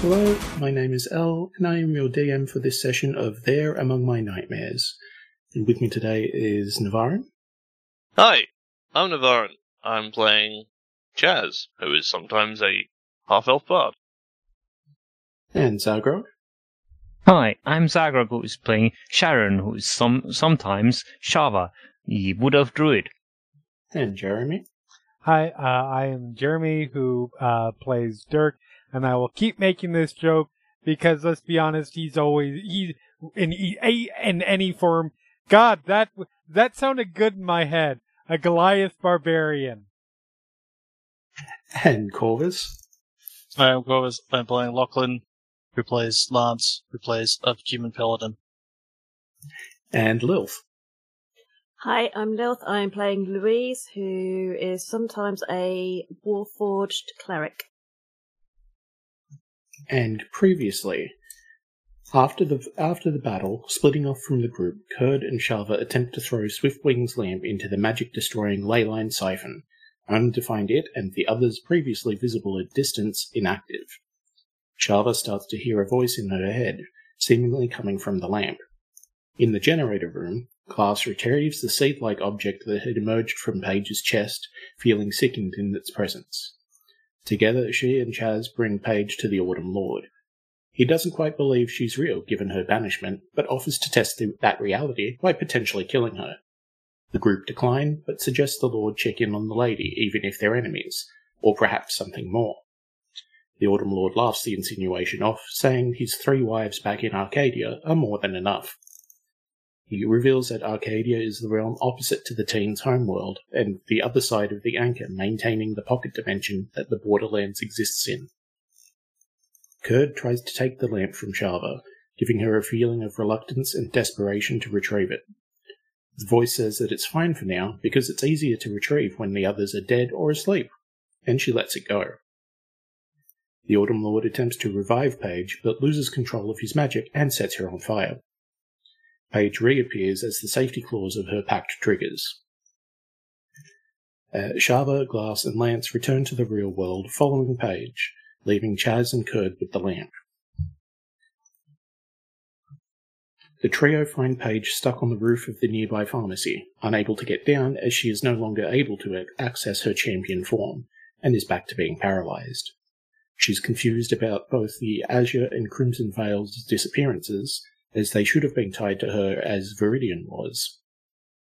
Hello, my name is El, and I am your DM for this session of There Among My Nightmares. And with me today is Navarran. Hi, I'm Navarran. I'm playing Chaz, who is sometimes a half elf bard. And Zaghrog. Hi, I'm Zaghrog, who is playing Sharon, who is some sometimes Shava, the Wood Elf Druid. And Jeremy. Hi, uh, I am Jeremy, who uh, plays Dirk, and I will keep making this joke because let's be honest, he's always he in in any form. God, that that sounded good in my head. A Goliath barbarian. And Korvys. Hi, I'm Korvys. I'm playing Lachlan, who plays Lance, who plays a human paladin. And Lilth. Hi, I'm Lilth. I'm playing Louise, who is sometimes a warforged cleric. And previously, after the after the battle, splitting off from the group, Kird and Shava attempt to throw Swiftwing's lamp into the magic-destroying leyline siphon, only to find it and the others previously visible at distance inactive. Shava starts to hear a voice in her head, seemingly coming from the lamp. In the generator room, Glass retrieves the seed-like object that had emerged from Paige's chest, feeling sickened in its presence. Together, she and Chaz bring Paige to the Autumn Lord. He doesn't quite believe she's real given her banishment, but offers to test that reality by potentially killing her. The group decline, but suggest the Lord check in on the lady, even if they're enemies, or perhaps something more. The Autumn Lord laughs the insinuation off, saying his three wives back in Arcadia are more than enough. He reveals that Arcadia is the realm opposite to the teen's homeworld, and the other side of the anchor maintaining the pocket dimension that the Borderlands exists in. Kird tries to take the lamp from Shava, giving her a feeling of reluctance and desperation to retrieve it. The voice says that it's fine for now because it's easier to retrieve when the others are dead or asleep, and she lets it go. The Autumn Lord attempts to revive Paige, but loses control of his magic and sets her on fire. Paige reappears as the safety clause of her pact triggers. Uh, Shava, Glass, and Lance return to the real world following Paige, leaving Chaz and Kird with the lamp. The trio find Paige stuck on the roof of the nearby pharmacy, unable to get down as she is no longer able to access her champion form, and is back to being paralyzed. She's confused about both the Azure and Crimson Veil's disappearances, as they should have been tied to her as Viridian was.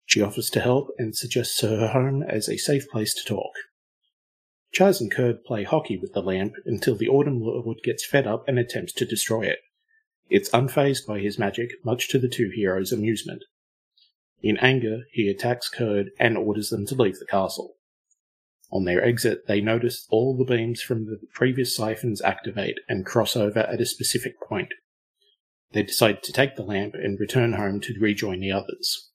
She offers to help and suggests her home as a safe place to talk. Chaz and Kird play hockey with the lamp until the Autumn Lord gets fed up and attempts to destroy it. It's unfazed by his magic, much to the two heroes' amusement. In anger, he attacks Kird and orders them to leave the castle. On their exit, they notice all the beams from the previous siphons activate and cross over at a specific point. They decide to take the lamp and return home to rejoin the others.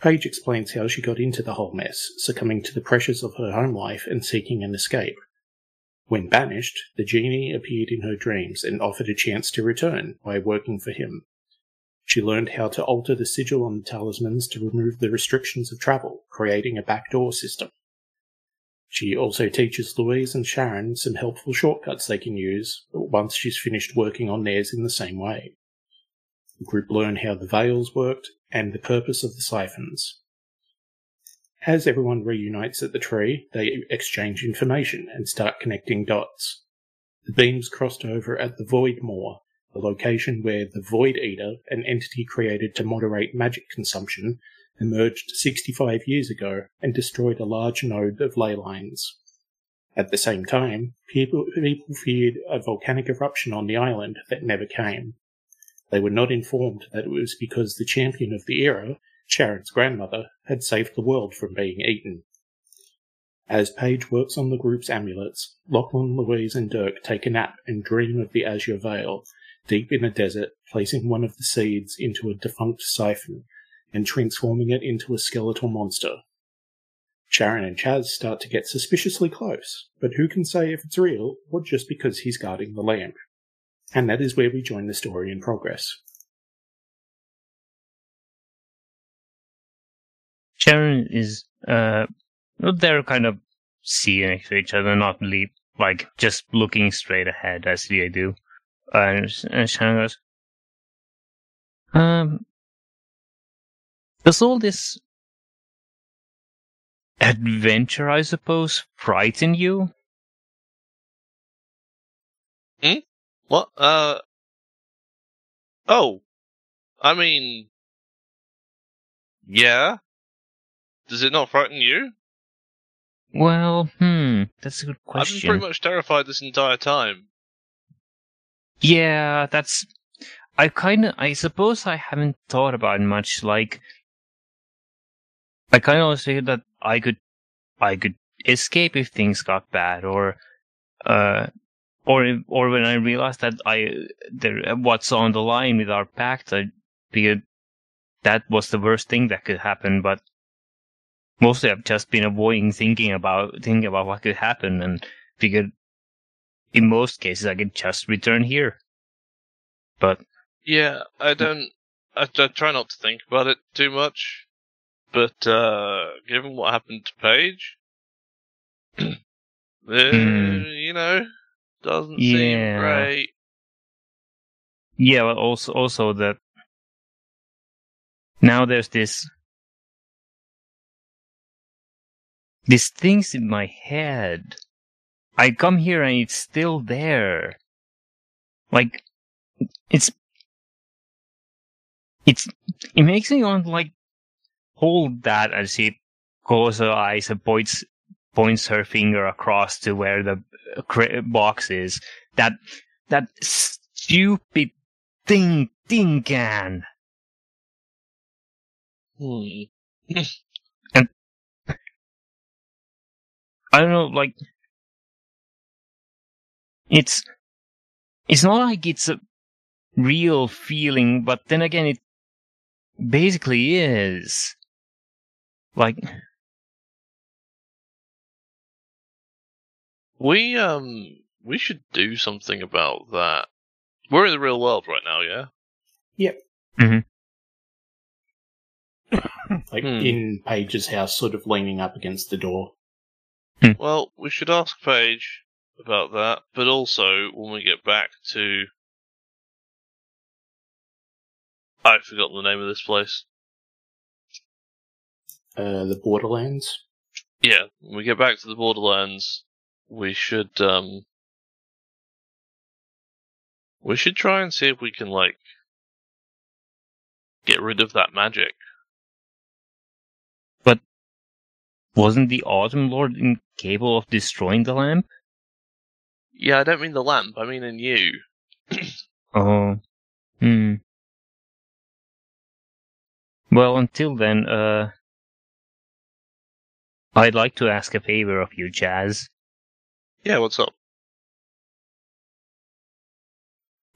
Paige explains how she got into the whole mess, succumbing to the pressures of her home life and seeking an escape. When banished, the genie appeared in her dreams and offered a chance to return by working for him. She learned how to alter the sigil on the talismans to remove the restrictions of travel, creating a backdoor system. She also teaches Louise and Sharon some helpful shortcuts they can use once she's finished working on theirs in the same way. The group learn how the veils worked and the purpose of the siphons. As everyone reunites at the tree, they exchange information and start connecting dots. The beams crossed over at the Void Moor, the location where the Void Eater, an entity created to moderate magic consumption, emerged 65 years ago and destroyed a large node of ley lines. At the same time, people, people feared a volcanic eruption on the island that never came. They were not informed that it was because the champion of the era, Sharon's grandmother, had saved the world from being eaten. As Paige works on the group's amulets, Lachlan, Louise, and Dirk take a nap and dream of the Azure Veil, deep in a desert, placing one of the seeds into a defunct siphon and transforming it into a skeletal monster. Sharon and Chaz start to get suspiciously close, but who can say if it's real or just because he's guarding the lamp? And that is where we join the story in progress. Sharon is uh they're kind of seeing each other, not leap like just looking straight ahead as they do. And, and Sharon goes, um, does all this adventure, I suppose, frighten you? Hmm? What? Uh. Oh. I mean. Yeah. Does it not frighten you? Well, hmm, that's a good question. I've been pretty much terrified this entire time. Yeah, that's. I kind of. I suppose I haven't thought about it much. Like, I kind of say that I could, I could escape if things got bad, or, uh, or or when I realized that I there what's on the line with our pact, I that was the worst thing that could happen. But mostly, I've just been avoiding thinking about thinking about what could happen, and figured in most cases I could just return here. But Yeah, I don't. I, I try not to think about it too much, but uh, given what happened to Paige, Hmm. you know, doesn't Yeah. seem great. yeah, well, also also that now there's this these things in my head. I come here and it's still there. Like it's it's it makes me want like hold that as she closes her eyes and points points her finger across to where the uh, box is. That that stupid thing thing can. Hmm. I don't know, like it's it's not like it's a real feeling, but then again it basically is. Like We um we should do something about that. We're in the real world right now, yeah. Yep. Like Hmm. in Paige's house, sort of leaning up against the door. Well, we should ask Paige about that, but also when we get back to. I've forgotten the name of this place. Uh, the Borderlands. Yeah, when we get back to the Borderlands, we should um. We should try and see if we can like get rid of that magic. But wasn't the Autumn Lord incapable of destroying the lamp? Yeah, I don't mean the lamp. I mean in you. Oh. Hmm. Well, until then, uh, I'd like to ask a favor of you, Chaz. Yeah, what's up?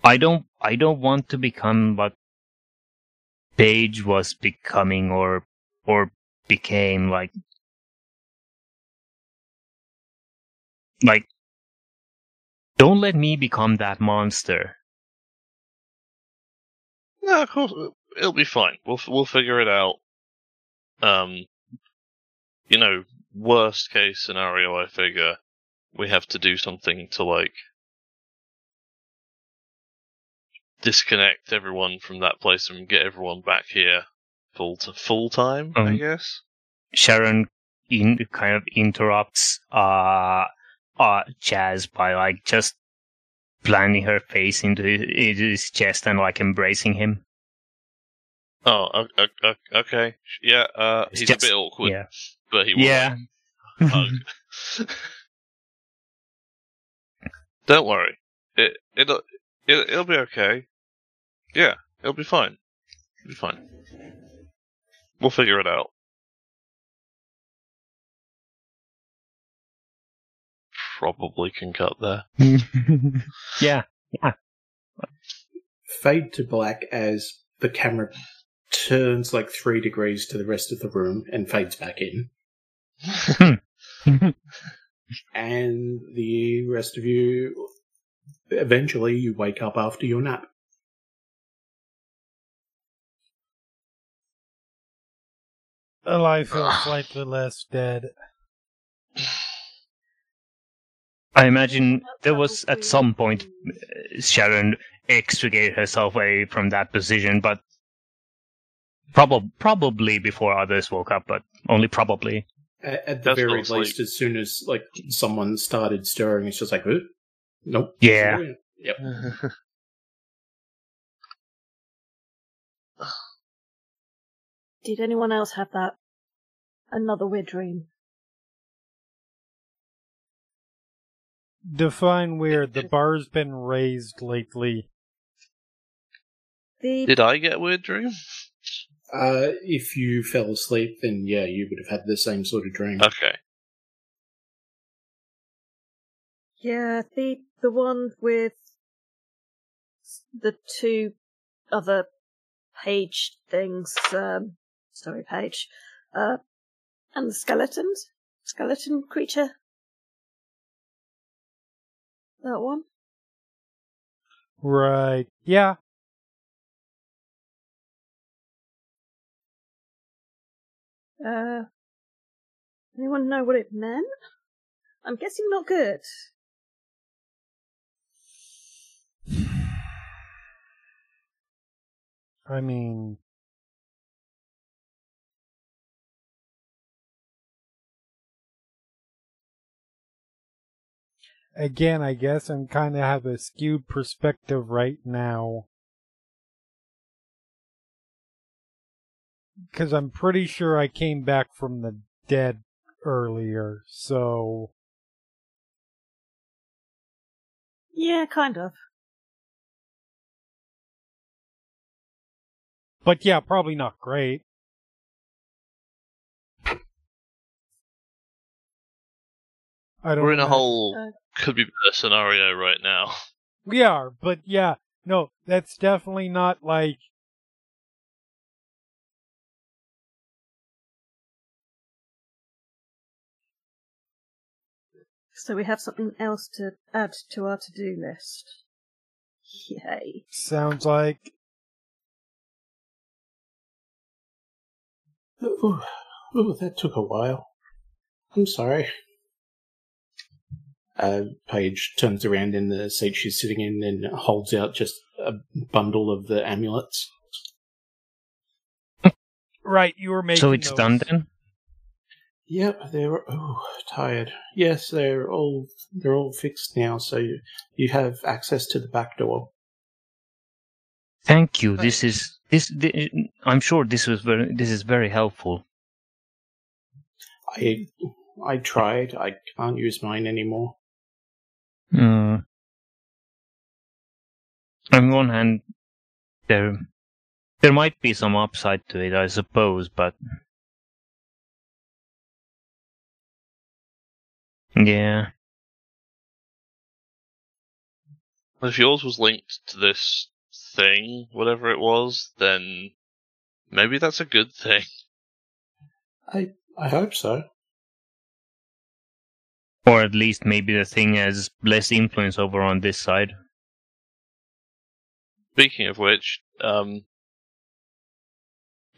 I don't, I don't want to become what Paige was becoming or, or became like, like, don't let me become that monster. No, of course it'll be fine. We'll we'll figure it out. Um, you know, worst case scenario, I figure we have to do something to like disconnect everyone from that place and get everyone back here full to full time. I Um, guess. Sharon in, kind of interrupts uh, uh, Chaz by like just planting her face into his, into his chest and like embracing him. Oh, okay. Yeah, uh, he's just- a bit awkward, Yeah. But he will Yeah. hug. Don't worry. It it'll it, it'll be okay. Yeah, it'll be fine. It'll be fine. We'll figure it out. Probably can cut there. yeah, yeah. Fade to black as the camera turns like three degrees to the rest of the room and fades back in. And the rest of you, eventually, you wake up after your nap. Well, I feel slightly less dead. I imagine there was at some point uh, Sharon extricated herself away from that position, but prob- probably before others woke up, but only probably. At, at the That's very not sleep. least, as soon as like someone started stirring, it's just like, "Huh? nope. Yeah. Yep. Did anyone else have that? Another weird dream. Define weird. The bar's been raised lately. The Did I get a weird dream? Uh, if you fell asleep, then yeah, you would have had the same sort of dream. Okay. yeah, the the one with the two other Paige things. Um, sorry, Paige. Uh, and the skeletons, skeleton creature. That one. Right. Yeah. Uh, anyone know what it meant? I'm guessing not good. I mean, again, I guess I'm kind of have a skewed perspective right now. Because I'm pretty sure I came back from the dead earlier, so. Yeah, kind of. But yeah, probably not great. I don't We're in a whole Uh, could be better scenario right now. We are, but yeah, no, that's definitely not like. So we have something else to add to our to-do list. Yay. Sounds like. Ooh, ooh, that took a while. I'm sorry. Uh, Paige turns around in the seat she's sitting in and holds out just a bundle of the amulets. Right, you were making. so it's those. done then? Yep, they're oh tired. Yes, they're all they're all fixed now, so you, you have access to the back door. Thank you. This is this, thi- I'm sure this was very this is very helpful. I I tried. I can't use mine anymore. Mm. On one hand, there there might be some upside to it, I suppose, but yeah, If yours was linked to this thing, whatever it was, then maybe that's a good thing. I I hope so. or at least maybe the thing has less influence over on this side. Speaking of which, um,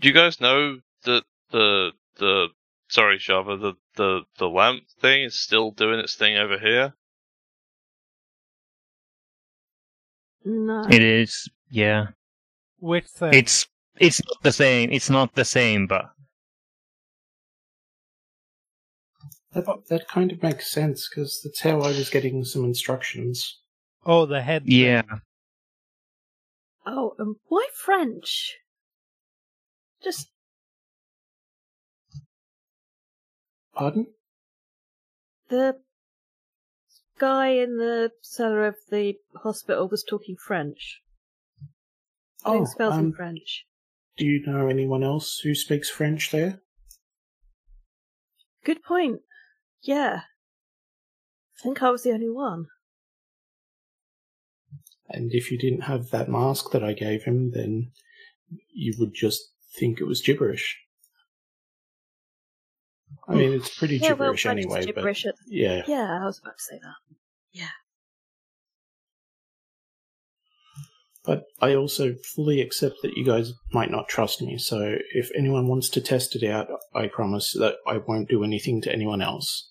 do you guys know that the the sorry, Shava, the the the lamp thing is still doing its thing over here? No. It is, yeah. Which thing? It's it's not the same. It's not the same, but That, that kind of makes sense because that's how I was getting some instructions. oh, the head. thing. yeah. Oh, um, why French? Just Pardon? the guy in the cellar of the hospital was talking French. Doing Oh, spells in um, French. do you know anyone else who speaks French there? Good point. Yeah. I think I was the only one. And if you didn't have that mask that I gave him, then you would just think it was gibberish. I mean, it's pretty yeah, gibberish French is anyway, gibberish at- yeah. Yeah, I was about to say that. Yeah. But I also fully accept that you guys might not trust me, so if anyone wants to test it out, I promise that I won't do anything to anyone else.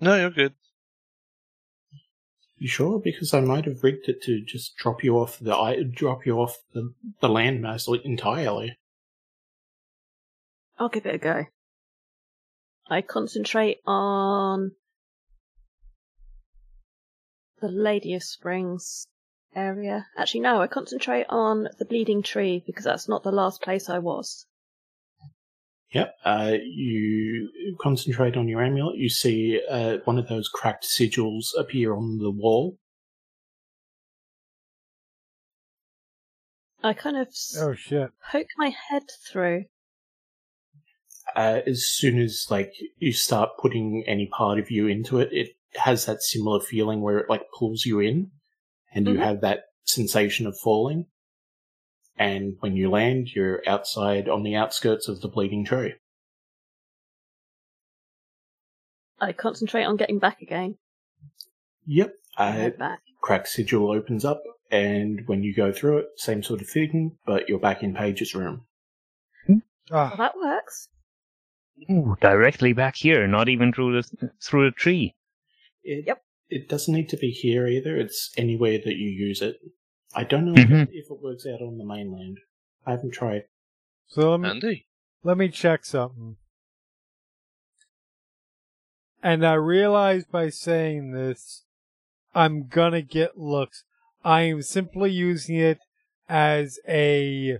No, you're good. You sure? Because I might have rigged it to just drop you off the I drop you off the, the landmass entirely. I'll give it a go. I concentrate on the Lady of Springs area. Actually, no, I concentrate on the Bleeding Tree because that's not the last place I was. Yep. Uh, you concentrate on your amulet. You see uh, one of those cracked sigils appear on the wall. I kind of Oh shit. poke my head through. Uh, as soon as like you start putting any part of you into it, it has that similar feeling where it like pulls you in, and you Mhm. have that sensation of falling. And when you land, you're outside on the outskirts of the bleeding tree. I concentrate on getting back again. Yep. I Uh, back. cracked sigil opens up, and when you go through it, same sort of thing, but you're back in Paige's room. Well, Ah, that works. Ooh, directly back here, not even through the through the tree. It, Yep. It doesn't need to be here either. It's anywhere that you use it. I don't know Mhm. if it works out on the mainland. I haven't tried. so let me Andy. let me check something. And I realize by saying this, I'm gonna get looks. I am simply using it as a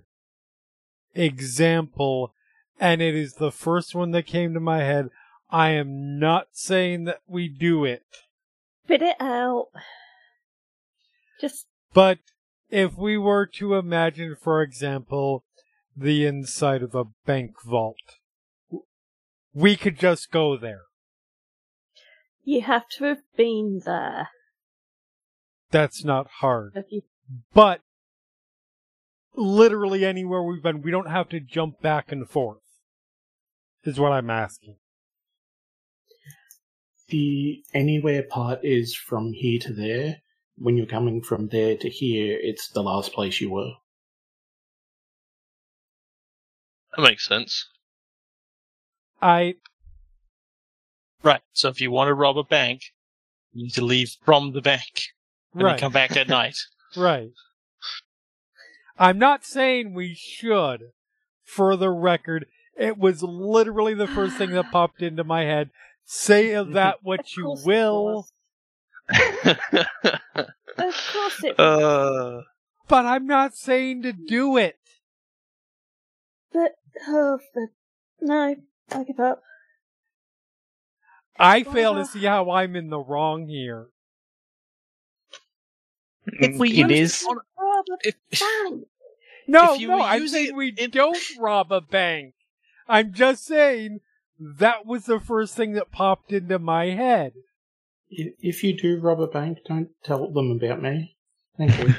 example, and it is the first one that came to my head. I am not saying that we do it, Spit it out. Just but if we were to imagine, for example, the inside of a bank vault, we could just go there. you have to have been there. That's not hard. You But literally anywhere we've been, we don't have to jump back and forth. Is what I'm asking. The anywhere part is from here to there. When you're coming from there to here, it's the last place you were. That makes sense. I Right. So if you want to rob a bank, you need to leave from the bank and right, then come back at night. right. I'm not saying we should. For the record, it was literally the first thing that popped into my head. Say of that what Of you will. Of course it was. uh, but I'm not saying to do it. But oh, the, no, I give up. I fail to see how I'm in the wrong here. If we it use is. on- if, bang! No, If you no, were I'm saying it we in- don't rob a bank. I'm just saying that was the first thing that popped into my head. If you do rob a bank, don't tell them about me. Thank you.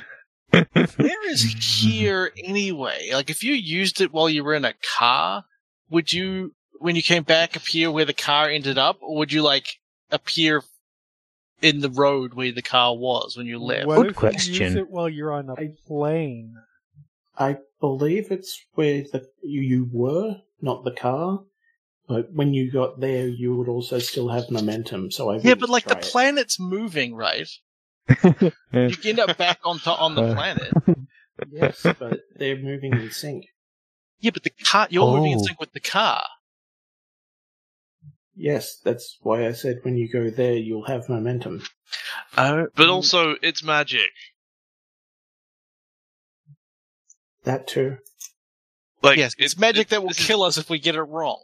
where is here anyway? Like, if you used it while you were in a car, would you, when you came back, appear where the car ended up, or would you like appear in the road where the car was when you left? What Good if you use question. it while you're on a plane? I believe it's where the you, you were, not the car. But when you got there, you would also still have momentum. So I Yeah, but like the it. planet's moving, right? You end up back on to- on the Uh. planet. Yes, but they're moving in sync. Yeah, but the car you're moving in Oh. sync with the car. Yes, that's why I said when you go there, you'll have momentum. Oh, But also, it's magic. That too. Like, yes, it's it- magic it- that will this is- kill us if we get it wrong.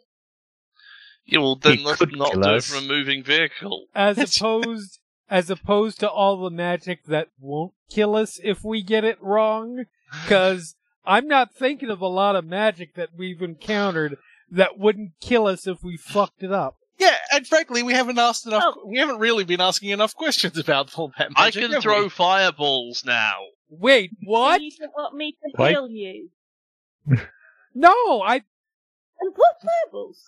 Yeah, well, then It let's not kill do it from a moving vehicle. As opposed as opposed to all the magic that won't kill us if we get it wrong. Because I'm not thinking of a lot of magic that we've encountered that wouldn't kill us if we fucked it up. Yeah, and frankly, we haven't asked enough. Oh. We haven't really been asking enough questions about all that magic. I can throw we? fireballs now. Wait, what? You don't want me to What? heal you. No, I And what fireballs?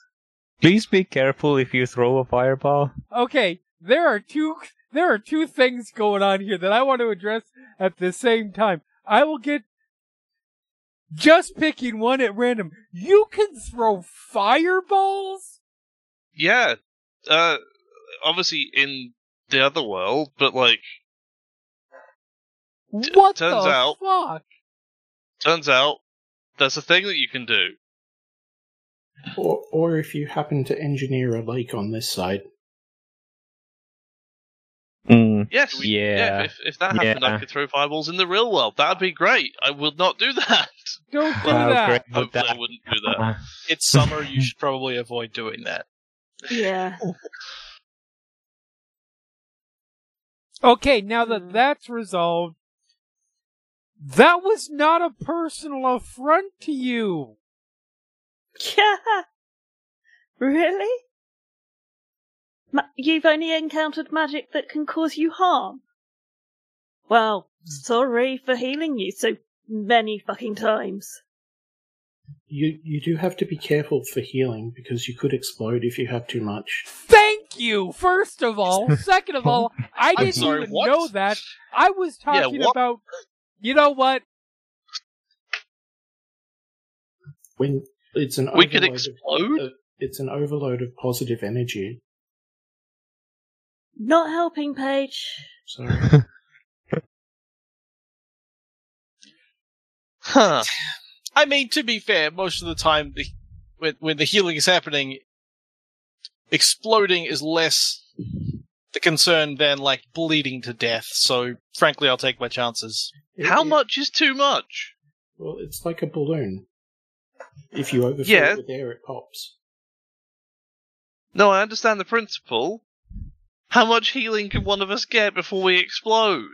Please be careful if you throw a fireball. okay. There are two. There are two things going on here that I want to address at the same time. I will get just picking one at random. You can throw fireballs. Yeah, uh, obviously in the other world, but like, T- What turns the out- fuck? turns out there's a thing that you can do. Or, or if you happen to engineer a lake on this side, Mm. Yes, Yeah. If, if that happened, I could throw fireballs in the real world. That'd be great. I would not do that. Don't do Wow, that. great. But Hopefully, I wouldn't do that. It's summer. you should probably avoid doing that. Yeah. Okay, now that Hmm. that's resolved, that was not a personal affront to you. Yeah. Really? Ma- you've only encountered magic that can cause you harm. Well, sorry for healing you so many fucking times. you you do have to be careful for healing because you could explode if you have too much. Thank you, first of all. Second of all, I didn't sorry, even what? know that. I was talking what? about. You know what? When it's an We could overload of- explode? of- it's an overload of positive energy. Not helping, Paige. So Huh. I mean, to be fair, most of the time, the, when when the healing is happening, exploding is less the concern than like bleeding to death. So, frankly, I'll take my chances. it- How it- much is too much? Well, it's like a balloon. If you overfill Yeah. it with air, it pops. No, I understand the principle. How much healing can one of us get before we explode?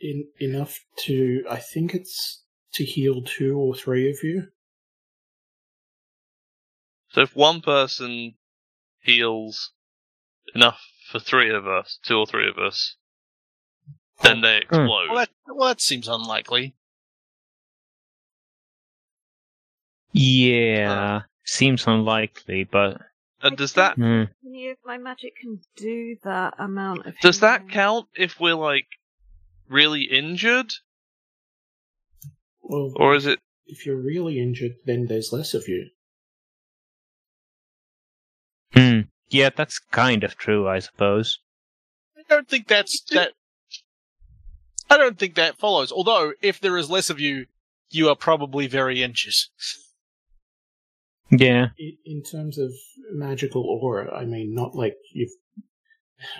In, enough to, I think it's to heal two or three of you. So if one person heals enough for three of us, two or three of us, then they explode. Well, that well, that seems unlikely. yeah, seems unlikely, but and does that hmm. Any of my magic can do that amount of does that count if we're like really injured, Well, or is it? if you're really injured, then there's less of you. Hmm. Yeah, that's kind of true, I suppose. I don't think that's that. I don't think that follows. Although, if there is less of you, you are probably very inches. Yeah. In, in terms of magical aura, I mean, not like you've,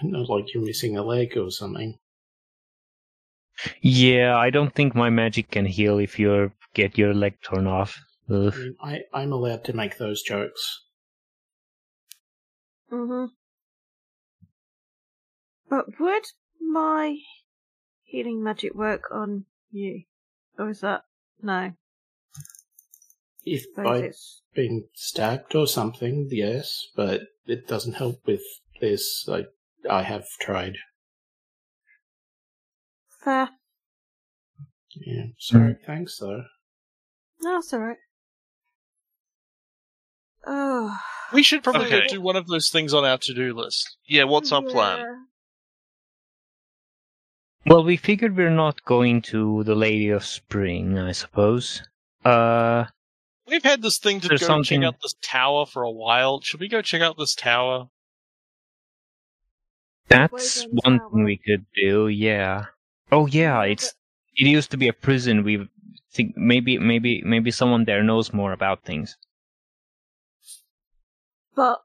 not like you're missing a leg or something. Yeah, I don't think my magic can heal if you get your leg torn off. I mean, I, I'm allowed to make those jokes. Mm-hmm. But would my healing magic work on you? Or is that no? If Suppose I've it's been stabbed or something, yes, but it doesn't help with this. I, I have tried. fair. Yeah, sorry. Thanks, though. No, that's alright. Oh. We should probably Okay. do one of those things on our to-do list. Yeah, what's our plan? Well, we figured we're not going to the Lady of Spring, I suppose. Uh, we've had this thing to There's go something- check out this tower for a while. Should we go check out this tower? That's one Tower. thing we could do. Yeah. Oh yeah, Yeah, it's it used to be a prison. We think maybe maybe maybe someone there knows more about things. But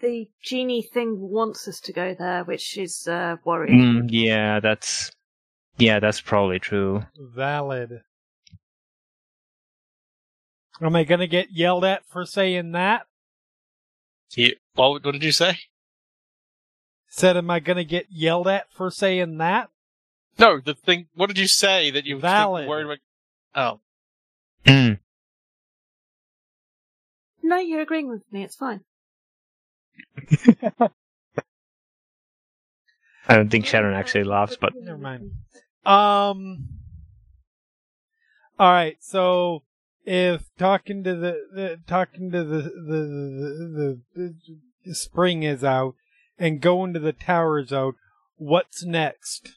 the genie thing wants us to go there, which is uh, worrying. Mm, yeah, that's yeah, that's probably true. Valid. Am I gonna get yelled at for saying that? He, what, what did you say? Said, am I gonna get yelled at for saying that? No, the thing. What did you say that you were Valid. worried about? Oh, Mm. No, you're agreeing with me. It's fine. I don't think Sharon actually laughs, but Never mind. Um. All right. So if talking to the, the talking to the the, the the the spring is out and going to the tower is out, what's next?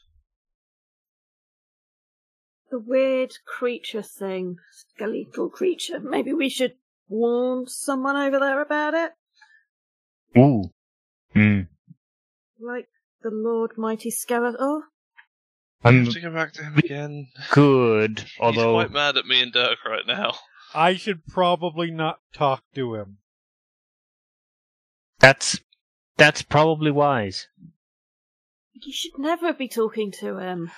The weird creature thing, skeletal creature. Maybe we should warn someone over there about it, ooh, mm. like the Lord Mighty Skeletor. I I'm have to go back to him again. good. He's quite mad at me and Dirk right now. I should probably not talk to him. that's that's probably wise. You should never be talking to him.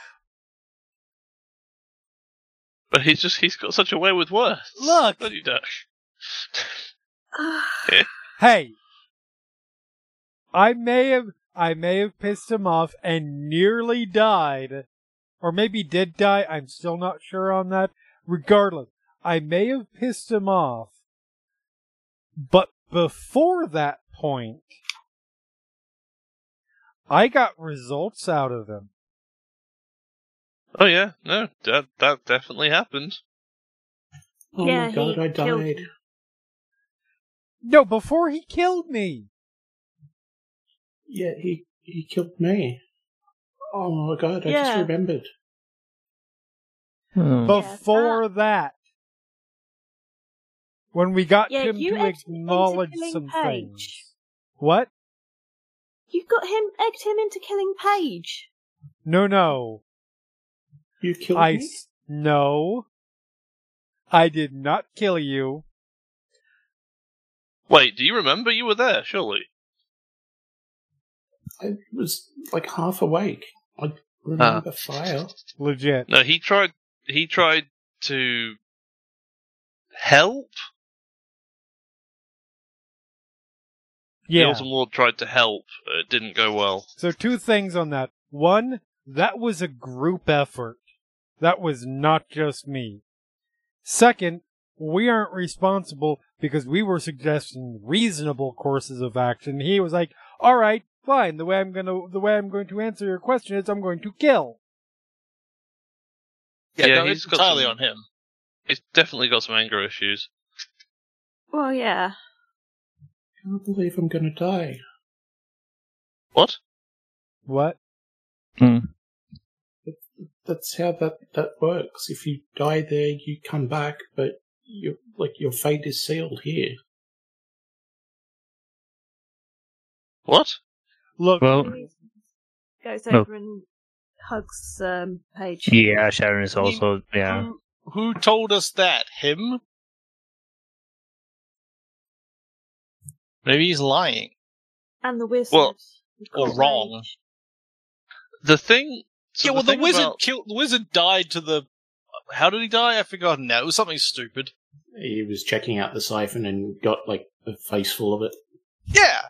But he's just he's got such a way with words. Look! Don't Dirk? Hey, I may have I may have pissed him off and nearly died, or maybe did die. I'm still not sure on that. Regardless, I may have pissed him off, but before that point, I got results out of him. Oh yeah, no, that that definitely happened. Oh Yeah, my god, he I died. No, before he killed me. Yeah, he he killed me. Oh my god, I just remembered. Hmm. Before that. When we got Yeah, him you to egged him into acknowledge some Paige. things. What? You got him, egged him into killing Paige. No, no. You killed I me? no. I did not kill you. Wait, do you remember you were there? Surely. I was like half awake. I remember ah. fire. Legit. No, he tried. He tried to help. The Yeah. Autumn Lord tried to help. but It didn't go well. So two things on that. One, that was a group effort. That was not just me. Second, we aren't responsible because we were suggesting reasonable courses of action. He was like, "All right, fine. The way I'm going to the way I'm going to answer your question is I'm going to kill." yeah, Yeah, no, he's it's got entirely some- on him. He's definitely got some anger issues. Well, yeah. I can't believe I'm gonna die. What? What? Hmm. That's how that that works. If you die there, you come back, but you like your fate is sealed here. What? Look, Well, Goes No. over and hugs um, Paige. yeah, Sharon is also yeah. Who, who told us that? Him? Maybe he's lying. And the wizard. Well, or wrong. Paige. The thing. so yeah, well, the, thing wizard about- killed. The wizard died to the. How did he die? I've forgotten now. It was something stupid. He was checking out the siphon and got like a face full of it. Yeah,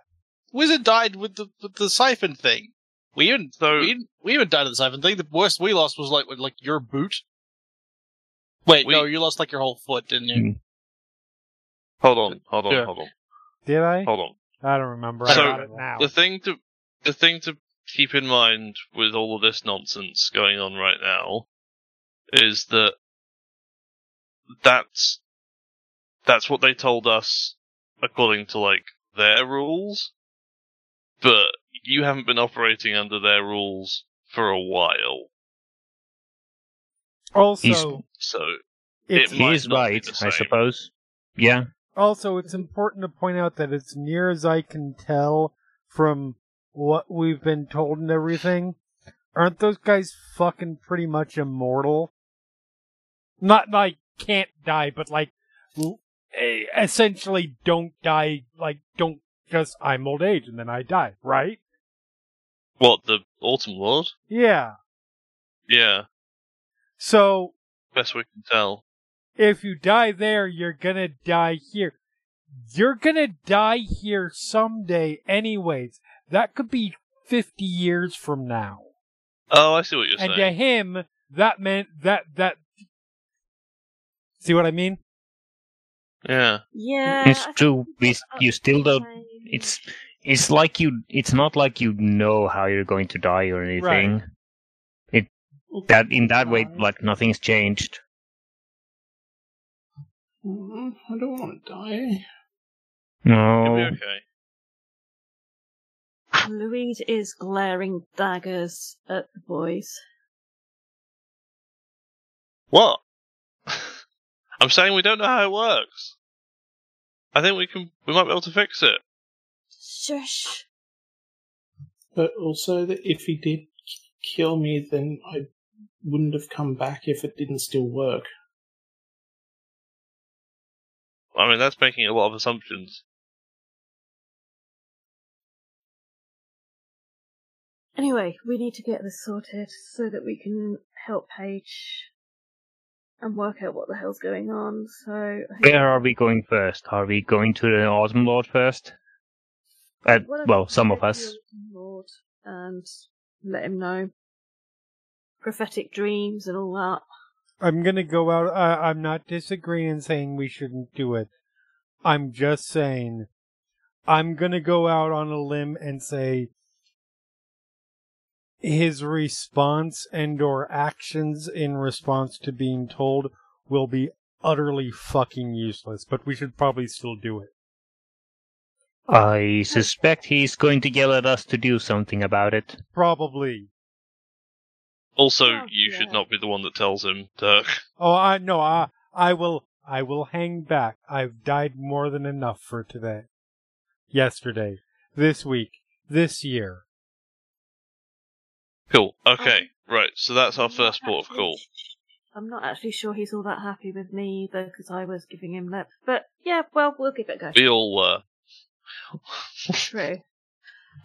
wizard died with the with the siphon thing. We even So- we, didn't- we even died of the siphon thing. The worst we lost was like like your boot. Wait, We- no, you lost like your whole foot, didn't you? Mm. Hold on, hold on, Yeah. hold on, did I? hold on. I don't remember. I So, got it now. The thing to the thing to keep in mind with all of this nonsense going on right now is that that's that's what they told us according to like their rules, but you haven't been operating under their rules for a while, Also, He's- so it's it He might is not be right, the I suppose. yeah. Also, it's important to point out that as near as I can tell from what we've been told and everything, aren't those guys fucking pretty much immortal? Not like can't die, but like eh, essentially don't die. Like don't just I'm old age and then I die, right? What the Autumn Lord? Yeah. Yeah, So best we can tell. if you die there, you're gonna die here. You're gonna die here someday, anyways. That could be 50 years from now. Oh, I see what you're saying. and to him, that meant that, that. See what I mean? Yeah, Yeah. It's true. We, you still don't. Time. It's it's like you. It's not like you know how you're going to die or anything. It that in that way, like nothing's changed. Mm, I don't want to die. No. it'll be okay. Louise is glaring daggers at the boys. What? I'm saying we don't know how it works. I think we can. We might be able to fix it. Shush. But also that if he did kill me, then I wouldn't have come back if it didn't still work. I mean, that's making a lot of assumptions. Anyway, we need to get this sorted so that we can help Paige and work out what the hell's going on. So, I think- Where are we going first? Are we going to the Autumn Lord first? Uh, well, some of us. Lord and let him know prophetic dreams and all that. I'm gonna go out. I, I'm not disagreeing saying we shouldn't do it. I'm just saying I'm gonna go out on a limb and say his response and or actions in response to being told will be utterly fucking useless, but we should probably still do it. I suspect he's going to yell at us to do something about it. Probably. Also, Oh, you yeah. should not be the one that tells him, Dirk. Oh, I no, I I will I will hang back. I've died more than enough for today. Yesterday, this week, this year. Cool. Okay, Um, right. So that's our I'm first port of call. I'm not actually sure he's all that happy with me either because I was giving him lip. But yeah, well, we'll give it a go. We all were. True.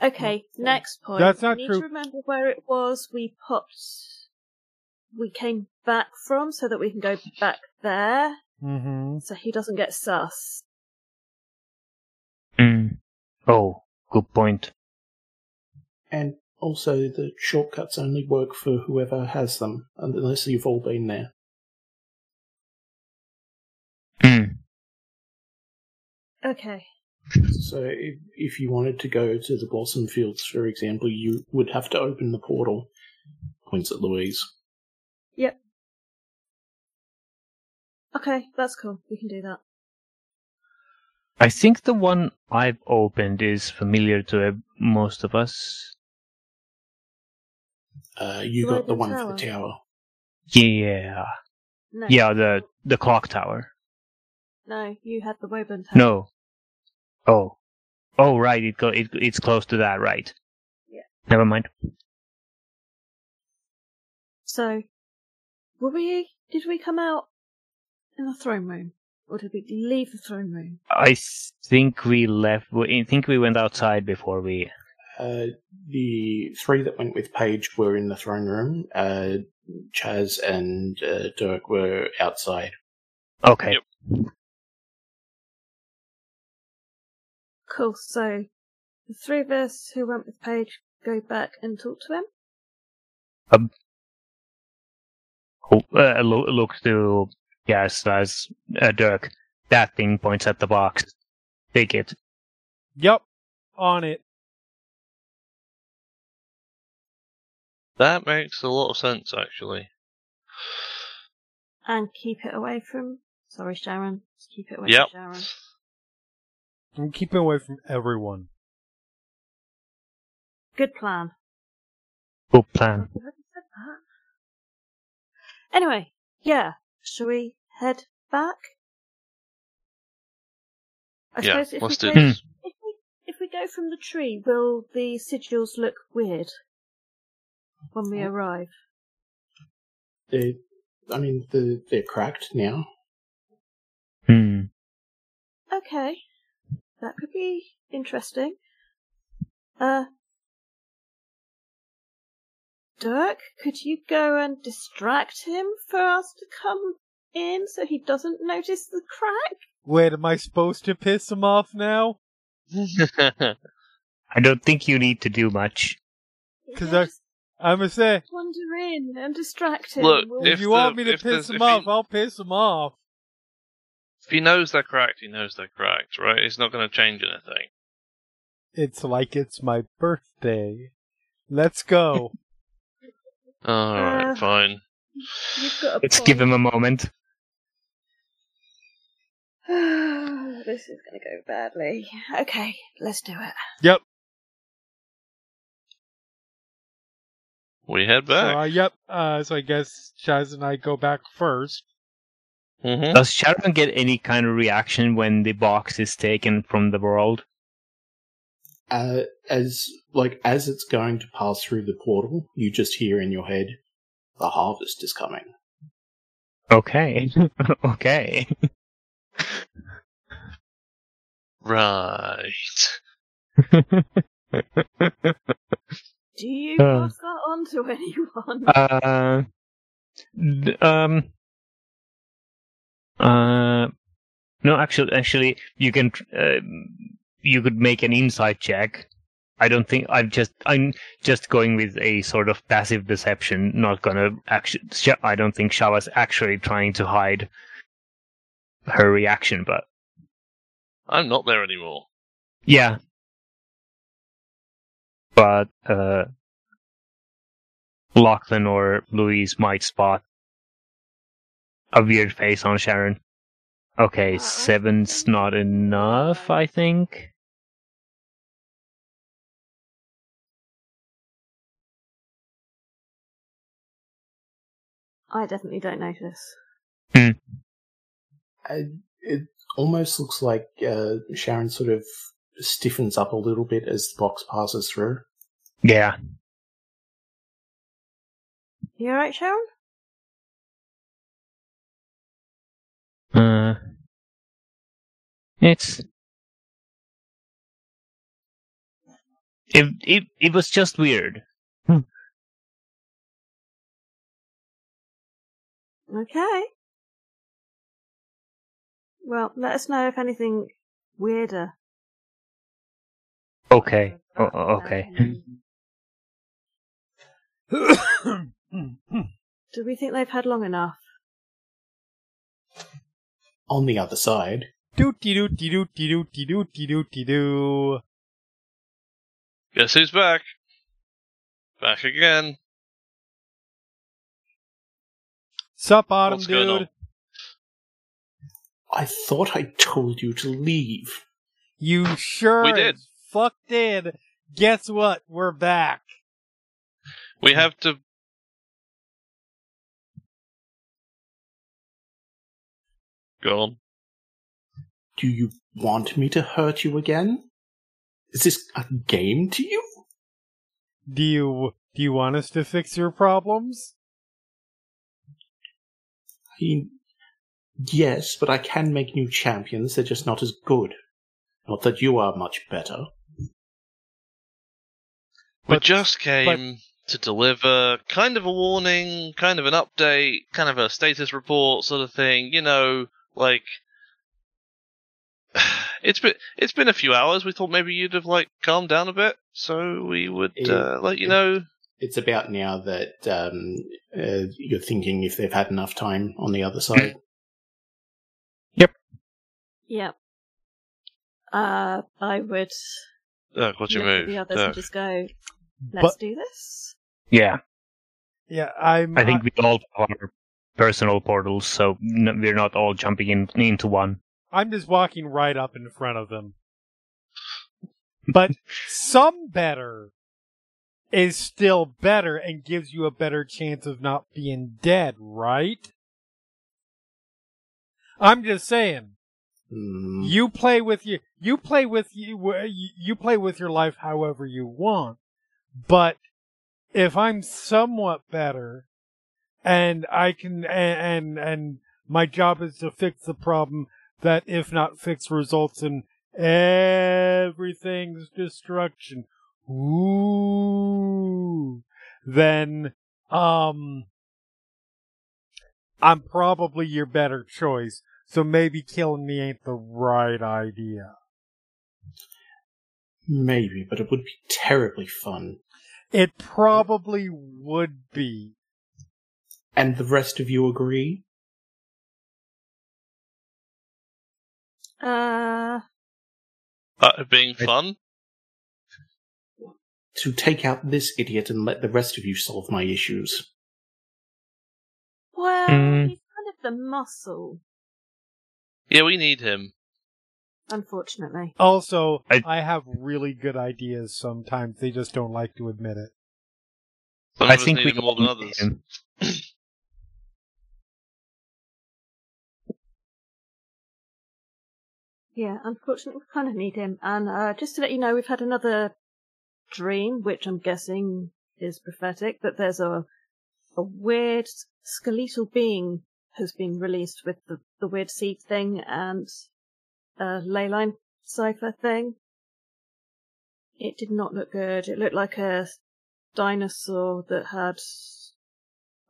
Okay, next point. That's not we need true. to remember where it was we popped. We came back from, so that we can go back there, Mm-hmm. so he doesn't get sus. Mm. Oh, good point. And also, the shortcuts only work for whoever has them, unless you've all been there. Mm. Okay. So, if, if you wanted to go to the Blossom Fields, for example, you would have to open the portal. Points at Louise. Yep. Okay, that's cool. We can do that. I think the one I've opened is familiar to uh, most of us. Uh, you The got the Woven one for the Tower. tower. Yeah. No. Yeah, the the clock tower. No, you had the Woburn Tower. No. Oh. Oh, right. It go. It, it's close to that, right? Yeah. Never mind. So, were we? Did we come out in the throne room, or did we leave the throne room? I think we left. I think we went outside before we. Uh, the three that went with Paige were in the throne room. Uh, Chaz and uh, Dirk were outside. Okay. Yep. Cool. So, the three of us who went with Paige go back and talk to him. Oh, uh, look, look to yes, as uh, Dirk. That thing points at the box. Take it. Yep. On it. That makes a lot of sense, actually. And keep it away from. Sorry, Sharon. Keep it away Yep. from Sharon. And keep it away from everyone. Good plan. Good plan. I've already said that. Anyway, yeah. Shall we head back? I Yeah, suppose if let's we do go, this. If we, if we go from the tree, will the sigils look weird when we arrive? They, I mean, the, they're cracked now. Hmm. Okay, that could be interesting. Uh, Dirk, could you go and distract him for us to come in so he doesn't notice the crack? Wait, am I supposed to piss him off now? I don't think you need to do much. 'Cause Yeah, I- just I'm gonna say, wander in and distract him. Look, We'll- if, If you the- want me to piss him off, he- I'll piss him off. If he knows they're cracked, he knows they're cracked, right? It's not going to change anything. It's like it's my birthday. Let's go. Alright, Uh, fine. You've got a Let's point. give him a moment. this is going to go badly. Okay, let's do it. yep. We head So, back. uh, yep. Uh, so I guess Shaz and I go back first. Hmm Does Sharon get any kind of reaction when the box is taken from the world? Uh, as like as it's going to pass through the portal, you just hear in your head, "The harvest is coming." Okay. okay. Right. Do you Uh. pass that on to anyone? uh, d- um, uh, no, actually, actually, you can, uh, you could make an insight check. I don't think I'm just, I'm just going with a sort of passive deception, not gonna actually, I don't think Shava's actually trying to hide her reaction, but I'm not there anymore. yeah. But, uh, Lachlan or Louise might spot a weird face on Sharon. Okay, seven's not enough, I think. I definitely don't notice. I, it almost looks like uh, Sharon sort of stiffens up a little bit as the box passes through. Yeah. You alright, Sharon? Uh, it's it it it was just weird. Okay. Well, let us know if anything weirder. Okay. O- o- okay. Do we think they've had long enough? On the other side, Dooty dooty dooty dooty dooty dooty doo. Guess who's back? Back again. Sup, Autumn What's going dude? on? I thought I told you to leave. You sure We did. as fuck did. Guess what? We're back. We have to. Go on. Do you want me to hurt you again? Is this a game to you? Do you do you want us to fix your problems? I mean, yes, but I can make new champions. They're just not as good. Not that you are much better. We just came to deliver kind of a warning, kind of an update, kind of a status report sort of thing. You know, like it's been it's been a few hours. We thought maybe you'd have like calmed down a bit, so we would It- uh, let you it- know. It's about now that um, uh, you're thinking if they've had enough time on the other side. Yep. Uh, I would Dirk, what's your move? the others Dirk. and just go, let's But- do this. Yeah. Yeah, I'm. I think we all have our personal portals, so n- we're not all jumping in into one. I'm just walking right up in front of them. But some better is still better and gives you a better chance of not being dead, right? I'm just saying. Hmm. You play with you. You play with you. You play with your life however you want. But if I'm somewhat better, and I can, and and, and my job is to fix the problem that, if not fixed, results in everything's destruction. Ooh. Then, um, I'm probably your better choice. So maybe killing me ain't the right idea. Maybe, but it would be terribly fun. It probably would be. And the rest of you agree? Uh, That being I- fun? To take out this idiot and let the rest of you solve my issues. well, Hmm. he's kind of the muscle, Yeah, we need him. unfortunately. Also, I, I- have really good ideas sometimes. They just don't like to admit it. Some I think we him more than others. Yeah, unfortunately, we kind of need him. And uh, just to let you know, we've had another dream, which I'm guessing is prophetic, that there's a a weird skeletal being has been released with the, the weird seed thing and a ley line cipher thing. It did not look good. It looked like a dinosaur that had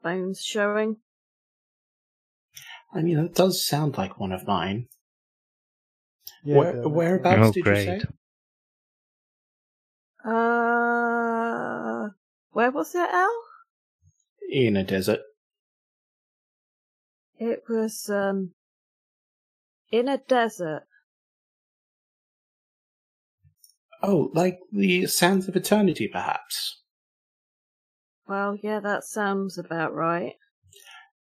bones showing. I mean, it does sound like one of mine. Yeah, Where, whereabouts Oh, did great. you say? Uh, where was it, Al? In a desert. It was um in a desert. Oh, like the Sands of Eternity, perhaps. Well, yeah, that sounds about right.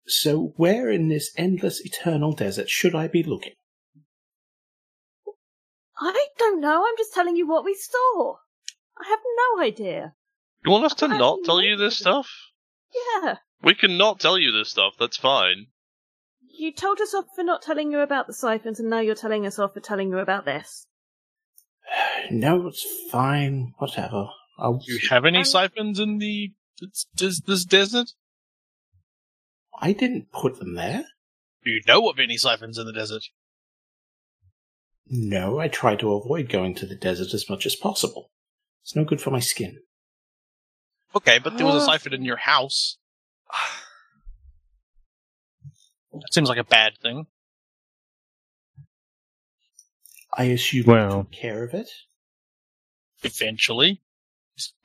So, where in this endless eternal desert should I be looking? I don't know. I'm just telling you what we saw. I have no idea. You want us to I not tell you this this. stuff? Yeah, We can not tell you this stuff, that's fine. you told us off for not telling you about the siphons, and now you're telling us off for telling you about this. No, it's fine. Whatever. I'll. Do you have any Um, siphons in the this, this desert? I didn't put them there. Do you know of any siphons in the desert? No, I try to avoid going to the desert as much as possible. It's no good for my skin. Okay, but there was a Ah. siphon in your house. That seems like a bad thing. I assume Well- you took care of it. Eventually,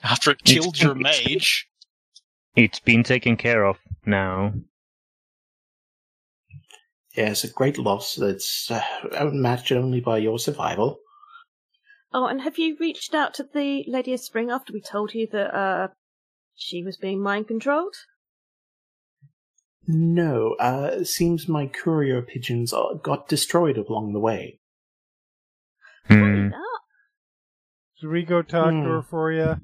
after it killed your mage. It's been taken care of now. Yeah, it's a great loss that's uh, outmatched only by your survival. Oh, and have you reached out to the Lady of Spring after we told you that uh she was being mind controlled? No, uh, it seems my courier pigeons uh, got destroyed along the way. Hmm. That? Should we go talk Hmm. to her for you?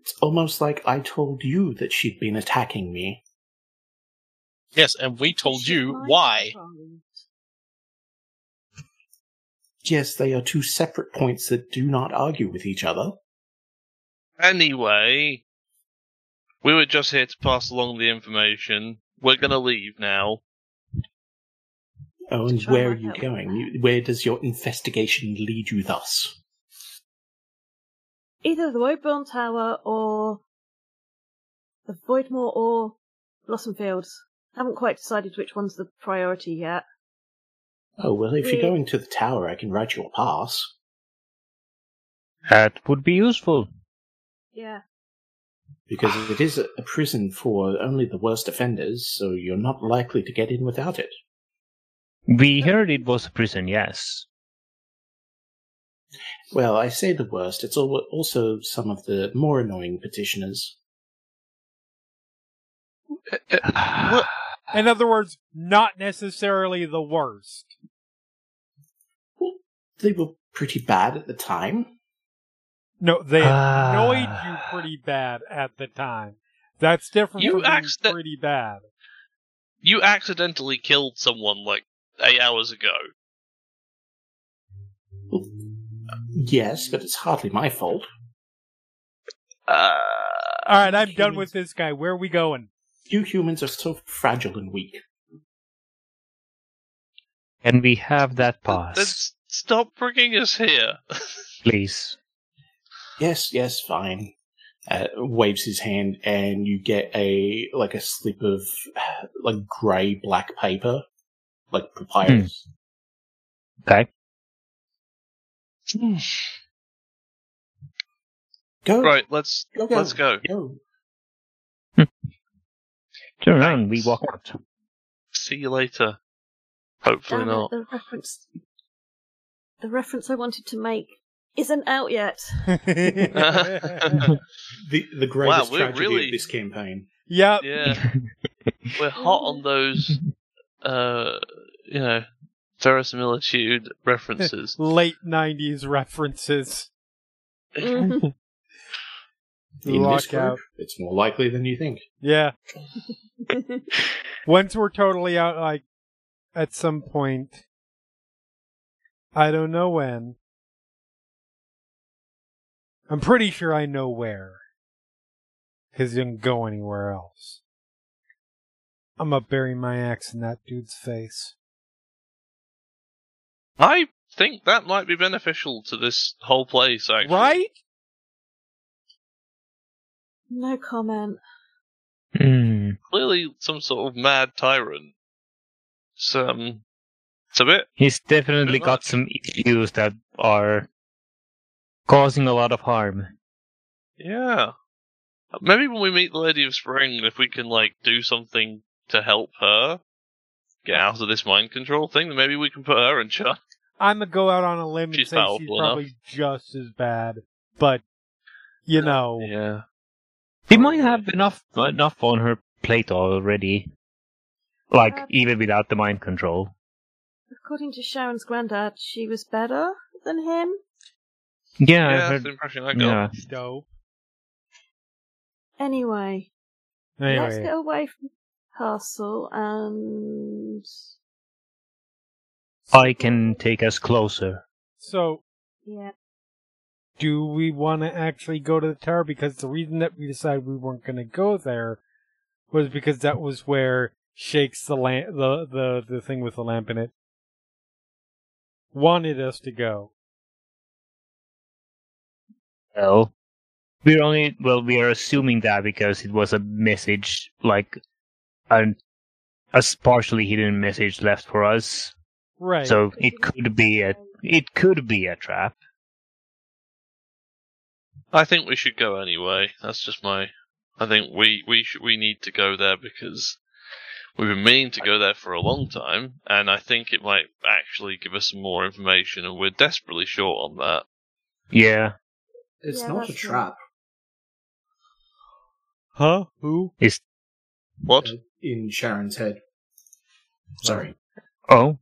It's almost like I told you that she'd been attacking me. Yes, and we told you why. Yes, they are two separate points that do not argue with each other. Anyway, we were just here to pass along the information. We're gonna leave now. Oh, and where are you help. going? Where does your investigation lead you thus? Either the Woburn Tower or the Voidmore or Blossom Fields. Haven't quite decided which one's the priority yet. Oh, well, if you're going to the tower, I can write you a pass. That would be useful. Yeah. Because it is a a prison for only the worst offenders, so you're not likely to get in without it. We heard it was a prison, yes. Well, I say the worst, it's also some of the more annoying petitioners. Uh, uh, what? In other words, not necessarily the worst. Well, They were pretty bad at the time. No, they Ah. annoyed you pretty bad at the time. That's different You from being pretty bad. You accidentally killed someone like eight hours ago. Yes, but it's hardly my fault. Uh, All right, I'm done with this guy. Where are we going? You humans are so fragile and weak. Can we have that pass, let's stop bringing us here. please? Yes, yes, fine. Uh, waves his hand, and you get a like a slip of like grey black paper, like papyrus. Okay. Go, right, let's go, go, let's go. Go. Turn around. We walk out. See you later. Hopefully Damn it, not. the reference. The reference I wanted to make isn't out yet. The the greatest we're tragedy really- of this campaign. yep. Yeah, we're hot on those, uh, you know, verisimilitude references. Late '90s references. Mhm. In Rock this group, out. it's more likely than you think. Yeah. Once we're totally out, like at some point, I don't know when. I'm pretty sure I know where. Because you can go anywhere else. I'm gonna bury my axe in that dude's face. I think that might be beneficial to this whole place, actually. Right? No comment. Hmm. Clearly, some sort of mad tyrant. It's, um, it's a bit. He's definitely Good got luck. some issues that are causing a lot of harm. Yeah. Maybe when we meet the Lady of Spring, if we can, like, do something to help her get out of this mind control thing, then maybe we can put her in charge. I'm gonna go out on a limb and say she's powerful probably just as bad. But, you know. Yeah. She might have enough enough on her plate already. Like Uh, even without the mind control. According to Sharon's granddad, she was better than him. Yeah, Yeah, I that's heard. the impression I got. Yeah. Dope. Anyway, let's get away from Castle and I can take us closer. So, yeah. Do we want to actually go to the tower? Because the reason that we decided we weren't going to go there was because that was where shakes the lamp, the, the the thing with the lamp in it, wanted us to go. Well, we're only well, we are assuming that because it was a message, like an a partially hidden message left for us. Right. So it could be a it could be a trap. I think we should go anyway. That's just my. I think we we should we need to go there because we've been meaning to go there for a long time, and I think it might actually give us some more information, and we're desperately short on that. Yeah. It's Yeah, not a that's true. trap. huh? Who? What? uh, in Sharon's head. Sorry. Oh.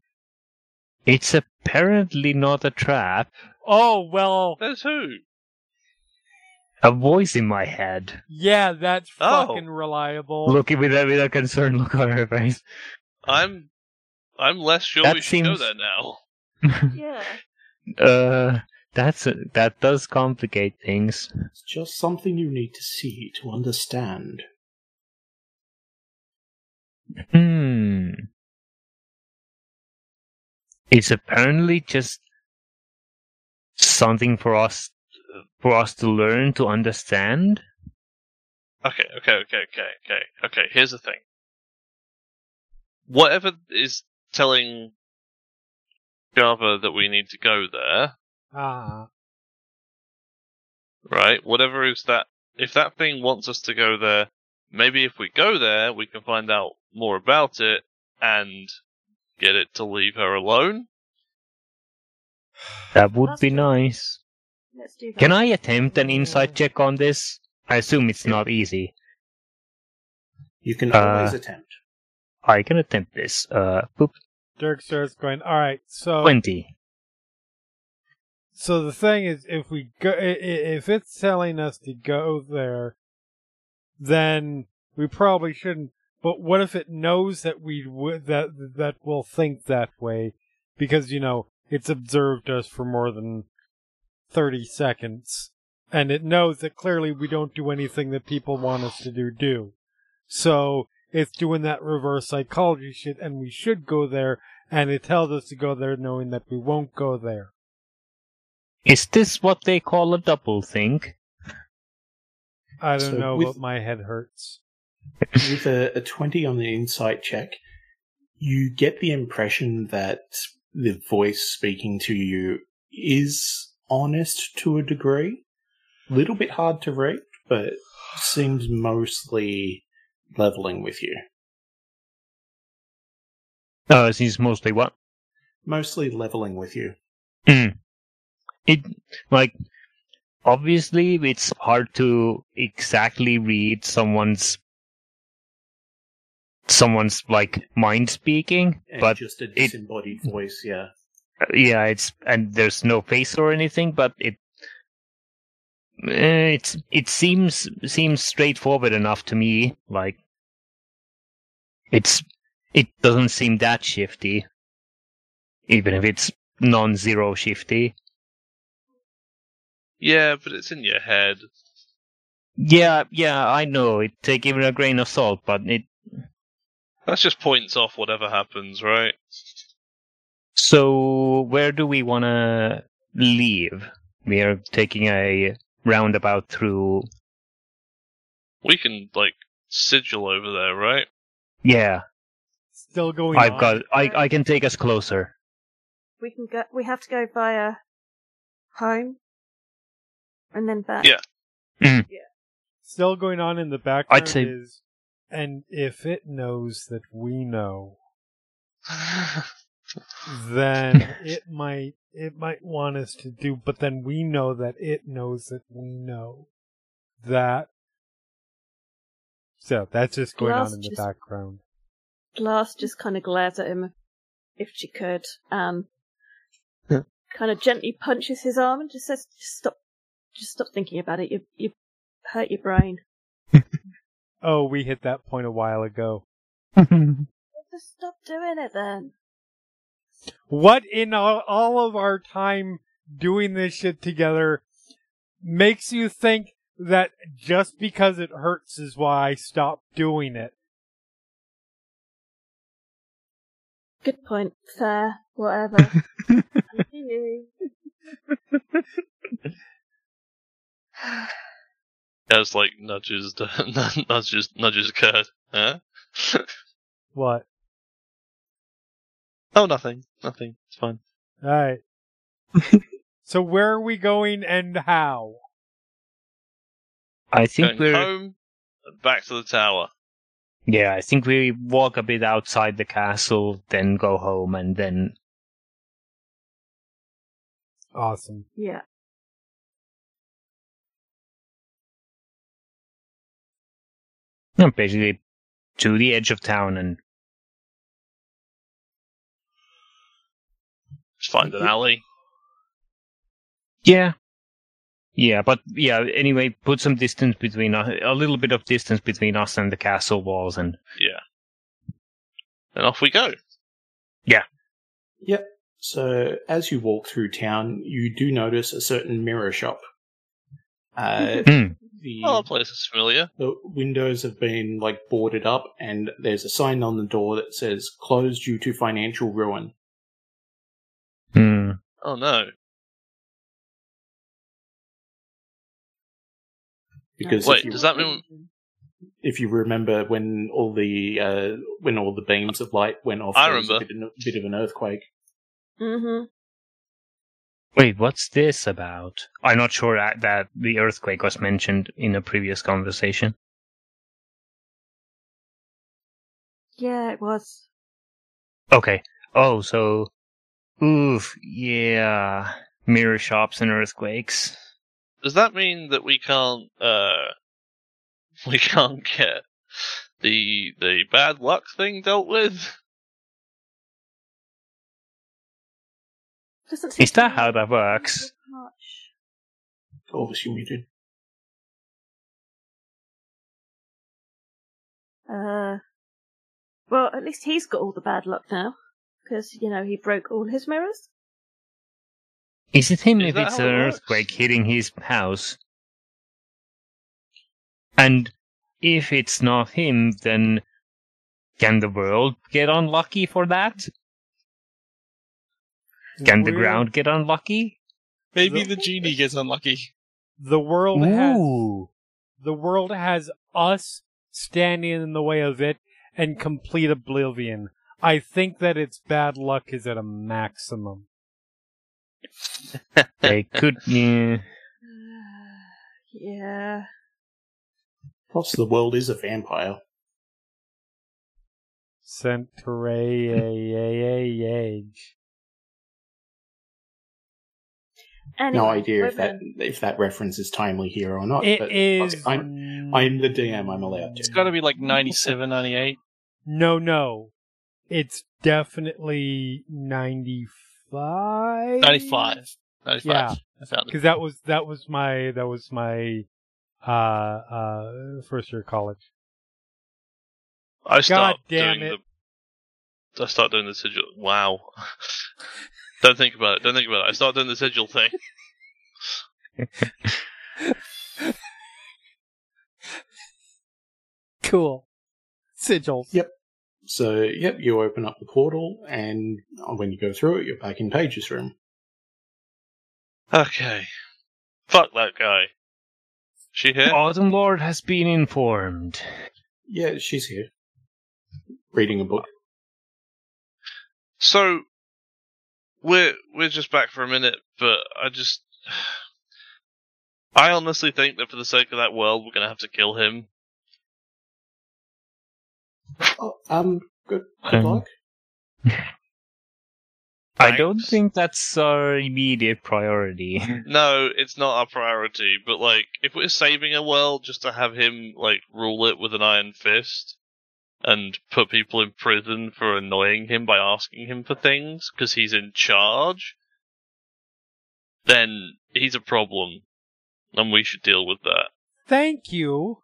It's apparently not a trap. Oh well. There's who? A voice in my head. Yeah, that's Oh. fucking reliable. Looking with a with a concerned look on her face. I'm. I'm less sure That we should go seems- there now. Yeah. uh that's a, that does complicate things. It's just something you need to see to understand. Hmm. It's apparently just something for us for us to learn to understand. Okay, okay, okay, okay, okay, okay. Here's the thing. Whatever is telling Shava that we need to go there, Ah. right? Whatever is that, if that thing wants us to go there, maybe if we go there, we can find out more about it and get it to leave her alone. That would be nice. Let's do that. Can I attempt an insight check on this? I assume it's not easy. You can Uh, always attempt. I can attempt this. Uh, boop, Dirk starts going. All right. So. twenty. So the thing is, if we go, i- i- if it's telling us to go there, then we probably shouldn't. But what if it knows that we would that that we'll think that way because you know it's observed us for more than 30 seconds. And it knows that clearly we don't do anything that people want us to do, do. So it's doing that reverse psychology shit and we should go there and it tells us to go there knowing that we won't go there. Is this what they call a double think? I don't So know, with- but my head hurts. With a, a 20 on the insight check, you get the impression that the voice speaking to you is honest to a degree. A little bit hard to read, but seems mostly leveling with you. Uh, this is mostly what? Mostly leveling with you. Mm. It like obviously it's hard to exactly read someone's someone's like mind speaking, And but just a it- disembodied voice, yeah. Yeah, it's and there's no face or anything, but it eh, it's it seems seems straightforward enough to me. Like it's it doesn't seem that shifty, even if it's non-zero shifty. Yeah, but it's in your head. Yeah, yeah, I know. It take with a grain of salt, but it. That's just points off whatever happens, right? So where do we want to leave? We are taking a roundabout through. We can like sigil over there, right? Yeah, Still going I've on. got. I I can take us closer. We can go. We have to go via home, and then back. Yeah. Mm. Yeah. Still going on in the background I'd say- is, and if it knows that we know, then it might it might want us to do but then we know that it knows that we know that so that's just going Glass on in the just- background Glass just kind of glares at him, if she could, um, and kind of gently punches his arm and just says, "Just stop, just stop thinking about it. You you hurt your brain. oh we hit that point a while ago Just stop doing it then." What in all, all of our time doing this shit together makes you think that just because it hurts is why I stopped doing it Good point. Fair. Whatever. Continue. As like nudges, nudges, nudges Kird. Huh? what oh, nothing, nothing. It's fine. All right. so where are we going and how? I think Going we're. home, and back to the tower. Yeah, I think we walk a bit outside the castle, then go home, and then Awesome. Yeah. you know, basically to the edge of town and Just find an alley. Yeah. Yeah, but yeah, anyway, put some distance between us, a little bit of distance between us and the castle walls and Yeah. And off we go. Yeah. Yep. So as you walk through town, you do notice a certain mirror shop. Uh, Hmm. the, Oh, that place is familiar. the windows have been like boarded up, and there's a sign on the door that says "closed due to financial ruin." Hmm. Oh no. Because Wait, you, does that mean if you remember when all the uh, when all the beams of light went off, I there was a remember. bit, bit of an earthquake. Mm-hmm. Wait, what's this about? I'm not sure that, that the earthquake was mentioned in a previous conversation. Yeah, it was. Okay. Oh, so, oof, yeah, mirror shops and earthquakes. Does that mean that we can't uh we can't get the the bad luck thing dealt with? Doesn't seem Is that how that works? much. Obviously, you did. Uh, well, at least he's got all the bad luck now, because you know he broke all his mirrors. Is it him Is if it's an it works? earthquake hitting his house? And if it's not him, then can the world get unlucky for that? Can the We're- ground get unlucky? Maybe The- the genie gets unlucky. The world has Ooh. the world has us standing in the way of it and complete oblivion. I think that its bad luck is at a maximum. They could, yeah. yeah. Plus, the world is a vampire. Centray Anyway, no idea if that women. if that reference is timely here or not. It but is. I'm, I'm the DM. I'm allowed It's to. got to be like 97, 98. No, no. It's definitely 95. 95. 95. Yeah. I found it. Because that was that was my that was my uh uh first year of college. I start damn doing it. the. I start doing the sigil. Wow. don't think about it. Don't think about it. I start doing the sigil thing. Cool. Sigils. Yep. So, yep, you open up the portal, and when you go through it, you're back in Paige's room. Okay. Fuck that guy. She here? Autumn Lord has been informed. Yeah, she's here. Reading a book. So we're we're just back for a minute, but I just I honestly think that for the sake of that world, we're gonna have to kill him. Oh, um, good, good Um, luck. I don't think that's our immediate priority. No, it's not our priority, but like if we're saving a world just to have him like rule it with an iron fist and put people in prison for annoying him by asking him for things because he's in charge, then he's a problem, and we should deal with that. Thank you.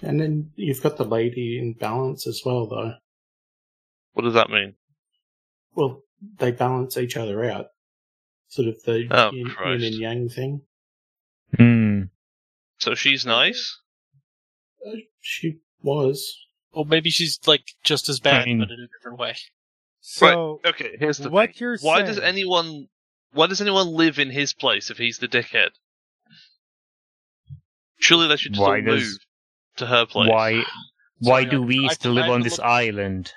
And then you've got the lady in balance as well, though. What does that mean? Well, they balance each other out. Sort of the Oh, yin, yin and yang thing. Hmm. So she's nice. Uh, she was. Or maybe she's like just as bad, I mean- but in a different way. So Okay, here's the what thing. you're Why saying? does anyone why does anyone live in his place if he's the dickhead? Surely they should just Why all does- move to her place. Why? Why Sorry, do we I- still I live have on this look- island?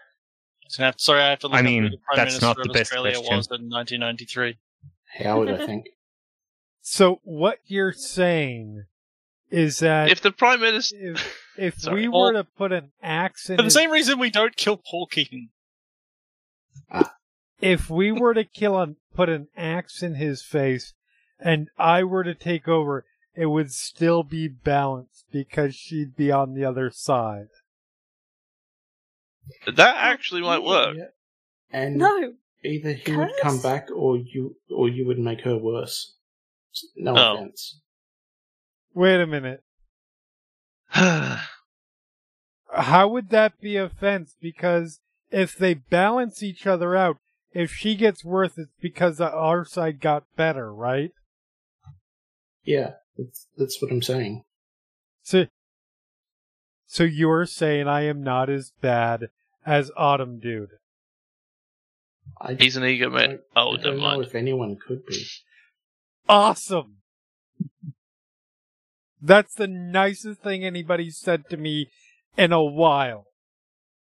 So I have- sorry, I have to look I up mean, who the Prime that's Minister not of the best Australia question. was in 1993. Howard, I think. so what you're saying is that If the prime minister if, if Sorry. we Well- were to put an axe in For the his, same reason we don't kill Paul Keating. Ah. if we were to kill an put an axe in his face and I were to take over, it would still be balanced because she'd be on the other side. that actually might work. Yeah. And No, either he would come back, or you, or you would make her worse. No Oh. offense. Wait a minute. How would that be offense? Because if they balance each other out, if she gets worse, it's because our side got better, right? Yeah, that's, that's what I'm saying. So, so you're saying I am not as bad as Autumn Dude? I, He's an ego man. Oh, I don't know if anyone could be. Awesome. That's the nicest thing anybody's said to me in a while.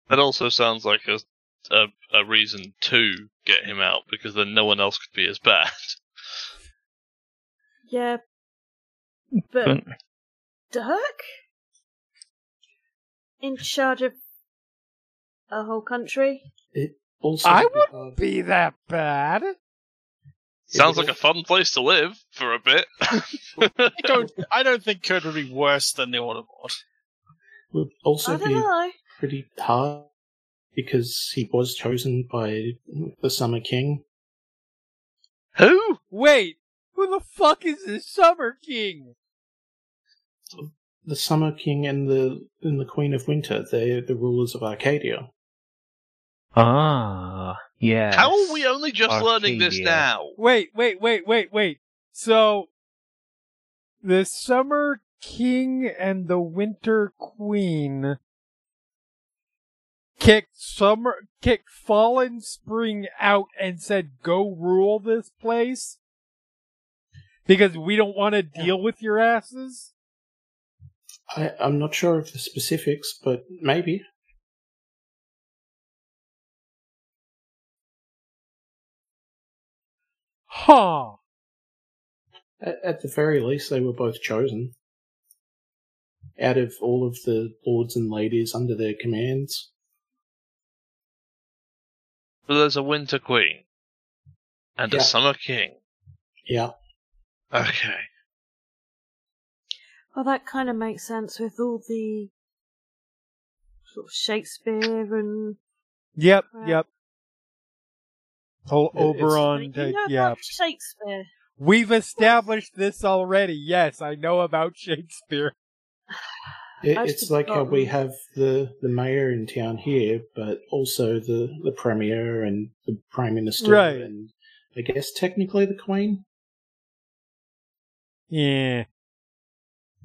That also sounds like a, a a reason to get him out because then no one else could be as bad. yeah, but But Dirk in charge of a whole country. Also, I it'd be wouldn't hard- be that bad. Sounds like a fun place to live for a bit. I don't. I don't think Kird would be worse than the Autobot. would also be know. pretty hard because he was chosen by the Summer King. Who? Wait, who the fuck is this Summer King? The Summer King and the and the Queen of Winter. They're the rulers of Arcadia. ah, Yeah. How are we only just learning this now? Wait, wait, wait, wait, wait. So, the Summer King and the Winter Queen kicked Summer, kicked Fallen Spring out and said, "Go rule this place," because we don't want to deal with your asses. I, I'm not sure of the specifics, but maybe. Huh. At, at the very least, they were both chosen. Out of all of the lords and ladies under their commands. So there's a Winter Queen and Yeah. a Summer King. Yeah. Okay. Well, that kind of makes sense with all the sort of Shakespeare and Yep. Crap. Yep. Whole It- it's- Oberon. you to- know yeah. about Shakespeare. We've established this already. Yes, I know about Shakespeare. It, it's like how we have the, the mayor in town here, but also the, the premier and the prime minister Right. and I guess technically the queen. Yeah.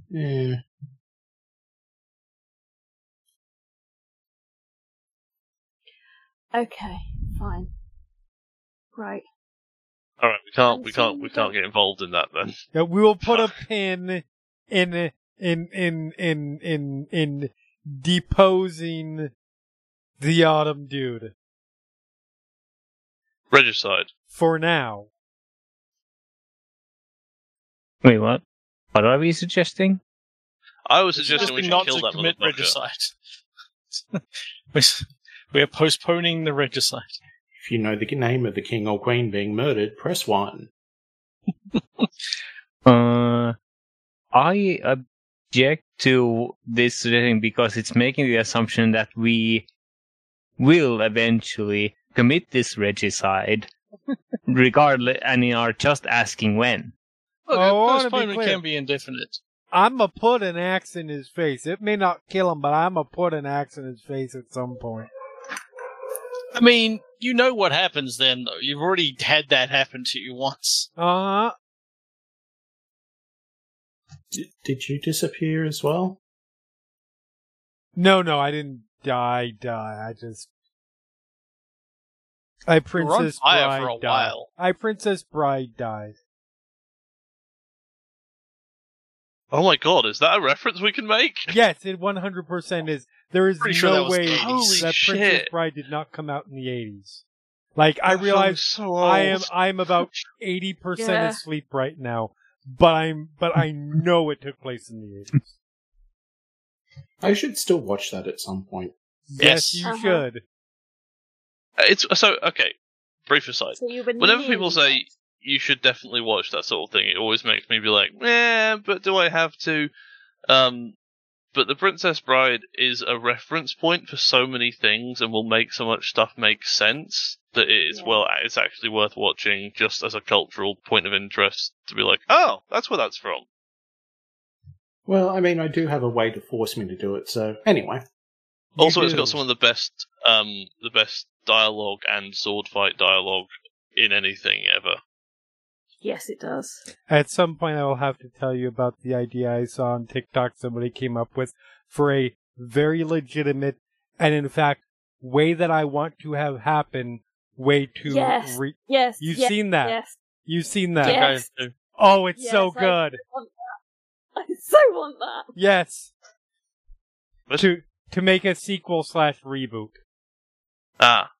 Yeah. Okay, fine. Right. All right. We can't. We can't. We we can't don't- get involved in that then. Yeah, we will put a pin in in in in in in deposing the autumn dude Regicide. for now. Wait, what? What are we suggesting? I was suggesting we should not kill to that commit motherfucker. regicide. We're- We're postponing the regicide. If you know the name of the king or queen being murdered, press one. Uh, I object to this suggesting because it's making the assumption that we will eventually commit this regicide, regardless, and you are just asking when. Look, Oh, be can be indefinite. I'm gonna put an axe in his face. It may not kill him, but I'm gonna put an axe in his face at some point. I mean, you know what happens then, though. You've already had that happen to you once. Uh huh. D- did you disappear as well? No, no, I didn't die. Die. I just. I Princess Bride for a died. while. I Princess Bride died. Oh my god, is that a reference we can make? Yes, it 100% is. There is Pretty sure no that way the 80s. That Princess shit. Bride did not come out in the 80s. Like I That film realize so. I am I'm about 80% Yeah. asleep right now, but I'm but I know it took place in the 80s. I should still watch that at some point. yes, Yes. you Uh-huh. should. It's so okay. Brief aside. So Whenever people say dead. You should definitely watch that sort of thing, it always makes me be like, eh, but do I have to? Um, but The Princess Bride is a reference point for so many things and will make so much stuff make sense that it is, Yeah. well, it's actually worth watching just as a cultural point of interest to be like, oh, that's where that's from. Well, I mean, I do have a way to force me to do it, so anyway. Also, You it's do. got some of the best, um, the best dialogue and sword fight dialogue in anything ever. Yes, it does. At some point I will have to tell you about the idea I saw on TikTok somebody came up with for a very legitimate and in fact way that I want to have happen way to Yes. re- Yes. You've yes, seen that. Yes. You've seen that. Yes. Oh, it's so Yes, I- good. want that. I so want that. Yes. But- To to make a sequel slash reboot. Ah,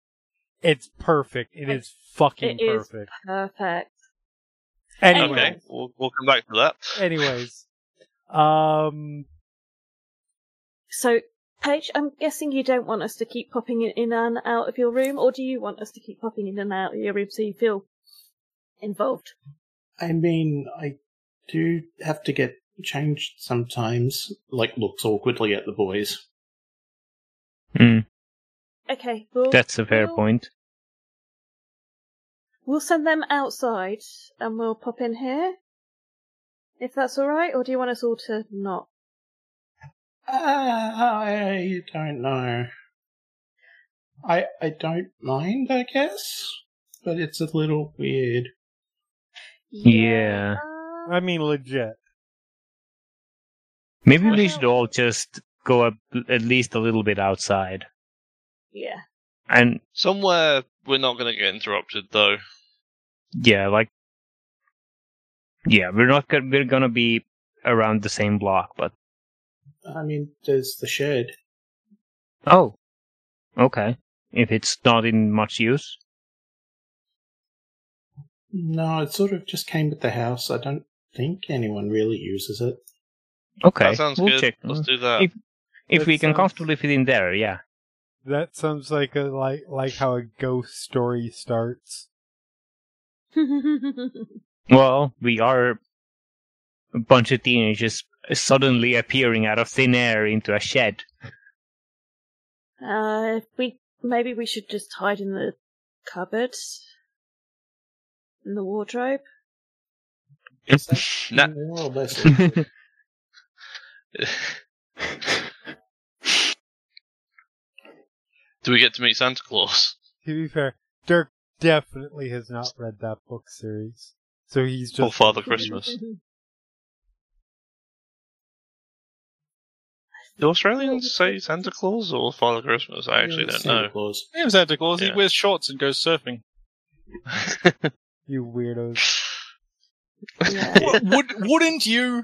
It's perfect. It is fucking perfect. It is. perfect. Perfect. Anyway, okay, we'll, we'll come back to that. anyways. Um So, Paige, I'm guessing you don't want us to keep popping in- in and out of your room, or do you want us to keep popping in and out of your room so you feel involved? I mean, I do have to get changed sometimes, like looks awkwardly at the boys. Hmm, Okay, we'll, that's a fair we'll- point. We'll send them outside and we'll pop in here. If that's alright, or do you want us all to not? Uh, I don't know. I I don't mind, I guess, but it's a little weird. Yeah. I mean, legit. Maybe we should all just go up at least a little bit outside. Yeah. And Somewhere we're not going to get interrupted, though. yeah, like yeah, we're not gonna, we're gonna be around the same block, but I mean, there's the shed. oh, okay. If it's not in much use, No, it sort of just came with the house. I don't think anyone really uses it. okay, that sounds we'll good. check. Let's do that. If if we can sounds- comfortably fit in there, yeah. That sounds like a like like how a ghost story starts. Well, we are a bunch of teenagers suddenly appearing out of thin air into a shed. uh, if we maybe we should just hide in the cupboard, in the wardrobe. Is that Nah. more or less? Do we get to meet Santa Claus? To be fair, Dirk definitely has not read that book series, so he's just Or Father Christmas? Do Australians say Santa Claus or Father Christmas? I actually don't Santa know. Claus. Him Santa Claus, he wears shorts and goes surfing. you weirdos. Yeah. Would- Would wouldn't you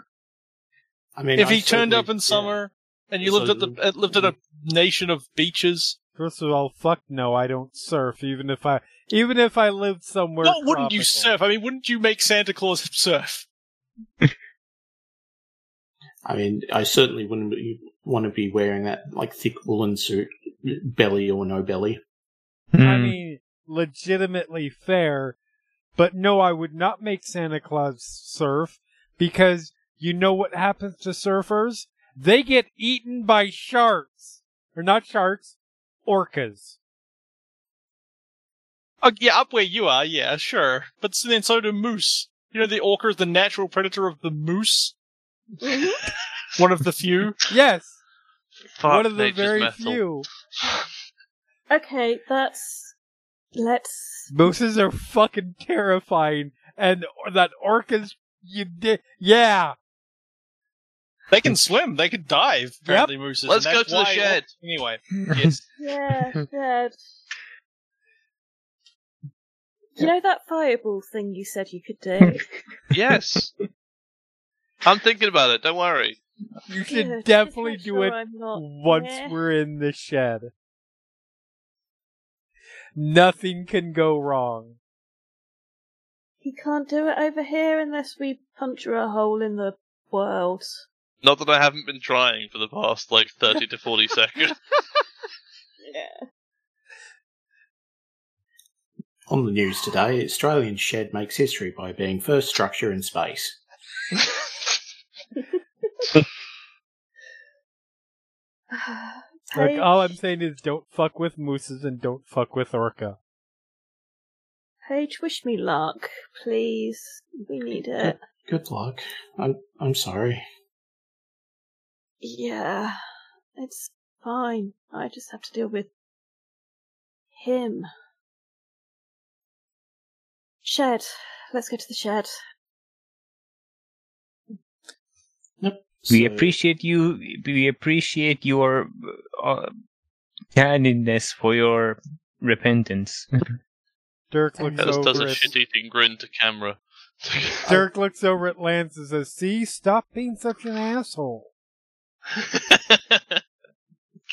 I mean, if I he turned up in summer and you lived at the uh, lived at a nation of beaches? First of all, fuck no, I don't surf. Even if I, even if I lived somewhere. Not wouldn't you surf? I mean, wouldn't you make Santa Claus surf? I mean, I certainly wouldn't be, want to be wearing that like thick woolen suit, belly or no belly. I Hmm. mean, legitimately fair, but no, I would not make Santa Claus surf because you know what happens to surfers? They get eaten by sharks. Or not sharks, orcas. Uh, yeah, up where you are, yeah, sure. But s- then so do moose. You know, the orca is the natural predator of the moose. One of the few. Yes, Fuck one of the very metal. few. okay, that's let's. Mooses are fucking terrifying, and that orcas, you did, yeah. They can swim. They can dive. Apparently, mooses. Let's and go to the why- shed. Anyway, yes. Yeah, yeah. You know that fireball thing you said you could do? Yes. I'm thinking about it. Don't worry. You Good, should just definitely do sure it once there. we're in the shed. Nothing can go wrong. He can't do it over here unless we puncture a hole in the world. Not that I haven't been trying for the past like 30 to 40 seconds. Yeah. On the news today, Australian shed makes history by being first structure in space. Look, all I'm saying is don't fuck with mooses and don't fuck with orca. Paige, wish me luck, please. We need it. Good luck. I'm I'm sorry. Yeah, it's fine. I just have to deal with him. Shed. Let's go to the shed. We So- appreciate you. We appreciate your uh, candidness for your repentance. Dirk looks Alice does over a at shit-eating grin to camera. Dirk looks over at Lance and says, "See, stop being such an asshole."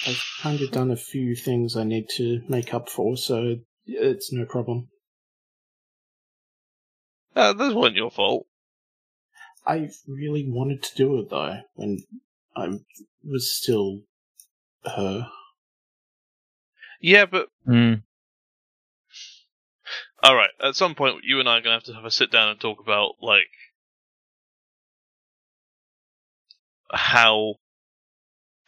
I've kind of done a few things I need to make up for, so it's no problem. uh, this wasn't your fault. I really wanted to do it though, when I was still her. Yeah, but Hmm. all right. At some point, you and I are gonna have to have a sit down and talk about like how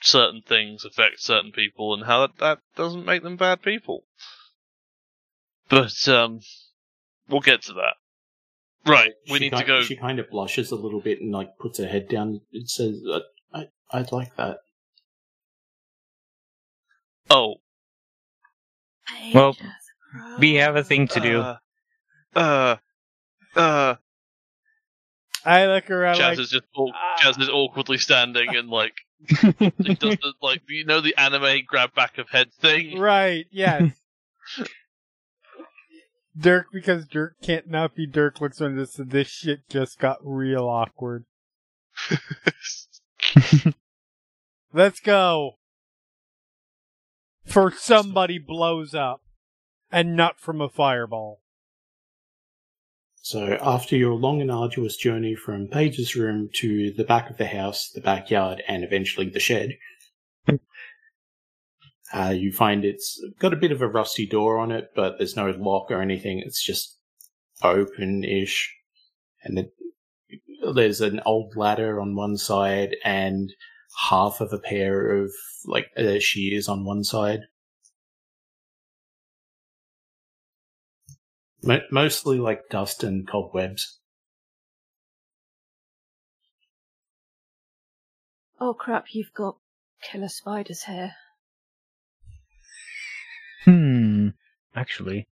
certain things affect certain people and how that, that doesn't make them bad people. But um, we'll get to that. Right, we She need ki- to go. She kind of blushes a little bit and like puts her head down. It says, uh, "I I'd like that." Oh, Well, We have a thing to do. Uh, uh, uh I look around Chaz like, is just aw- ah. Chaz is awkwardly standing and like he does the like you know the anime grab back of head thing. right, yes. Dirk, because Dirk can't not be Dirk, looks on this, and this shit just got real awkward. Let's go. For somebody blows up, and not from a fireball. So after your long and arduous journey from Paige's room to the back of the house, the backyard, and eventually the shed, uh, you find it's got a bit of a rusty door on it, but there's no lock or anything. It's just open-ish, and there's an old ladder on one side and half of a pair of like uh, shears on one side. Mo- mostly like dust and cobwebs. Oh crap, you've got killer spider's here. Hmm. Actually,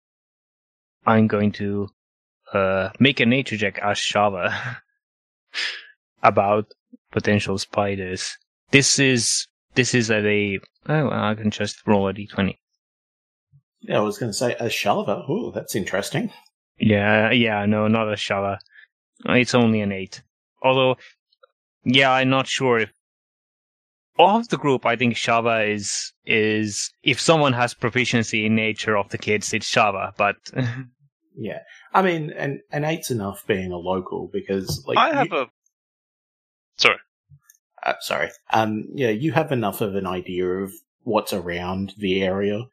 I'm going to uh make a nature check as Shava about potential spiders. This is this is at a oh I can just roll a d20. Yeah, I was going to say a Shava. Oh, that's interesting. Yeah, yeah, no, not a Shava. It's only an eight. Although, yeah, I'm not sure if of the group. I think Shava is is if someone has proficiency in nature of the kids, it's Shava. But Yeah, I mean, and an eight's enough being a local because like I have you- a sorry. uh, sorry, um, yeah, you have enough of an idea of what's around the area.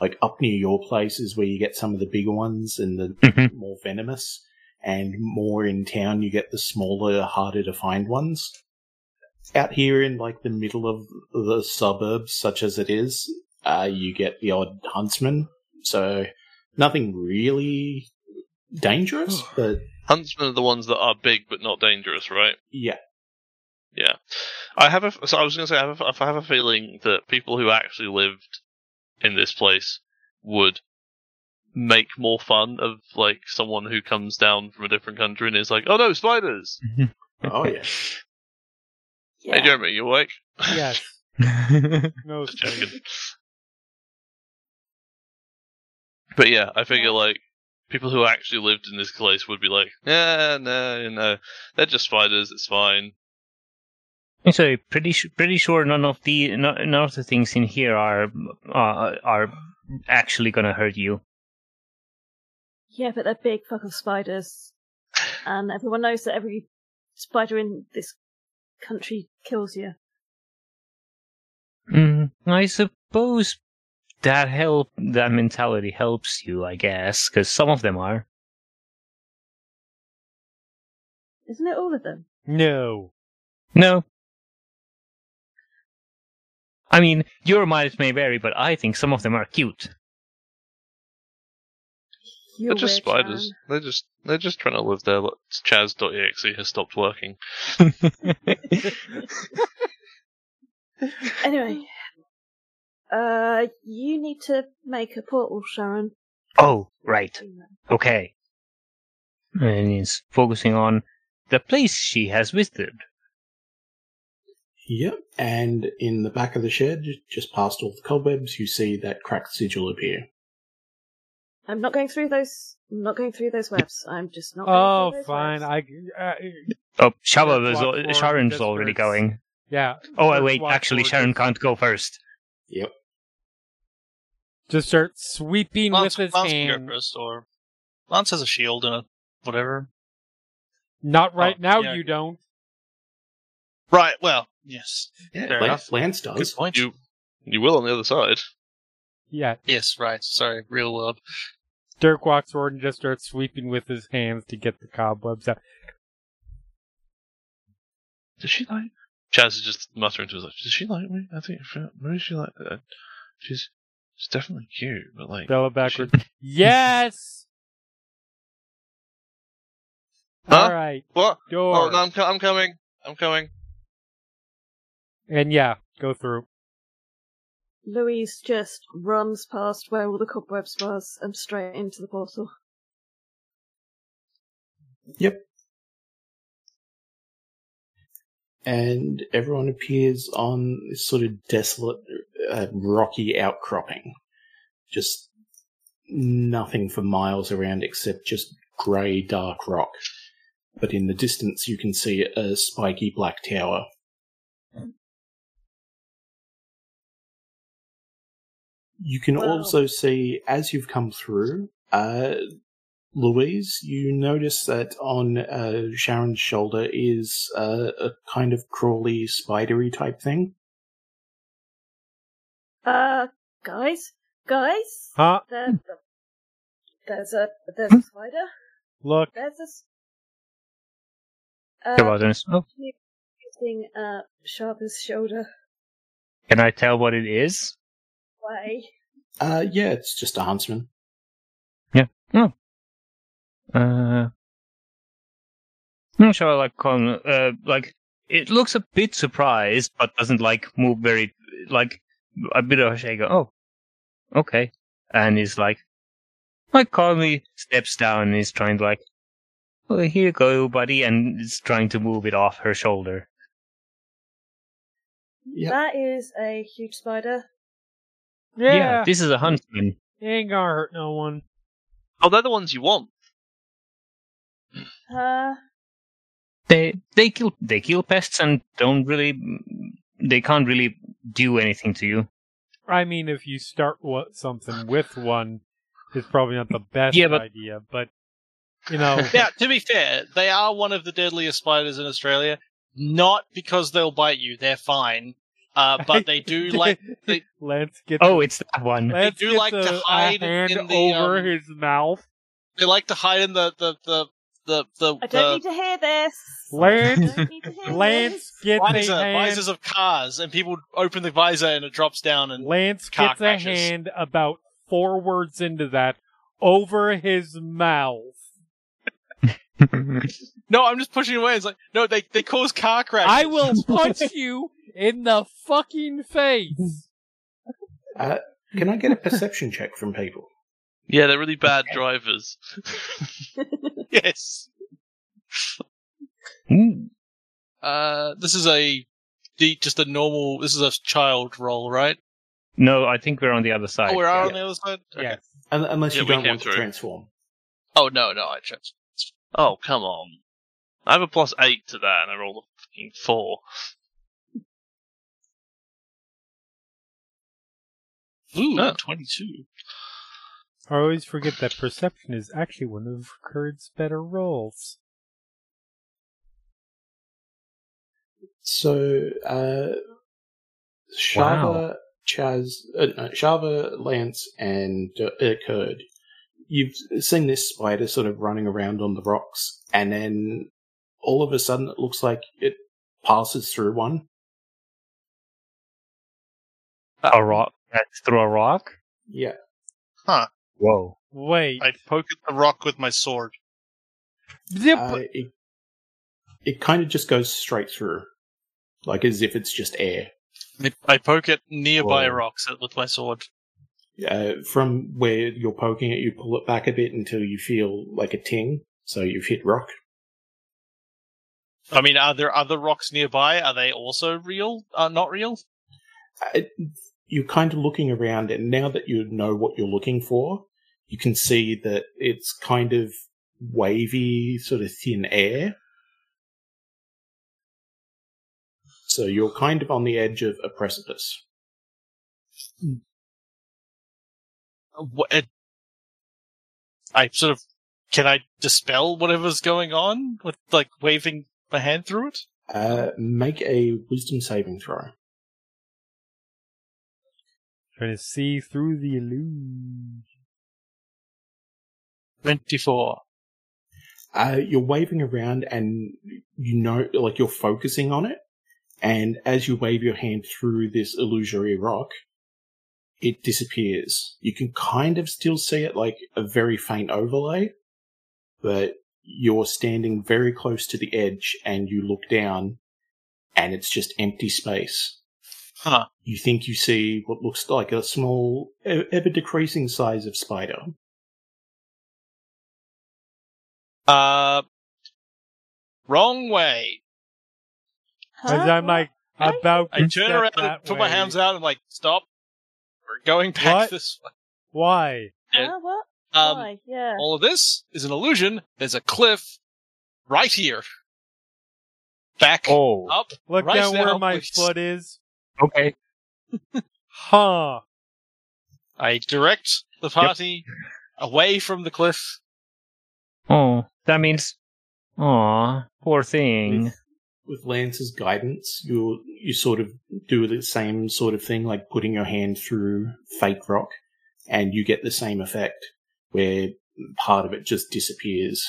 Like up near your place is where you get some of the bigger ones and the Mhm. more venomous, and more in town you get the smaller, harder to find ones. Out here in like the middle of the suburbs, such as it is, uh, you get the odd huntsman. So nothing really dangerous, but Huntsmen are the ones that are big but not dangerous, right? yeah, Yeah, I have a. So I was going to say, I have, a, I have a feeling that people who actually lived in this place would make more fun of like someone who comes down from a different country and is like, "Oh no, spiders!" oh yeah. Hey, Jeremy, you awake? Yes. No Just But yeah, I figure like people who actually lived in this place would be like, "Yeah, no, no, they're just spiders. It's fine." So pretty su- pretty sure none of the no, none of the things in here are uh, are actually gonna hurt you. Yeah, but they're big fuck of spiders. And everyone knows that every spider in this country kills you. Mm, I suppose that help that mentality helps you, I guess, because some of them are. Isn't it all of them? No. No. I mean, your mileage may vary, but I think some of them are cute. You're they're just weird, spiders. They're just they're just trying to live there. Look, Chaz.exe has stopped working. Anyway, uh, you need to make a portal, Sharon. oh, right. Okay. And he's focusing on the place she has visited. Yep. And in the back of the shed, just past all the cobwebs, you see that cracked sigil appear. I'm not going through those. I'm not going through those webs. I'm just not. Going Oh, through those fine. Webs. I. Uh, Oh, Shava Let's was, al- Sharon's just already first. going. yeah. Oh, Let's wait, actually, Sharon can't go first. Yep. Just start sweeping Lance, with his Lance can hand. go first, or Lance has a shield and a whatever. Not right Oh, now. yeah. You don't. Right. Well, yes. Yeah, Fair Lance, enough. Lance Good does. point. You you will on the other side. Yeah. Yes. Right. Sorry. Real world. Dirk walks forward and just starts sweeping with his hands to get the cobwebs out. Does she like? Chaz is just muttering to himself. Does she like me? I think maybe she like. Uh, she's she's definitely cute, but like. Bella backwards. yes. Huh? All right. What? Door. Oh, no, I'm co- I'm coming. I'm coming. And yeah, go through. Louise just runs past where all the cobwebs was and straight into the portal. Yep. And everyone appears on this sort of desolate, uh, rocky outcropping. Just nothing for miles around except just grey, dark rock. But in the distance, you can see a spiky black tower. You can Wow. also see, as you've come through, uh, Louise, you notice that on uh, Sharon's shoulder is uh, a kind of crawly, spidery type thing. Uh, guys, guys, Huh? there, there's a there's a spider. Look. There's a. s- Come Uh, on, Dennis. Oh, using uh Shava's shoulder. can I tell what it is? Way. Uh, yeah, it's just a huntsman. Yeah. No. Uh, not sure. Like, call, uh, like it looks a bit surprised, but doesn't like move very like a bit of a shake. Oh, okay, and he's like, like calmly steps down and is trying to like, oh, here you go, buddy, and is trying to move it off her shoulder. Yep. That is a huge spider. Yeah. this is a huntsman. He ain't gonna hurt no one. Oh, they're the ones you want. Uh, They they kill they kill pests and don't really they can't really do anything to you. I mean, if you start wa- something with one, it's probably not the best Yeah, but- idea. But you know, Now, to be fair, they are one of the deadliest spiders in Australia. Not because they'll bite you; they're fine. Uh, but they do like they- Lance gets Oh, it's that one. Lance do like a, to a hide hand in the, over um, his mouth. they like to hide in the the the the the, I don't the need to hear this. Lance- need to hear Lance this. gets visor, a hand. visors of cars, and people open the visor and it drops down. And Lance car gets a hand about four words into that over his mouth. No, I'm just pushing away. It's like no, they they cause car crashes. I will punch you in the fucking face. Uh, can I get a perception check from people? Yeah, they're really bad drivers. yes. Ooh. Uh, this is a the just a normal. This is a child roll, right? No, I think we're on the other side. Oh, we're yeah. on the other side. Okay. Yes. Un- Unless Yeah, you don't want through. to transform. Oh no, no, I chose. Oh, come on. I have a plus eight to that, and I rolled a fucking four. Ooh, Oh. 22. I always forget that perception is actually one of Kird's better rolls. So, uh, Shava, Chaz, uh, no, Shava, Lance, and uh, Kurd, you've seen this spider sort of running around on the rocks, and then all of a sudden it looks like it passes through one. A rock. That's through a rock. Yeah. Huh. Whoa. Wait. I poke at the rock with my sword. Uh, it, it kind of just goes straight through, like as if it's just air. I, I poke at nearby Whoa. rocks with my sword. Uh, from where you're poking it, you pull it back a bit until you feel like a ting, so you've hit rock. I mean, are there other rocks nearby? Are they also real? Uh, not real? Uh, you're kind of looking around, and now that you know what you're looking for, you can see that it's kind of wavy, sort of thin air. So you're kind of on the edge of a precipice. Wha- it- I sort of can I dispel whatever's going on with like waving my hand through it? Uh, make a wisdom saving throw. Trying to see through the illusion. Twenty-four. uh, you're waving around and you know, like you're focusing on it. And as you wave your hand through this illusory rock, it disappears. You can kind of still see it like a very faint overlay, but you're standing very close to the edge and you look down and it's just empty space. Huh. You think you see what looks like a small, ever decreasing size of spider. Uh, wrong way. As Huh? I'm like about to I turn around and that put my hands out and like, stop. We're going back What? this way. Why? Huh? What? Um, Why? Yeah. all of this is an illusion. There's a cliff right here. Back Oh, up. Look Right down where my please. foot is. okay. Huh. I direct the party away from the cliff. Oh, that means. Aw, poor thing. With, with Lance's guidance, you you sort of do the same sort of thing, like putting your hand through fake rock, and you get the same effect, where part of it just disappears.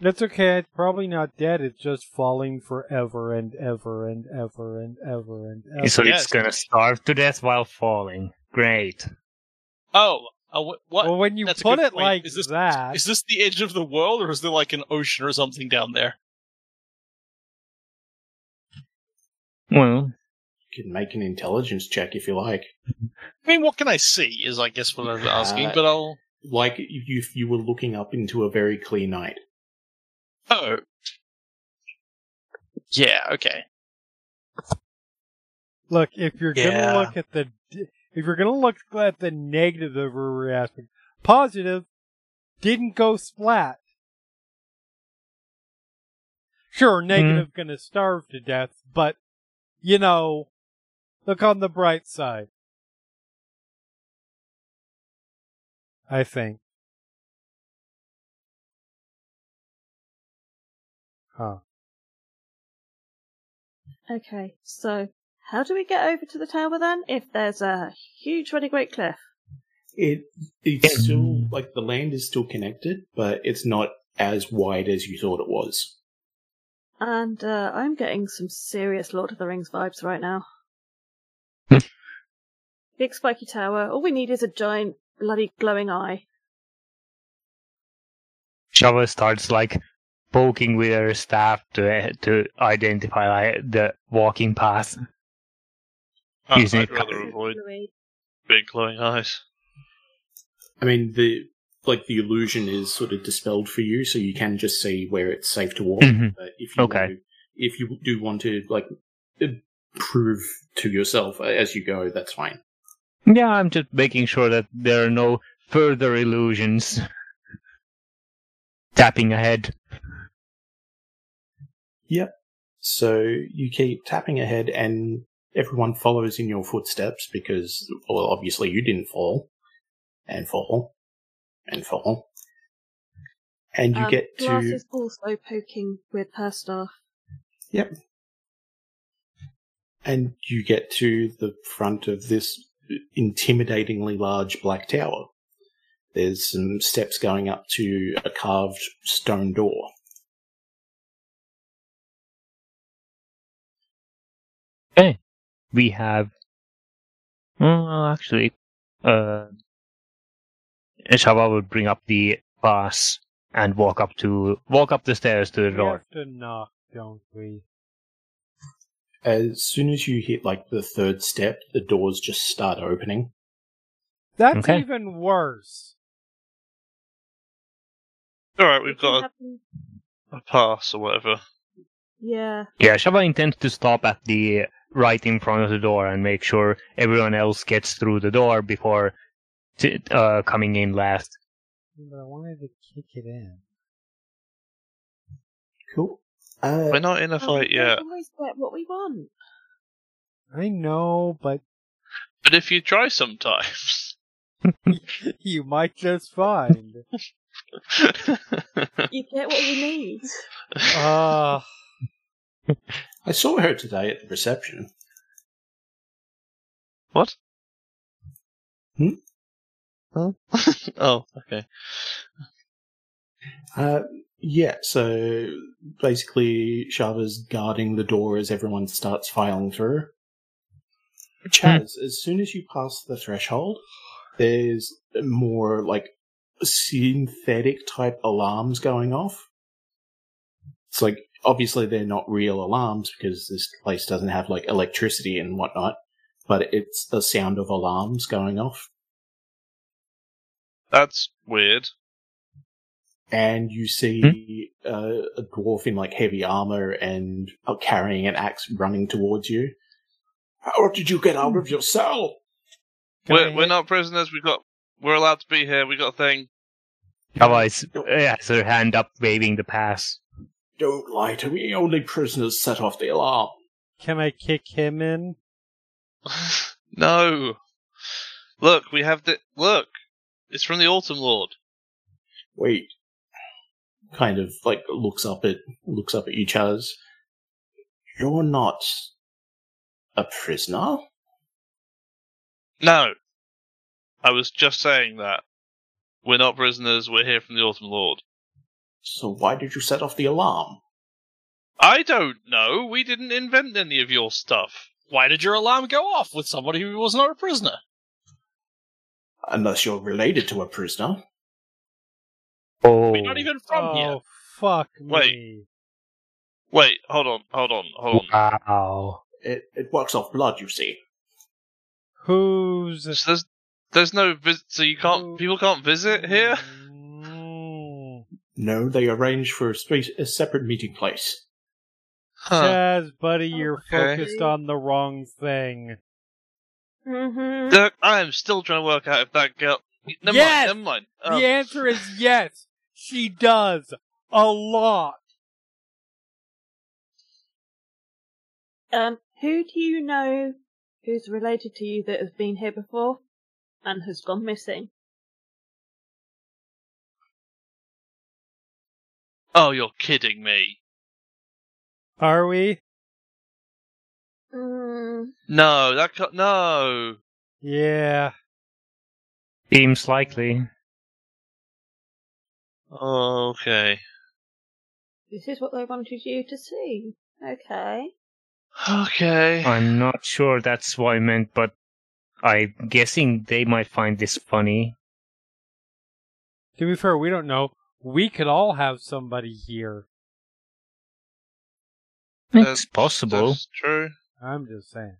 That's okay. It's probably not dead. It's just falling forever and ever and ever and ever and ever. So Yes. it's gonna starve to death while falling. Great. Oh, uh, what? well, when you That's put it point. like Is this- that, Is this the edge of the world, or is there like an ocean or something down there? Well, You can make an intelligence check if you like. I mean, what can I see? Is I guess what I was asking, Uh, but I'll. Like if you, if you were looking up into a very clear night. Oh. Yeah. Okay. look, if you're Yeah. gonna look at the, if you're gonna look at the negative of every aspect, positive didn't go splat. Sure, negative gonna starve to death, but you know, look on the bright side. I think. Huh. Okay, so how do we get over to the tower then? If there's a huge, really great cliff. It it's still like the land is still connected, but it's not as wide as you thought it was. And uh, I'm getting some serious Lord of the Rings vibes right now. Big spiky tower. All we need is a giant bloody glowing eye. Shava starts like poking with her staff to to identify like, the walking path. I- Using I'd rather avoid big glowing eyes. I mean the like the illusion is sort of dispelled for you, so you can just see where it's safe to walk. Mhm. But if you Okay. to, if you do want to like prove to yourself as you go, that's fine. Yeah, I'm just making sure that there are no further illusions. Tapping ahead. Yep. So you keep tapping ahead, and everyone follows in your footsteps because, well, obviously you didn't fall, and fall, and fall, and you Um, get Glass to is also poking with her staff. Yep. And you get to the front of this intimidatingly large black tower. There's some steps going up to a carved stone door. We have. Well, actually, uh, Shava will bring up the pass and walk up to walk up the stairs to the We door. have to knock, don't we? As soon as you hit like the third step, the doors just start opening. That's Okay. even worse. Alright, we've got a, a pass or whatever. Yeah. Yeah, Shava intends to stop at the right in front of the door and make sure everyone else gets through the door before t- uh, coming in last. But I wanted to kick it in. Cool. Uh, We're not in a Oh, fight we yet. always get what we want. I know, but But if you try sometimes. you might just find. You get what you need. Uh, I saw her today at the reception. what? Hmm? Oh. oh, okay. Uh, yeah, so basically, Shava's guarding the door as everyone starts filing through. Chaz, as soon as you pass the threshold, there's more like synthetic type alarms going off. It's like obviously they're not real alarms because this place doesn't have like electricity and whatnot, but it's the sound of alarms going off. That's weird. And you see uh, a dwarf in like heavy armor and uh, carrying an axe running towards you. How did you get out of your cell? Can We're, we're not prisoners. We got. We're allowed to be here. We got a thing. Otherwise, yeah, so her hand up, waving the pass. Don't lie to me. Only prisoners set off the alarm. Can I kick him in? no. Look, we have the look. It's from the Autumn Lord. Wait. Kind of like looks up at looks up at you, Chaz. You're not a prisoner. No. I was just saying that. We're not prisoners. We're here from the Autumn Lord. So why did you set off the alarm? I don't know. We didn't invent any of your stuff. Why did your alarm go off with somebody who was not a prisoner? Unless you're related to a prisoner. Oh, We're not even from oh, here. fuck Wait. me. Wait, Wait, hold on, hold on, hold on. wow. It it works off blood, you see. Who's So there's there's no vis- so you can't people can't visit here. No, they arrange for a, space, a separate meeting place. Huh. Chaz, buddy, you're Okay. focused on the wrong thing. Mm-hmm. Look, I am still trying to work out if that girl. Never Yes! mind. Never mind. Um, the answer is yes. She does a lot. Um, who do you know who's related to you that has been here before and has gone missing? Oh, you're kidding me. Are we? Mm, No, that ca- no. Yeah. Seems likely. Okay. this is what they wanted you to see. Okay. Okay. I'm not sure that's what I meant, but I'm guessing they might find this funny. To be fair, we don't know. We could all have somebody here. It's That's- possible. That's true. I'm just saying.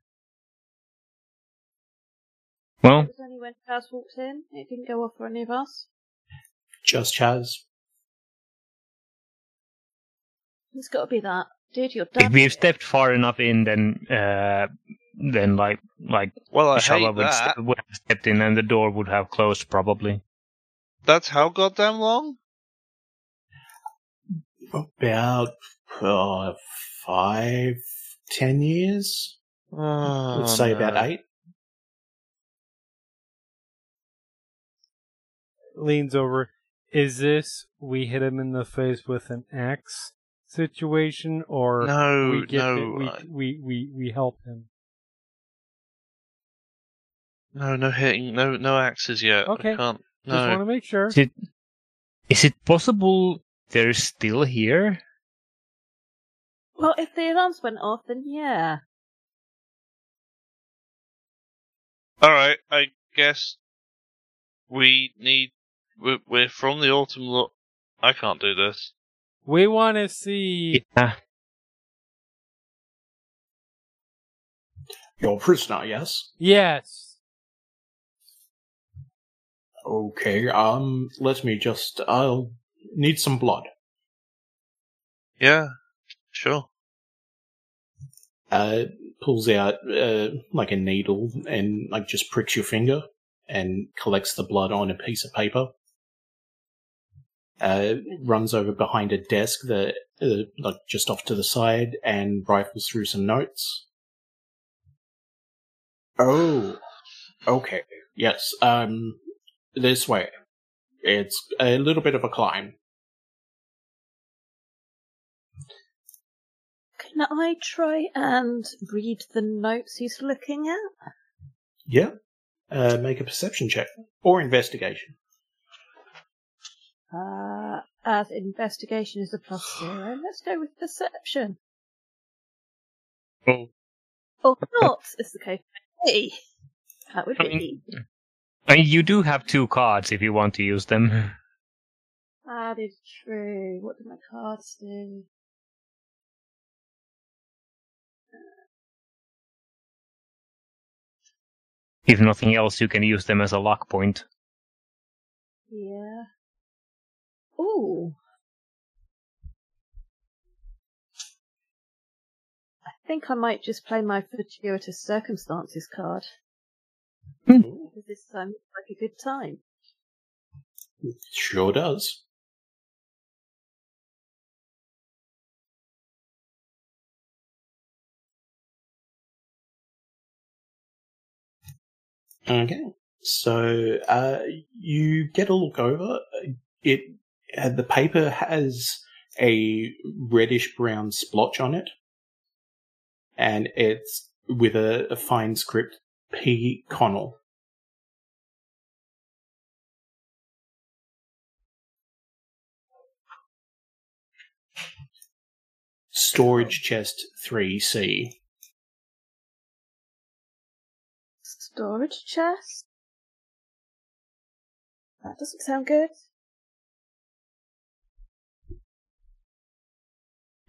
Well, It was only when Chaz walked in. It didn't go off for any of us. Just Chaz. It's got to be that. Dude, you're done. if we've stepped far enough in, then uh, then like like Well, I Shala hate would, that. ste- would have stepped in, and the door would have closed probably. That's how goddamn long. About uh, five, ten years. Oh, Let's say about eight. Leans over. Is this we hit him in the face with an axe situation, or No, we get no, the- we, I- we we we help him? no, no hitting, no, no axes yet. I Okay. can't. Just want to make sure. Is it is it possible they're still here? Well, if the alarms went off, then yeah. All right, I guess we need. We're, we're from the autumn. Lo- I can't do this. We want to see. Yeah. You're prisoner, yes? Yes. Okay, um, let me just, I'll need some blood. Yeah, sure. Uh, pulls out, uh, like a needle and, like, just pricks your finger and collects the blood on a piece of paper. Uh, runs over behind a desk that, uh, like, just off to the side and rifles through some notes. Oh, okay. Yes, um, this way. It's a little bit of a climb. Can I try and read the notes he's looking at? Yeah. Uh, make a perception check or investigation. Uh, as investigation is a plus zero, let's go with perception. Oh. Or not, is the case. Hey, that would I be. I mean, you do have two cards if you want to use them. That is true. What do my cards do? If nothing else, you can use them as a lock point. Yeah. Ooh. I think I might just play my fortuitous circumstances card. Hmm. Because this time looks like a good time. Sure does. Okay, so uh, you get a look over. It uh, the paper has a reddish brown splotch on it, and it's with a, a fine script P. Connell. Storage chest 3C. Storage chest? That doesn't sound good.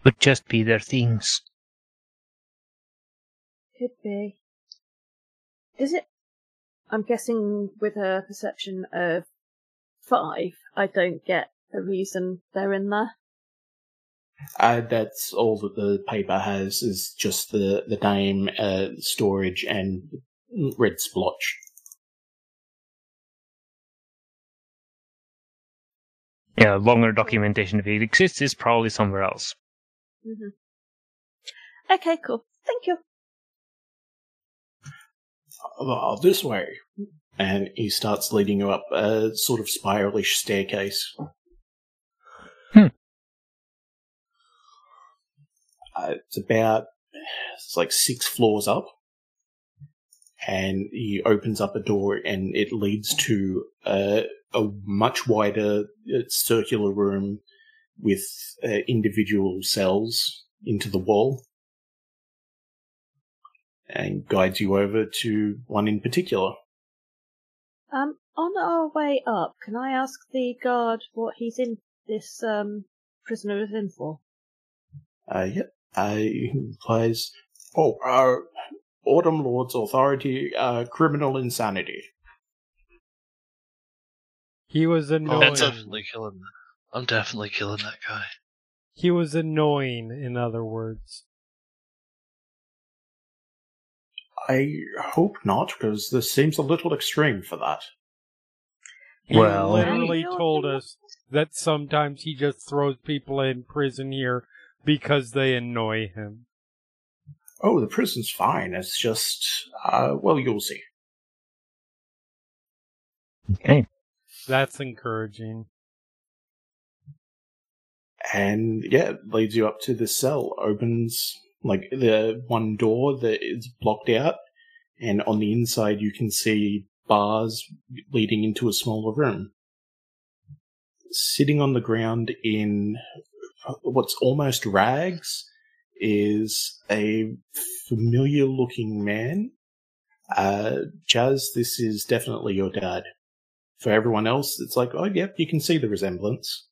Would just be their things. Could be. Is it? I'm guessing with a perception of five, I don't get the reason they're in there. Uh, that's all that the paper has is just the, the name, uh, storage, and red splotch. Yeah, longer documentation if it exists is probably somewhere else. hmm Okay, cool. Thank you. This way. And he starts leading you up a sort of spiralish staircase. Hmm. Uh, it's about, it's like six floors up. And he opens up a door and it leads to a, a much wider uh, circular room with uh, individual cells into the wall and guides you over to one in particular. Um, on our way up, can I ask the guard what he's in this um prisoner is in for? Uh, yep. Uh, he implies, oh, uh, Autumn Lord's authority, uh, criminal insanity. He was annoying. I'm definitely killing. I'm definitely killing that guy. He was annoying, in other words. I hope not, because this seems a little extreme for that. He Well- literally told us that sometimes he just throws people in prison here because they annoy him. Oh, the prison's fine. It's just, uh, well, you'll see. Okay. That's encouraging. And yeah, it leads you up to the cell. Opens like the one door that is blocked out, and on the inside you can see bars leading into a smaller room. Sitting on the ground in what's almost rags is a familiar looking man. Uh, Chaz, this is definitely your dad. For everyone else, it's like, oh, yep, you can see the resemblance.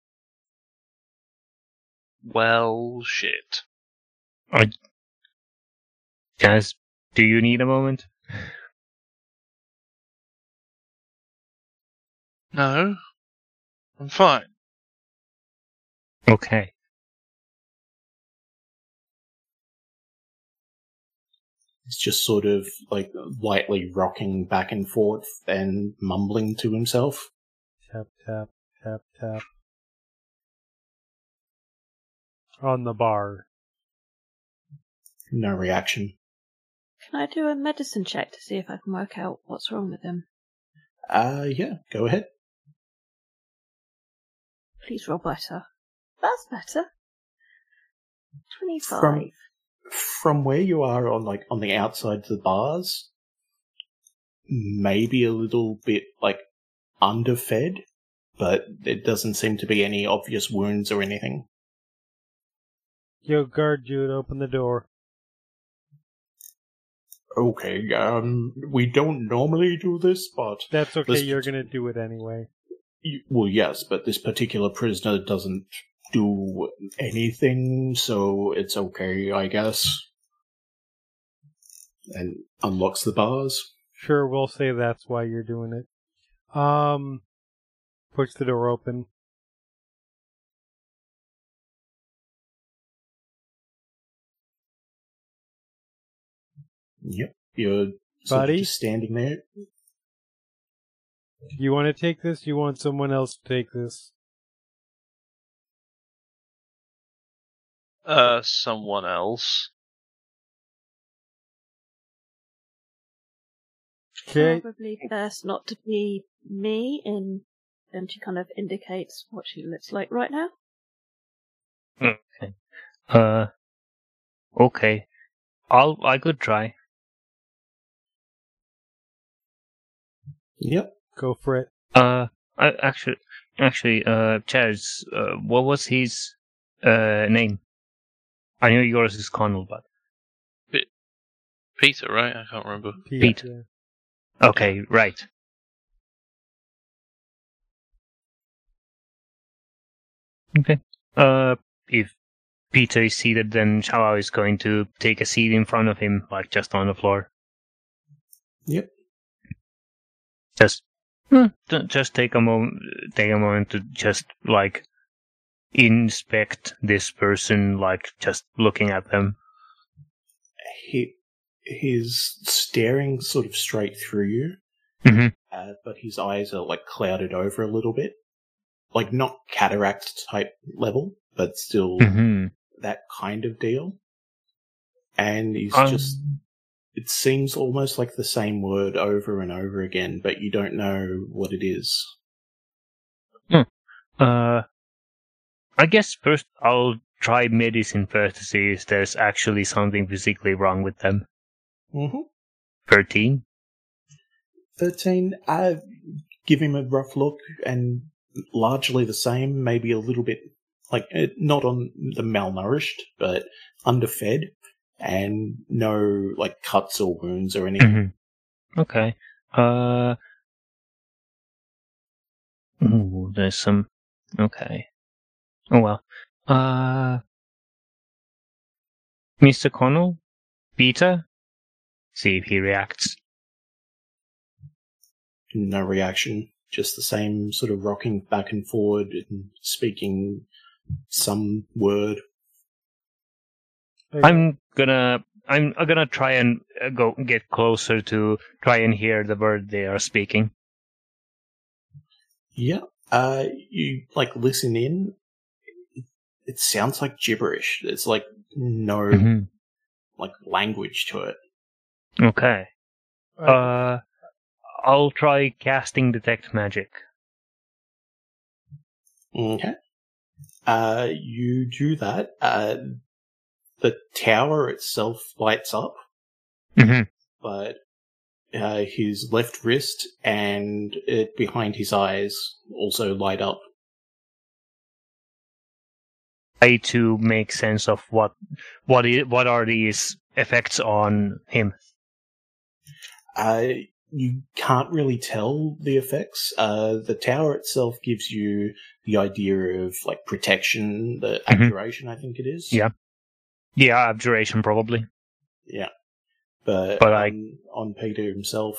Well, shit. I... Chaz, do you need a moment? No, I'm fine. Okay. He's just sort of like lightly rocking back and forth and mumbling to himself. Tap, tap, tap, tap. On the bar. No reaction. Can I do a medicine check to see if I can work out what's wrong with him? Uh, yeah, go ahead. Please roll better. That's better. Twenty-five. From from where you are on like on the outside of the bars, maybe a little bit like underfed, but it doesn't seem to be any obvious wounds or anything. Yo, guard Jude, open the door. Okay, um, we don't normally do this, but That's okay, This- you're gonna do it anyway. Well, yes, but this particular prisoner doesn't do anything, so it's okay, I guess. And unlocks the bars. Sure, we'll say that's why you're doing it. Um, push the door open. Yep. You're Buddy? just standing there. You want to take this? You want someone else to take this? Uh, someone else. Okay. Probably best not to be me in and she kind of indicates what she looks like right now. Okay. Uh, okay. I'll, I could try. Yep. Go for it. Uh, I, actually, actually, uh, Chaz, uh, what was his, uh, name? I know yours is Connell, but. Peter, right? I can't remember. Pete. Yeah. Okay, right. Okay. Uh, if Peter is seated, then Shava is going to take a seat in front of him, like just on the floor. Yep. Just, hmm, ju- just take a moment, take a moment to just like inspect this person, like just looking at them. He he's staring sort of straight through you, Mhm. uh, but his eyes are like clouded over a little bit, like not cataract type level, but still Mm-hmm. that kind of deal. And he's Um, just it seems almost like the same word over and over again, but you don't know what it is. Uh, I guess first I'll try medicine first to see if there's actually something physically wrong with them. Mm-hmm. Thirteen. 13, uh, give him a rough look and largely the same, maybe a little bit, like, uh, not on the malnourished, but underfed, and no, like, cuts or wounds or anything. Mm-hmm. Okay. Uh. Ooh, there's some. Okay. Oh well. Uh. Mr. Connell? Peter? See if he reacts. No reaction, just the same sort of rocking back and forward and speaking some word. I'm gonna. I'm gonna try and uh, go get closer to try and hear the word they are speaking. Yeah. Uh, you, like, listen in. It, it sounds like gibberish. There's, like, no, Mhm. like, language to it. Okay. Uh, I'll try casting detect magic. Okay. Uh, you do that. Uh, the tower itself lights up, Mm-hmm. but uh, his left wrist and it behind his eyes also light up. Try to make sense of what what i- what are these effects on him. Uh, you can't really tell the effects. Uh, the tower itself gives you the idea of like protection, the Mhm. abjuration, I think it is. Yeah. Yeah, abjuration probably. Yeah. But, But I- on, on Peter himself,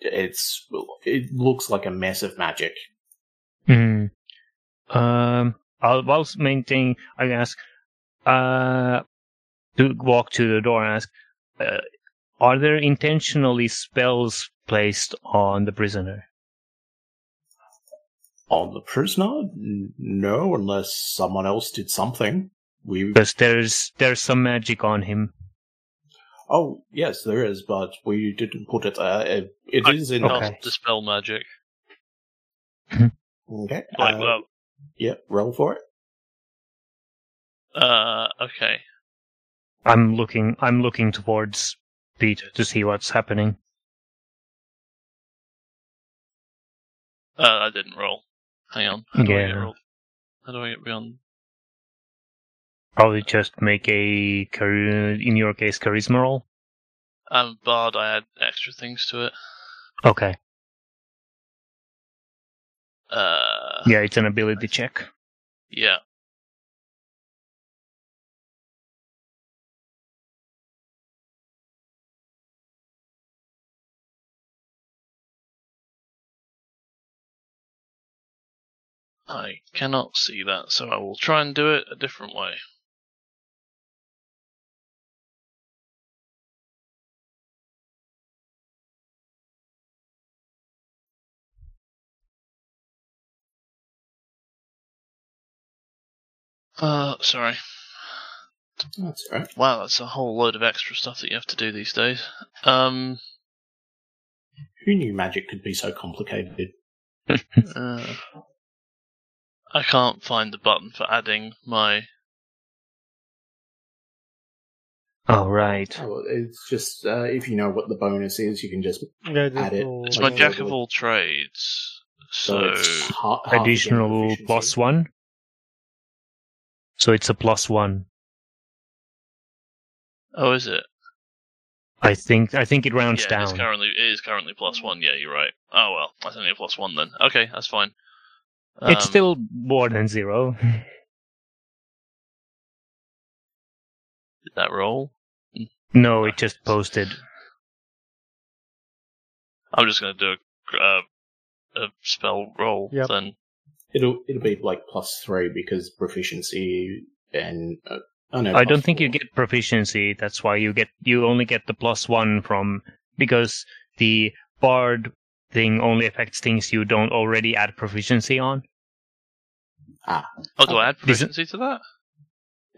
it's it looks like a mess of magic. Hmm. Um, I'll whilst maintain. I ask, uh, to walk to the door and ask, uh, are there intentionally spells placed on the prisoner? On the prisoner? No, unless someone else did something. We Because there's there's some magic on him. oh yes, there is, but we didn't put it. Uh, it, it I- is in. Not Okay. dispel magic. Okay. Like, uh, well, yeah, roll for it. uh, okay. I'm looking. I'm looking towards Peter to see what's happening. Uh, I didn't roll. Hang on. How do I get Yeah. rolled? How do I get beyond? Probably just make a in your case charisma roll. I'm bard. I add extra things to it. Okay. Uh, yeah, it's an ability check. Yeah. I cannot see that, so I will try and do it a different way. Uh, sorry. That's all right. Wow, that's a whole load of extra stuff that you have to do these days. Um, Who knew magic could be so complicated? uh, I can't find the button for adding my. All right. Oh, it's just uh, if you know what the bonus is, you can just Yeah, Add it. It's Like my jack of all trades. so, So, it's ha- Additional proficiency. plus one. So it's a plus one. oh, is it? I think. I think it rounds yeah, it's down. currently it is currently plus one. Yeah, you're right. Oh well, that's only a plus one then. Okay, that's fine. it's Um, still more than zero. did that roll. no, it just posted. I'm just gonna do a uh, a spell roll Yep. then. It'll it'll be like plus three because proficiency and uh, oh no, I don't think you get proficiency. That's why you get you only get the plus one from because the bard thing only affects things you don't already add proficiency on. Ah. Oh, do I add Okay. Is proficiency to that?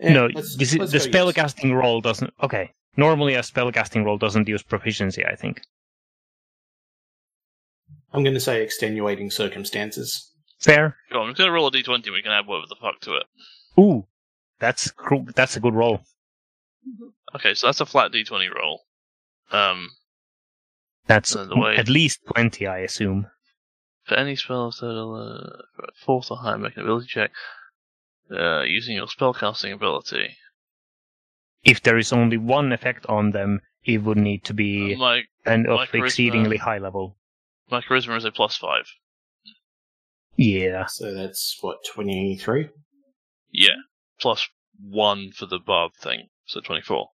Yeah, no, let's- this let's the go yes. spellcasting roll doesn't. Okay, normally a spellcasting roll doesn't use proficiency. I think. I'm going to say extenuating circumstances. Fair. Go on, I'm just gonna roll a d20 and we can add whatever the fuck to it. Ooh, that's that's a good roll. Okay, so that's a flat d20 roll. Um, That's Uh, the way- at least twenty, I assume. for any spells that are uh, a fourth or higher, make an ability check uh, using your spellcasting ability. If there is only one effect on them, it would need to be my and of exceedingly high level. my charisma is a plus five. Yeah. So that's what twenty three. Yeah, plus one for the bard thing, so 24.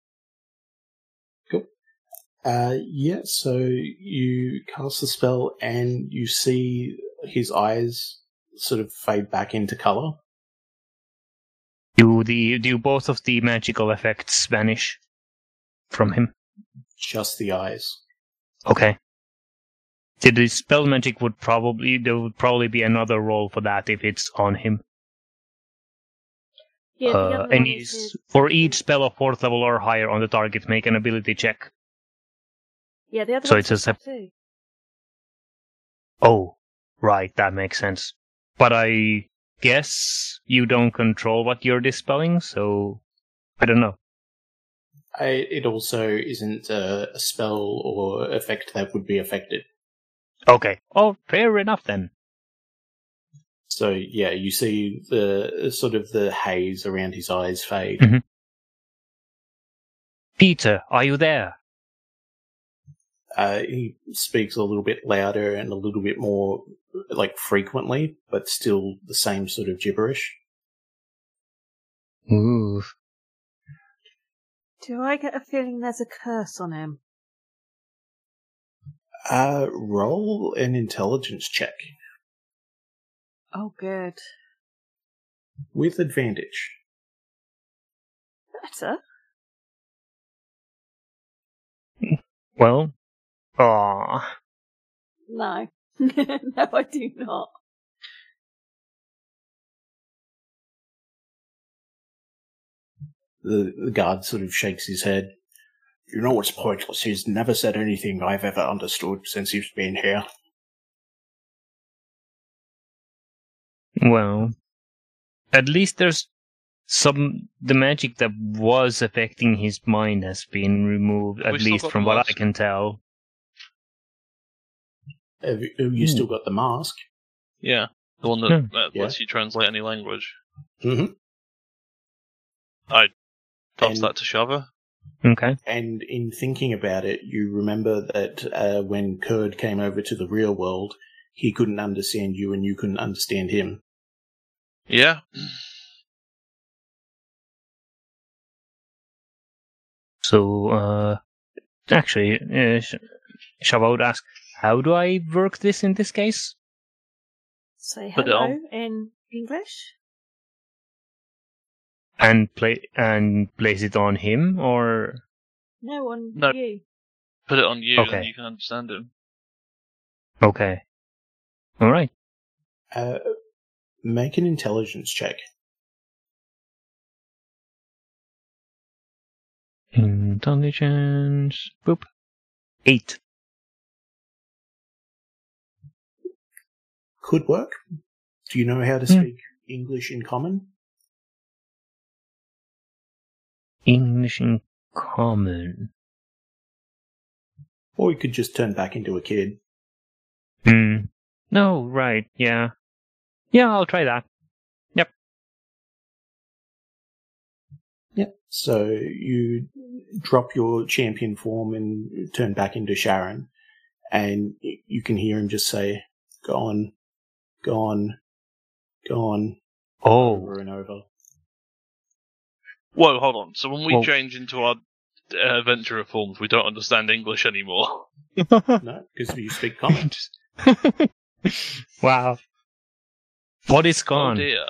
Uh, yeah. So you cast the spell and you see his eyes sort of fade back into color. Do the do both of the magical effects vanish from him? Just the eyes. Okay. So the spell magic would probably there would probably be another role for that if it's on him. Yeah, Uh, and one is is his- for each spell of fourth level or higher on the target, make an ability check. Yeah, the other so one's it's a his sep- tattoo. Oh, right, that makes sense. But I guess you don't control what you're dispelling, so I don't know. I, it also isn't a, a spell or effect that would be affected. Okay. Oh, fair enough then. So yeah, you see the sort of the haze around his eyes fade. Mhm. Peter, are you there? Uh, he speaks a little bit louder and a little bit more like frequently, but still the same sort of gibberish. Ooh. Do I get a feeling there's a curse on him? Uh, roll an intelligence check Oh, good. with advantage. Better. Well, ah, No. no, I do not. The, the guard sort of shakes his head. You know what's pointless? He's never said anything I've ever understood since he's been here. well, at least there's some the magic that was affecting his mind has been removed. At We still least from the what I can tell. Have you, have you still got the mask? Yeah, the one that, Hmm. that Yeah. lets you translate any language. Mm-hmm. Toss And- that to Shava. Okay. And in thinking about it, you remember that uh, when Kird came over to the real world, he couldn't understand you and you couldn't understand him. Yeah. So, uh, actually, uh, Sh- Shava would ask, how do I work this in this case? Say Put it hello in English? And play and place it on him, or No, on No. you. Put it on you, Okay. and you can understand him. okay, all right. Uh, make an intelligence check. Intelligence. Boop. Eight. Could work. Do you know how to Hmm. speak English in common? English in common. Or you could just turn back into a kid. Hmm. No, right. Yeah. Yeah, I'll try that. Yep. Yep. So you drop your champion form and turn back into Sharon, and you can hear him just say, "Gone, gone, gone," Oh, over and over. Whoa, hold on. So when we Well- change into our uh, adventurer forms, we don't understand English anymore. No, because you speak common. wow. What is Oh gone? dear.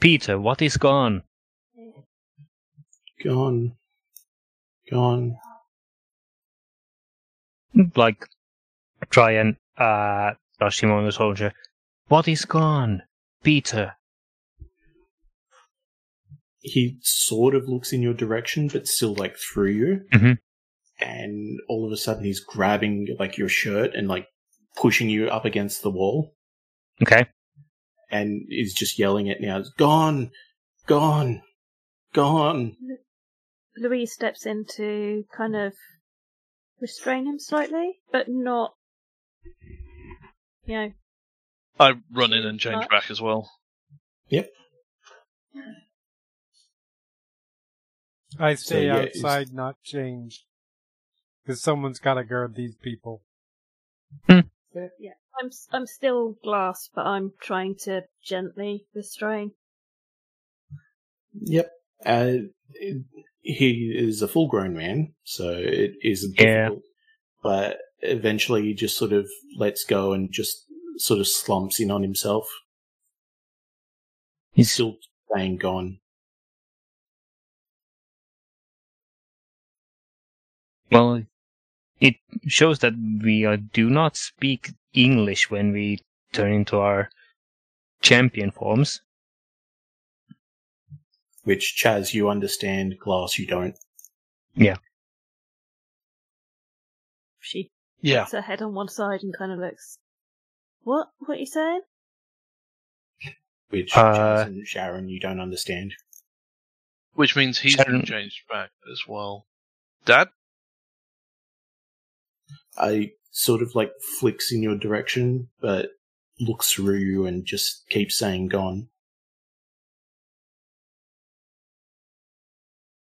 Peter, what is gone? gone, gone. Like, try and, uh, rush him on the soldier. What is gone? Peter. He sort of looks in your direction, but still like through you. Mhm. And all of a sudden, he's grabbing like your shirt and like pushing you up against the wall, Okay. and is just yelling at now, It's "Gone, gone, gone." Louise steps in to kind of restrain him slightly, but not, you know, I run in and change Much. back as well. Yep. I stay yeah, it's- outside, not change. Because someone's got to guard these people. Yeah, I'm s- I'm still Glass, but I'm trying to gently restrain. Yep. Uh, he is a full-grown man, so it is Yeah. difficult. But eventually, he just sort of lets go and just sort of slumps in on himself. He's Still staying gone. Well, it shows that we uh, do not speak English when we turn into our champion forms. Which Chaz, you understand. Glass, you don't. Yeah. She Yeah. puts her head on one side and kind of looks. What? What are you saying? Which Uh, Chaz and Sharon, you don't understand. Which means he's Sharon- been changed back as well. Dad? I sort of like flicks in your direction, but looks through you and just keeps saying gone.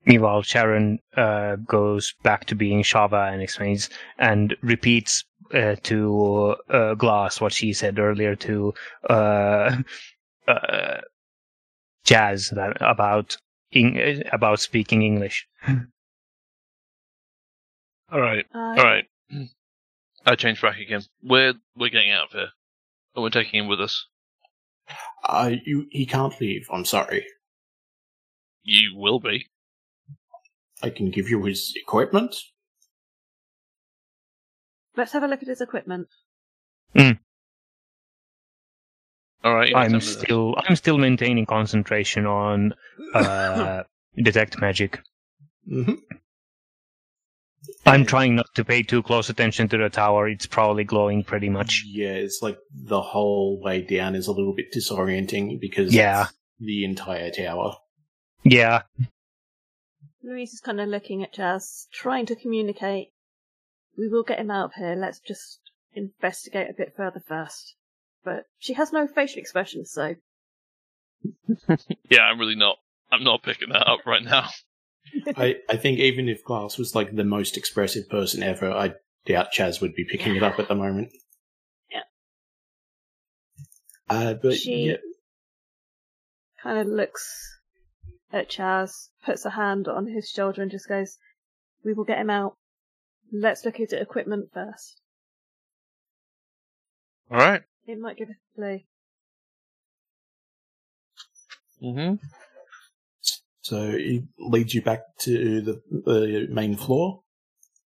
Meanwhile, Sharon uh, goes back to being Shava and explains and repeats uh, to uh, Glass what she said earlier to uh, uh, Chaz that about Eng- about speaking English. Alright, Uh, alright. I change back again. We're we're getting out of here. And we're taking him with us. Uh, you, he can't leave. I'm sorry. You will be. I can give you his equipment. Let's have a look at his equipment. Alright, I'm can this. still I'm still maintaining concentration on uh, detect magic. hmm I'm trying not to pay too close attention to the tower. It's probably glowing pretty much. Yeah, it's like the whole way down is a little bit disorienting because Yeah. it's the entire tower. Yeah, Louise is kind of looking at Chaz, trying to communicate. We will get him out of here. Let's just investigate a bit further first. But she has no facial expression, so Yeah, I'm really not I'm not picking that up right now. I, I think even if Glass was like the most expressive person ever, I doubt Chaz would be picking it up at the moment. Yeah. Uh, but She- yeah, kind of looks at Chaz, puts a hand on his shoulder, and just goes, "We will get him out. Let's look at the equipment first. Alright. It might give us a clue." Mm-hmm. So it leads you back to the, the main floor,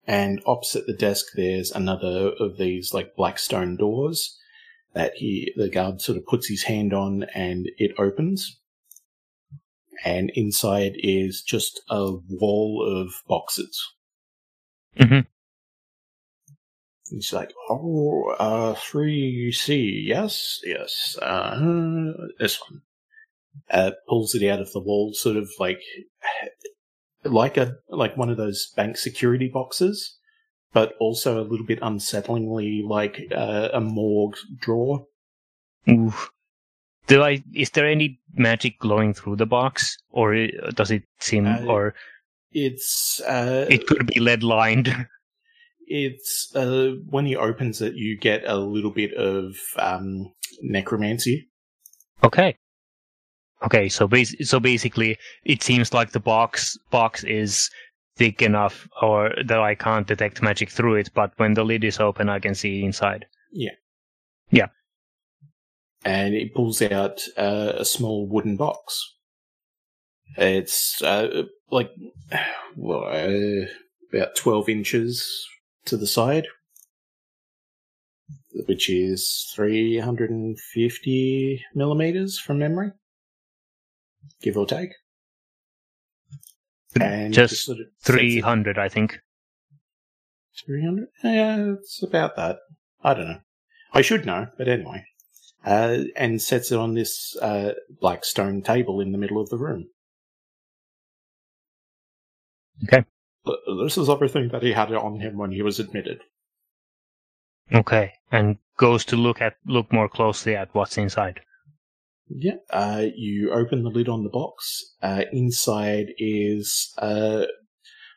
and opposite the desk, there's another of these like black stone doors that he the guard sort of puts his hand on, and it opens. And inside is just a wall of boxes. Mhm. He's like, oh, uh, 3C, yes, yes, uh, this one. Uh, pulls it out of the wall, sort of like, like a, like one of those bank security boxes, but also a little bit unsettlingly like uh, a morgue drawer. Oof. Do I? Is there any magic glowing through the box, or does it seem, Uh, or It's, uh, it could be lead lined? it's, uh, when he opens it, you get a little bit of, um, necromancy. Okay. Okay, so bas- so basically, it seems like the box box is thick enough, or that I can't detect magic through it. But when the lid is open, I can see inside. Yeah, yeah. And it pulls out uh, a small wooden box. It's uh, like well, uh, about twelve inches to the side, which is three hundred and fifty millimeters from memory, give or take. And Just sort of Three hundred, I think. Three hundred? Yeah, it's about that. I don't know. I should know, but anyway. Uh, and sets it on this uh, black stone table in the middle of the room. Okay. This is everything that he had on him when he was admitted. Okay, and goes to look at look more closely at what's inside. Yeah. Uh, you open the lid on the box. Uh, inside is uh,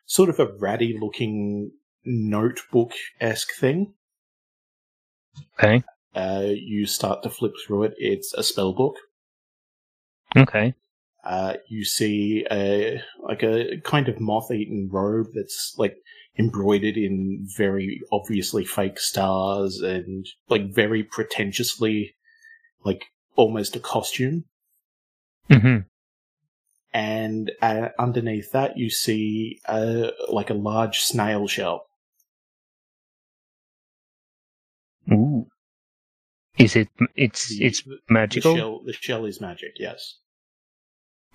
sort of a ratty looking notebook esque thing. Okay. Uh, you start to flip through it. It's a spell book. Okay. uh, you see a like a kind of moth-eaten robe that's like embroidered in very obviously fake stars and like very pretentiously like almost a costume hmm and uh, underneath that you see uh, like a large snail shell Ooh. Is it? It's The- it's the magical. shell the shell is magic yes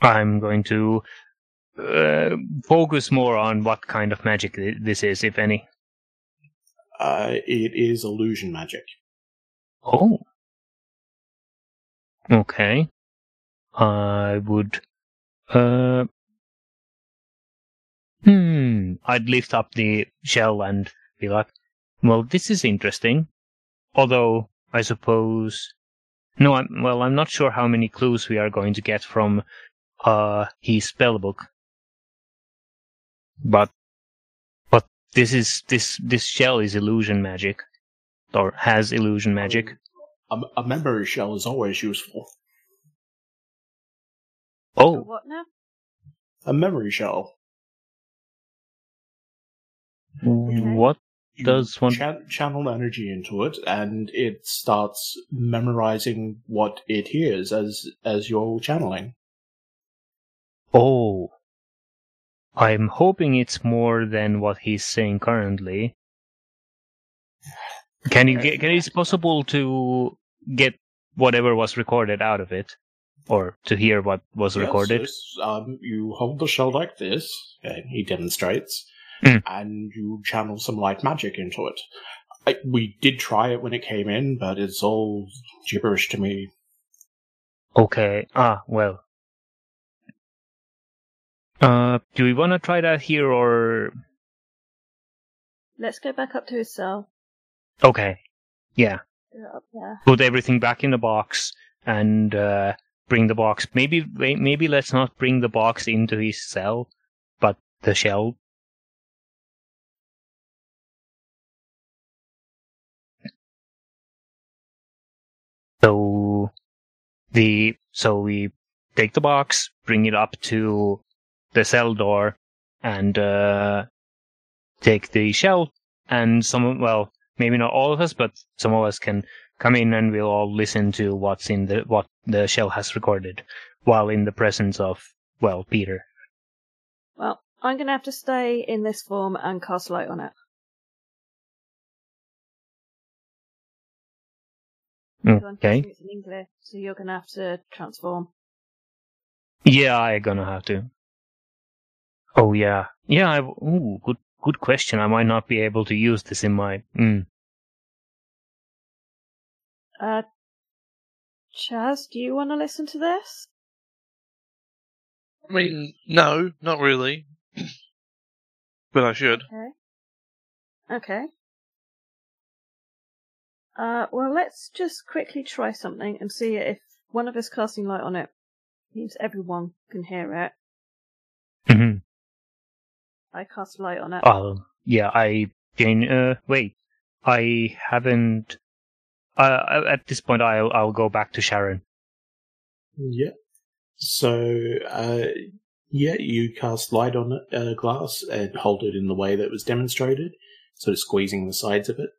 I'm going to uh, focus more on what kind of magic this is, if any. uh, it is illusion magic Oh. Okay. I would. Uh. Hmm. I'd lift up the shell and be like, well, this is interesting. Although, I suppose. No, I'm, well, I'm not sure how many clues we are going to get from uh, his spellbook. But. But this is. This, this shell is illusion magic. Or has illusion magic. A, a memory shell is always useful Oh, What now? a memory shell mm, what you Does one- chan- channel energy into it, and it starts memorizing what it hears as as you're channeling. Oh. I'm hoping it's more than what he's saying currently. Can you get, can it's possible to get whatever was recorded out of it? Or to hear what was Yes, recorded? um, you hold the shell like this, and he demonstrates, Mm. and you channel some light magic into it. I, we did try it when it came in, but it's all gibberish to me. Okay. Ah, well. Uh, do we want to try that here or? Let's go back up to his cell. Okay. Yeah. There. Put everything back in the box and, uh, bring the box. Maybe, maybe let's not bring the box into his cell, but the shell. So, the, so we take the box, bring it up to the cell door, and, uh, take the shell, and some, well, maybe not all of us, but some of us can come in and we'll all listen to what's in the what the shell has recorded, while in the presence of well Peter. Well, I'm going to have to stay in this form and cast light on it. Okay. It's in English, so you're going to have to transform. Yeah, I'm gonna have to. Oh yeah, yeah. I, ooh, good, good question. I might not be able to use this in my. Mm. Uh, Chaz, do you want to listen to this? I mean, no, not really. but I should. Okay. Okay. Uh, well, let's just quickly try something and see if one of us casting light on it means everyone can hear it. hmm I cast light on it. Oh yeah, I Jane. Uh, wait, I haven't. Uh, at this point, I'll I'll go back to Sharon. Yeah. So, uh, yeah, you cast light on uh, glass and hold it in the way that was demonstrated, sort of squeezing the sides of it.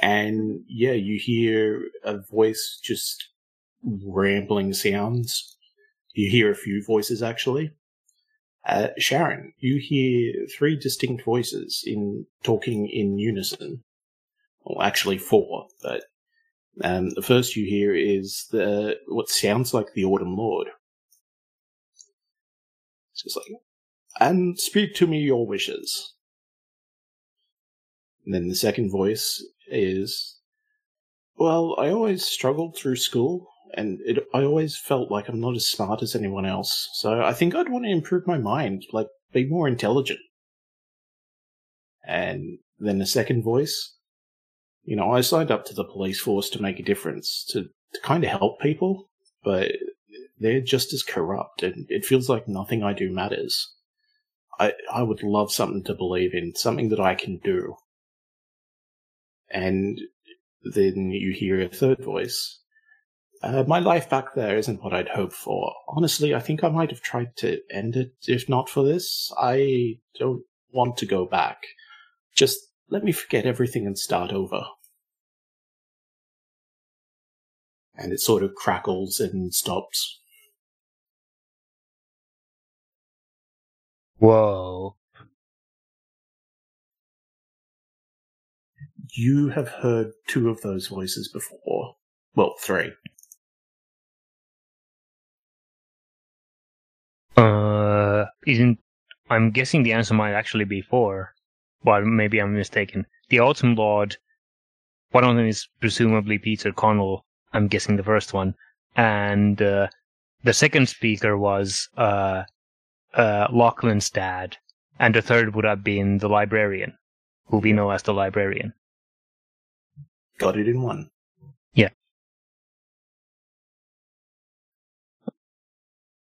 And yeah, you hear a voice just rambling sounds. You hear a few voices actually. Uh, Sharon, you hear three distinct voices in talking in unison. Well, actually four, but um, the first you hear is the what sounds like the Autumn Lord. It's just like, and speak to me your wishes. And then the second voice is, well, I always struggled through school, and it, I always felt like I'm not as smart as anyone else. So I think I'd want to improve my mind, like be more intelligent. And then the second voice, you know, I signed up to the police force to make a difference, to, to kind of help people, but they're just as corrupt, and it feels like nothing I do matters. I, I would love something to believe in, something that I can do. And then you hear a third voice. Uh, my life back there isn't what I'd hoped for. Honestly, I think I might have tried to end it if not for this. I don't want to go back. Just let me forget everything and start over. And it sort of crackles and stops. Whoa. You have heard two of those voices before. Well, three. Uh, isn't I'm guessing the answer might actually be four, but maybe I'm mistaken. The Autumn Lord, one of them is presumably Peter Connell. I'm guessing the first one, and uh, the second speaker was uh, uh, Lachlan's dad, and the third would have been the librarian, who we know as the librarian. Got it in one. Yeah.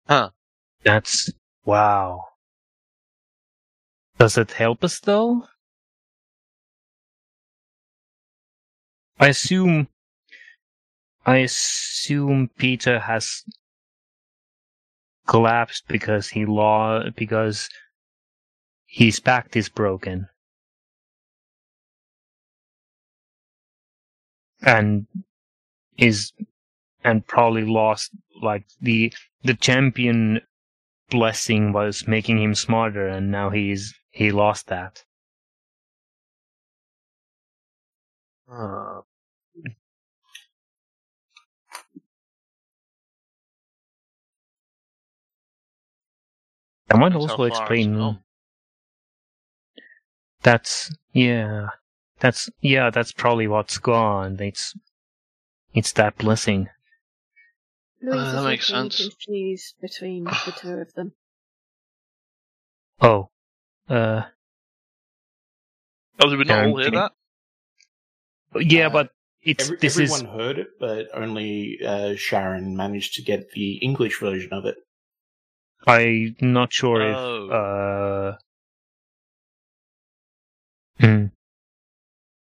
Huh. That's wow. Does it help us though? I assume I assume Peter has collapsed because he law because his back is broken. And is and probably lost like the the champion blessing was making him smarter and now he's he lost that. Uh, That might That's also far explain come. that's yeah. That's yeah, that's probably what's gone. It's it's that blessing. Louise Uh, that is makes sense. confused between the two of them. Oh. Uh oh, did we not all hear that? yeah, Uh, but it's Every, this everyone is heard it, but only uh, Sharon managed to get the English version of it. I'm not sure Oh. if uh hmm.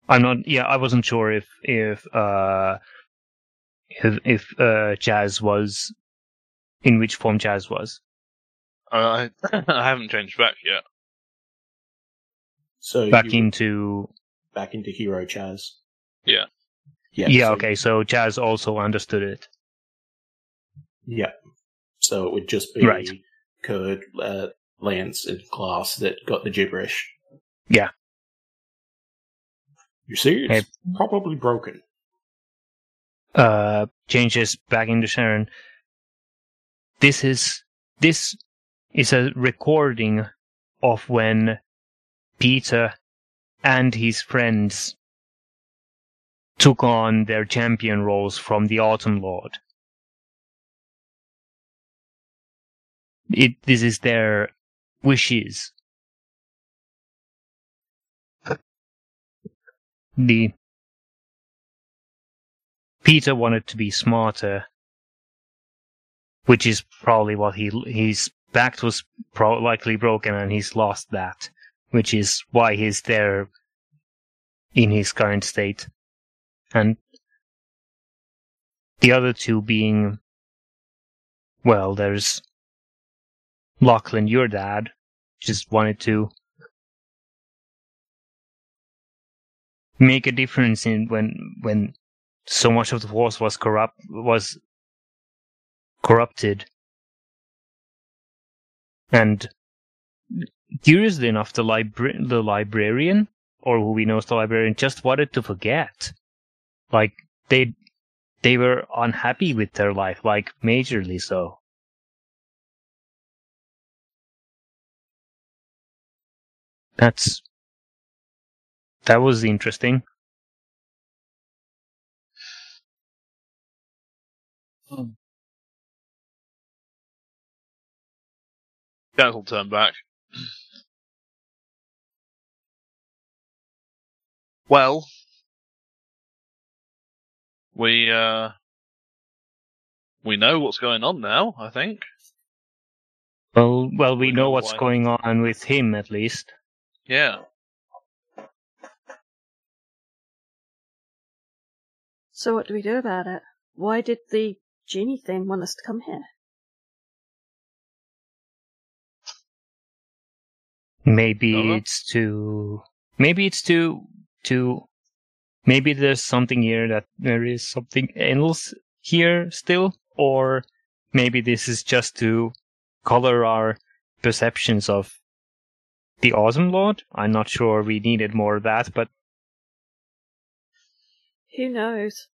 I'm not yeah, I wasn't sure if if uh if if uh Chaz was in which form Chaz was. Uh, I I haven't changed back yet. So Back into back into Hero Chaz. Yeah. Yeah. Yeah, so okay, so Chaz also understood it. Yeah. So it would just be Right. Kird, uh, Lance, and Glass that got the gibberish. Yeah. You see, it's Hey. probably broken. uh, changes back into Sharon. This is this is a recording of when Peter and his friends took on their champion roles from the Autumn Lord. It this is their wishes. The Peter wanted to be smarter, which is probably what he his back was pro- likely broken and he's lost that, which is why he's there in his current state, and the other two being, well, there's Lachlan, your dad, just wanted to make a difference in when when so much of the force was corrupt was corrupted. And curiously enough the libra- the librarian or who we know as the librarian just wanted to forget. Like they they were unhappy with their life like majorly so that's that was interesting Council turn back. Well, we uh, we know what's going on now. I think. well well we We know know what's why. going on with him at least Yeah. So what do we do about it? Why did the genie thing want us to come here? Maybe Don't know. it's to Maybe it's to Too. Maybe there's something here that there is something else here still, or maybe this is just to color our perceptions of the Autumn Lord. I'm not sure we needed more of that, but Who knows?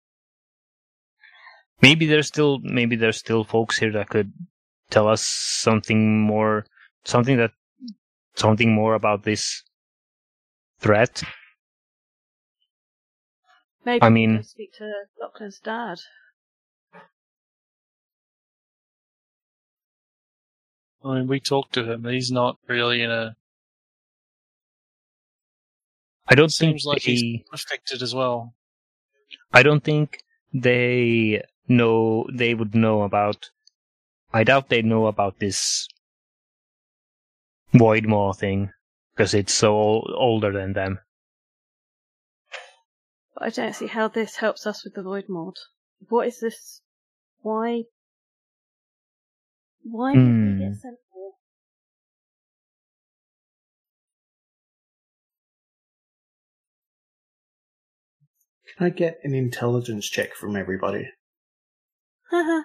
maybe there's still maybe there's still folks here that could tell us something more, something that something more about this threat. Maybe I mean- speak to Lachlan's dad. I mean, we talked to him. He's not really in a. I don't think Seems like they, he's affected as well. I don't think they know they would know about. I doubt they know about this Void Maw thing because it's so ol- older than them. But I don't see how this helps us with the Void Maw. What is this? Why? Why did we Hmm. get sent Can I get an intelligence check from everybody? Haha.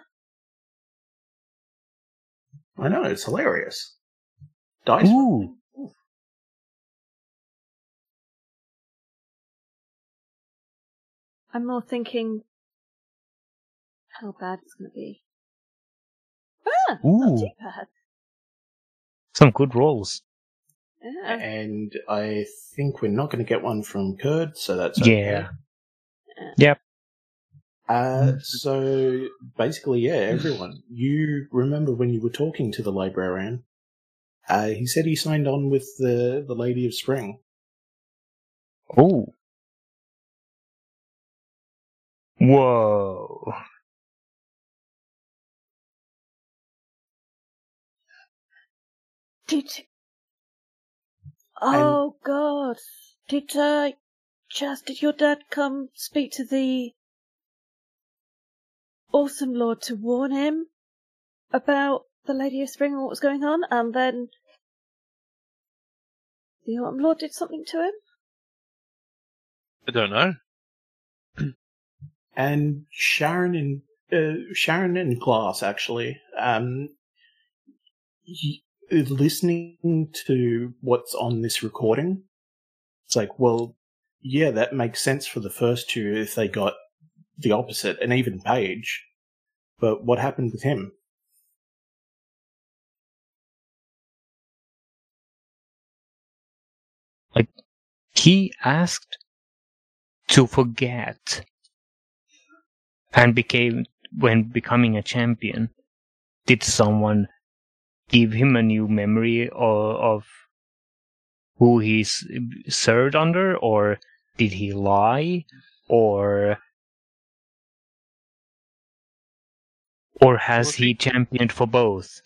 I know, it's hilarious. Dice? Ooh, I'm more thinking how bad it's going to be. Ah, not too bad. some good rolls. Yeah. And I think we're not going to get one from Kird, so that's okay. Yeah. Uh, so basically, yeah, everyone. You remember when you were talking to the librarian? Uh, he said he signed on with the the Lady of Spring. Oh. Whoa. Did. Oh God! Did uh, Chaz? Did your dad come speak to the Autumn Lord to warn him about the Lady of Spring and what was going on, and then the Autumn Lord did something to him? I don't know. And Sharon and uh, Sharon and Glass actually. Um, y- listening to what's on this recording, it's like, well, yeah, that makes sense for the first two if they got the opposite, and even Paige. But what happened with him? Like, he asked to forget and became when becoming a champion. Did someone give him a new memory of, of who he's served under, or did he lie, or or has he he- championed for both?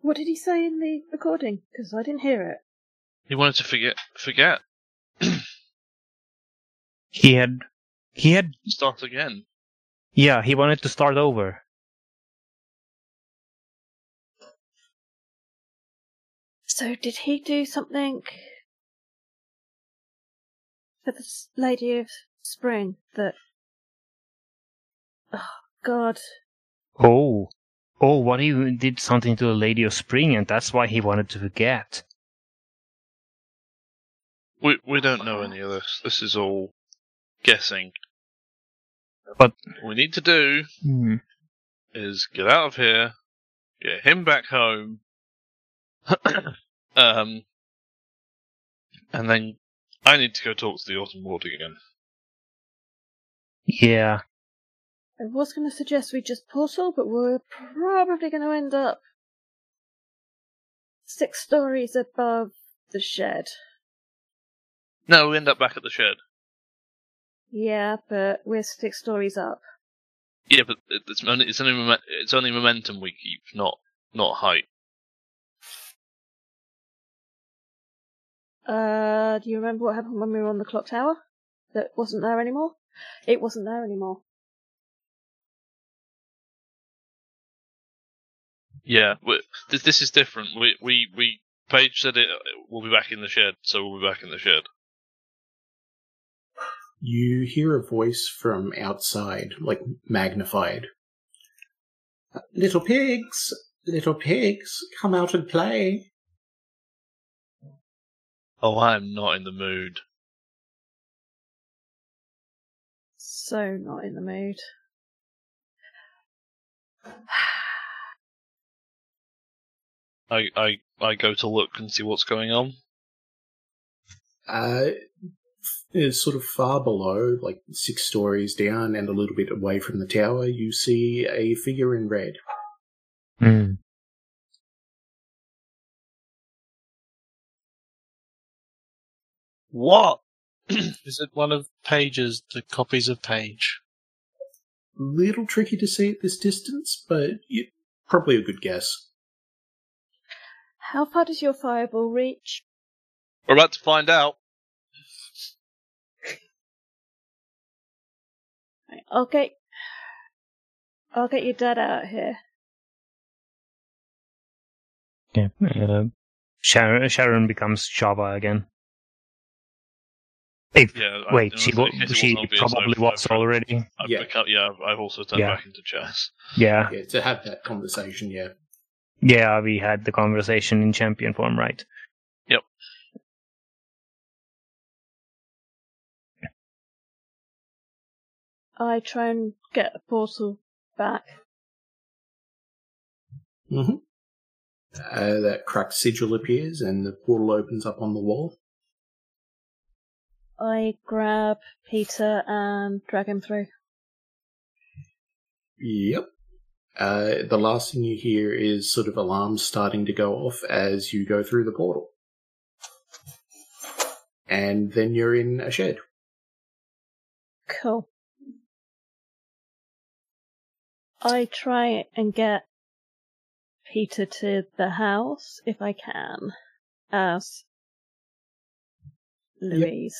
What did he say in the recording? Because I didn't hear it. He wanted to forget, forget, He had he had start again. yeah he wanted to start over. So did he do something for the Lady of Spring that? Oh God! Oh, oh, what he did something to the Lady of Spring, and that's why he wanted to forget. We we don't know any of this. This is all guessing. But- what we need to do Hmm. is get out of here, get him back home, um, and then I need to go talk to the Autumn Lord again. Yeah, I was going to suggest we just portal, but we're probably going to end up six stories above the shed. No, we end up back at the shed. Yeah, but we're six stories up. Yeah, but it's only it's only it's only momentum we keep, not not height. Uh, do you remember what happened when we were on the clock tower? That wasn't there anymore? It wasn't there anymore. Yeah, we, this this is different. We we we Paige said it. We'll be back in the shed, so we'll be back in the shed. You hear a voice from outside, like magnified. Little pigs, little pigs, come out and play. Oh, I'm not in the mood. So not in the mood. I I I go to look and see what's going on. Uh, it's sort of far below, like six stories down and a little bit away from the tower, you see a figure in red. Hmm. What? Is it one of Paige's, the copies of Paige? Little tricky to see at this distance, but you, probably a good guess. How far does your fireball reach? We're about to find out. Right, I'll get. I'll get your dad out here. yeah. Uh, Sharon, Sharon becomes Shava again. If, Yeah. Wait, in she case wasn't she obvious, probably I've- was I've- already. I've Yeah. become, yeah, I've- I've also turned Yeah. back into Chaz. Yeah, Yeah, to have that conversation, yeah. yeah, we had the conversation in champion form, right? Yep. I try and get a portal back. hmm Uh, that cracked sigil appears and the portal opens up on the wall. I grab Peter and drag him through. Yep. Uh, the last thing you hear is sort of alarms starting to go off as you go through the portal. And then you're in a shed. Cool. I try and get Peter to the house if I can, as Louise.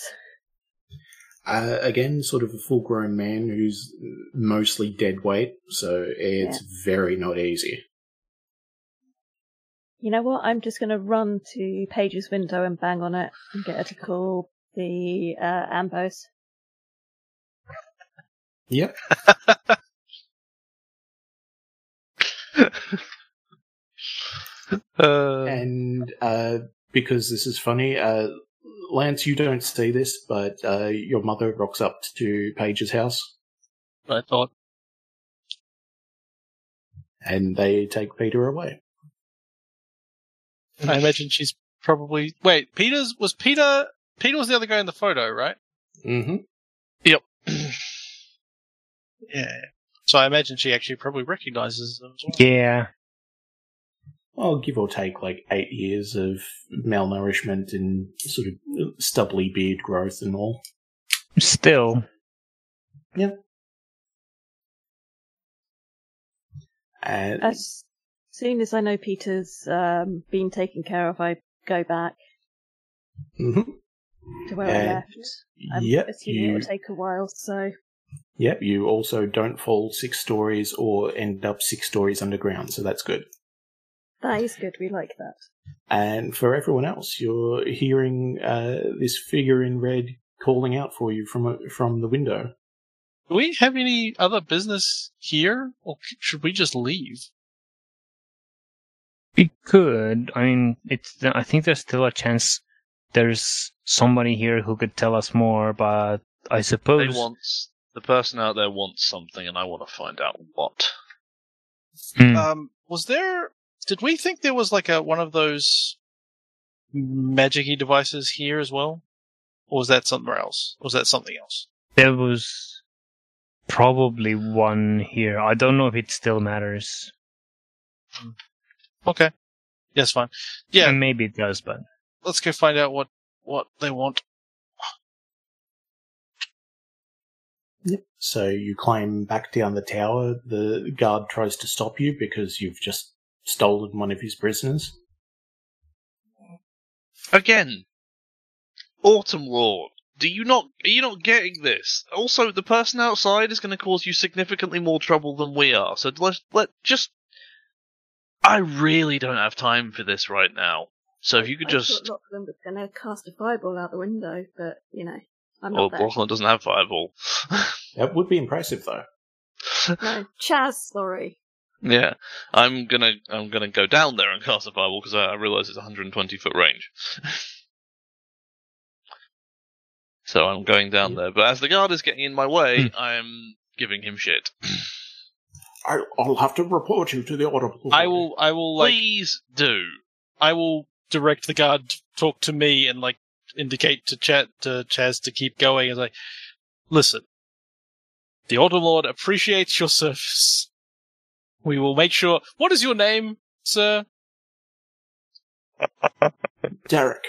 Uh, again, sort of a full grown man who's mostly dead weight, so it's very not easy. You know what? I'm just going to run to Paige's window and bang on it and get her to call the uh, Ambos. Yep. Uh, And uh, because this is funny, uh, Lance, you don't see this, but uh, your mother rocks up to Paige's house, I thought. and they take Peter away. I imagine she's probably wait. Peter's was Peter. Peter was the other guy in the photo, right? Mm-hmm. Yep. yeah. So I imagine she actually probably recognizes them as well. Yeah. Well, give or take like eight years of malnourishment and sort of stubbly beard growth and all. Still. And As soon as I know Peter's um, been taken care of, I go back Mhm. to where I left. I'm yep, assuming it you will take a while, so Yep, you also don't fall six stories or end up six stories underground, so that's good. That is good. We like that. And for everyone else, you're hearing uh, this figure in red calling out for you from a, from the window. Do we have any other business here, or should we just leave? We could. I mean, it's. I think there's still a chance there's somebody here who could tell us more, but I suppose they suppose. want the person out there wants something, and I want to find out what. Hmm. Um, was there? Did we think there was like a one of those magicy devices here as well, or was that somewhere else? Or was that something else? there was probably one here. I don't know if it still matters. Hmm. Okay, yes, fine. Yeah, And maybe it does, but let's go find out what what they want. Yep. So you climb back down the tower. The guard tries to stop you because you've just stolen one of his prisoners. Again, Autumn Lord. Do you not? Are you not getting this? Also, the person outside is going to cause you significantly more trouble than we are. So let's let just. I really don't have time for this right now. So if you could I just. thought Lachlan was going to cast a fireball out the window, but you know, I'm Well, not there. Lachlan doesn't have fireball. That would be impressive, though. No, Chaz, sorry. Yeah, I'm gonna I'm gonna go down there and cast a fireball because I, I realize it's 120 foot range. so I'm going down there, but as the guard is getting in my way, hmm. I'm giving him shit. I, I'll have to report you to the audible. I will. I will like. Please do. I will direct the guard to talk to me and like indicate to chat to Chaz to keep going as I listen. The Autumn Lord appreciates your service. We will make sure. What is your name, sir? Derek.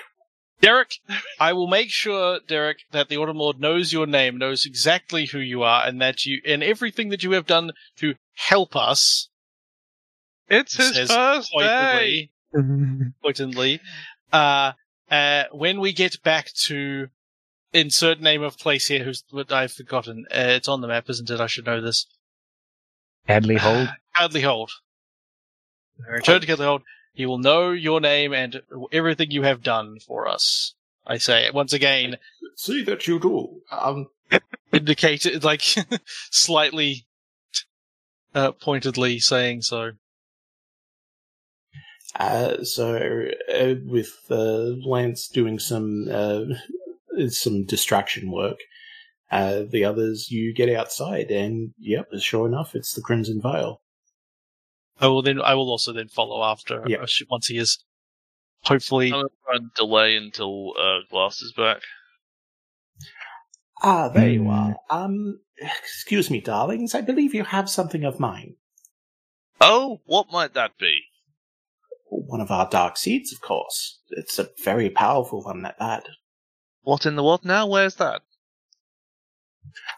Derek. I will make sure, Derek, that the Autumn Lord knows your name, knows exactly who you are, and that you and everything that you have done to help us. It's his says first day. pointedly, pointedly, uh, uh, when we get back to insert name of place here, who's what I've forgotten. Uh, it's on the map, isn't it? I should know this. Hadley Hold. Hadley Hold. Return to Hadley Hold. He will know your name and everything you have done for us. I say once again, See that you do. Um, indicated like slightly uh, pointedly saying so. Uh, so, uh, with uh, Lance doing some uh, some distraction work, uh, the others you get outside, and yep, sure enough, it's the Crimson Veil. I will then. I will also then follow after Yeah. uh, once he is hopefully. I'm gonna try and delay until uh, Glass is back. Ah, there you are. Um, excuse me, darlings. I believe you have something of mine. Oh, what might that be? One of our dark seeds, of course. It's a very powerful one at that. What in the what now? Where's that?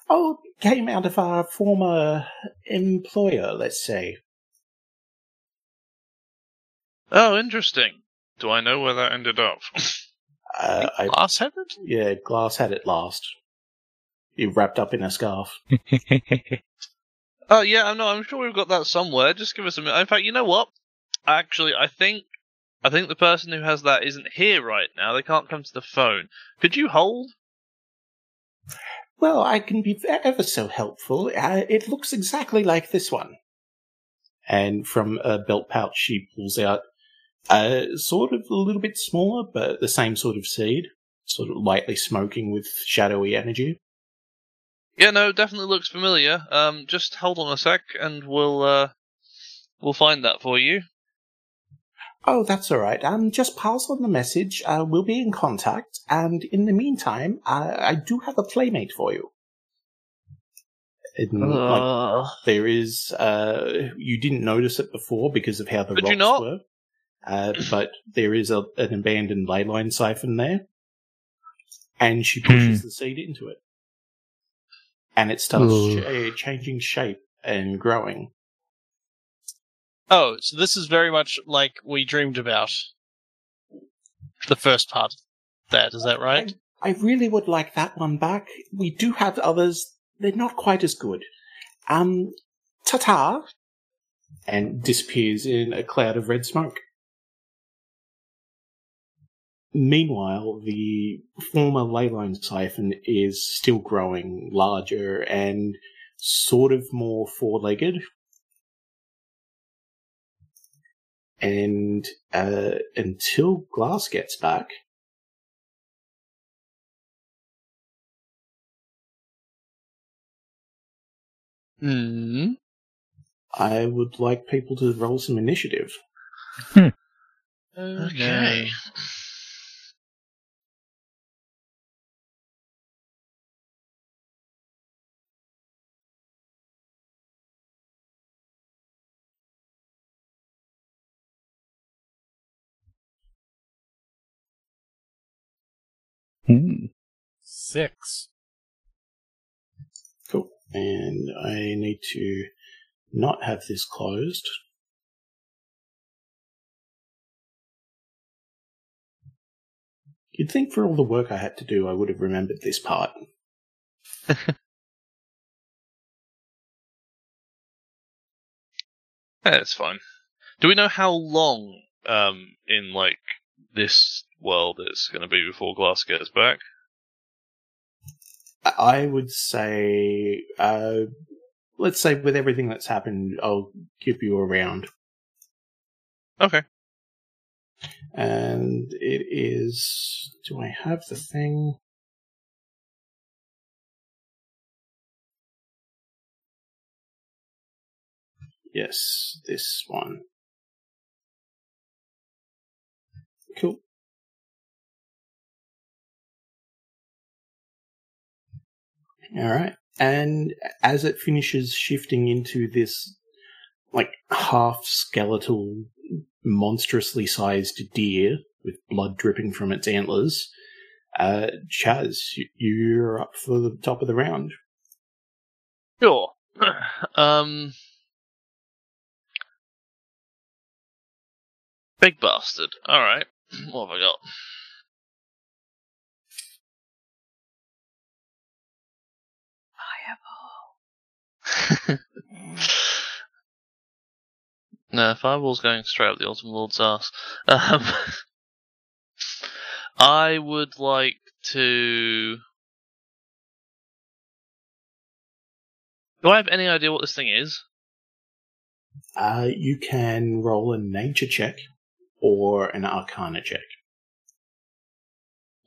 Oh, came out of our former employer, let's say. Oh, interesting. Do I know where that ended up? Uh, I, Glass had it. yeah, Glass had it last. You wrapped up in a scarf. Oh yeah, no, I'm sure we've got that somewhere. Just give us a minute. In fact, you know what? Actually, I think I think the person who has that isn't here right now. They can't come to the phone. Could you hold? Well, I can be ever so helpful. Uh, it looks exactly like this one. And from a belt pouch, she pulls out a sort of a little bit smaller, but the same sort of seed, sort of lightly smoking with shadowy energy. Yeah, no, definitely looks familiar. Um, just hold on a sec, and we'll uh, we'll find that for you. Oh, that's all right. Um, just pass on the message. Uh, we'll be in contact, and in the meantime, I, I do have a playmate for you. And, like, Uh, there is, uh, you didn't notice it before because of how the Did you rocks not? were, uh, but there is a, an abandoned ley line siphon there, and she pushes the seed into it, and it starts Ooh. ch- changing shape and growing. Oh, so this is very much like we dreamed about. The first part. of That is that right? I really would like that one back. We do have others. They're not quite as good. Um, ta-ta! And disappears in a cloud of red smoke. Meanwhile, the former leyline siphon is still growing larger and sort of more four-legged. And uh, until Glass gets back, Hmm. I would like people to roll some initiative. okay. Ooh. Six. Cool. And I need to not have this closed. You'd think for all the work I had to do, I would have remembered this part. Yeah, it's fine. Do we know how long, um, in like this world it's going to be before Glass gets back? I would say, uh, let's say with everything that's happened, I'll keep you around. Okay. And it is. Do I have the thing? Yes, this one. Cool. All right. And as it finishes shifting into this, like, half skeletal, monstrously sized deer with blood dripping from its antlers, uh, Chaz, you're up for the top of the round. Sure. um. Big bastard. Alright. What have I got? no, Fireball's going straight up the Autumn Lord's ass. Um, I would like to. Do I have any idea what this thing is? Uh, you can roll a nature check or an arcana check.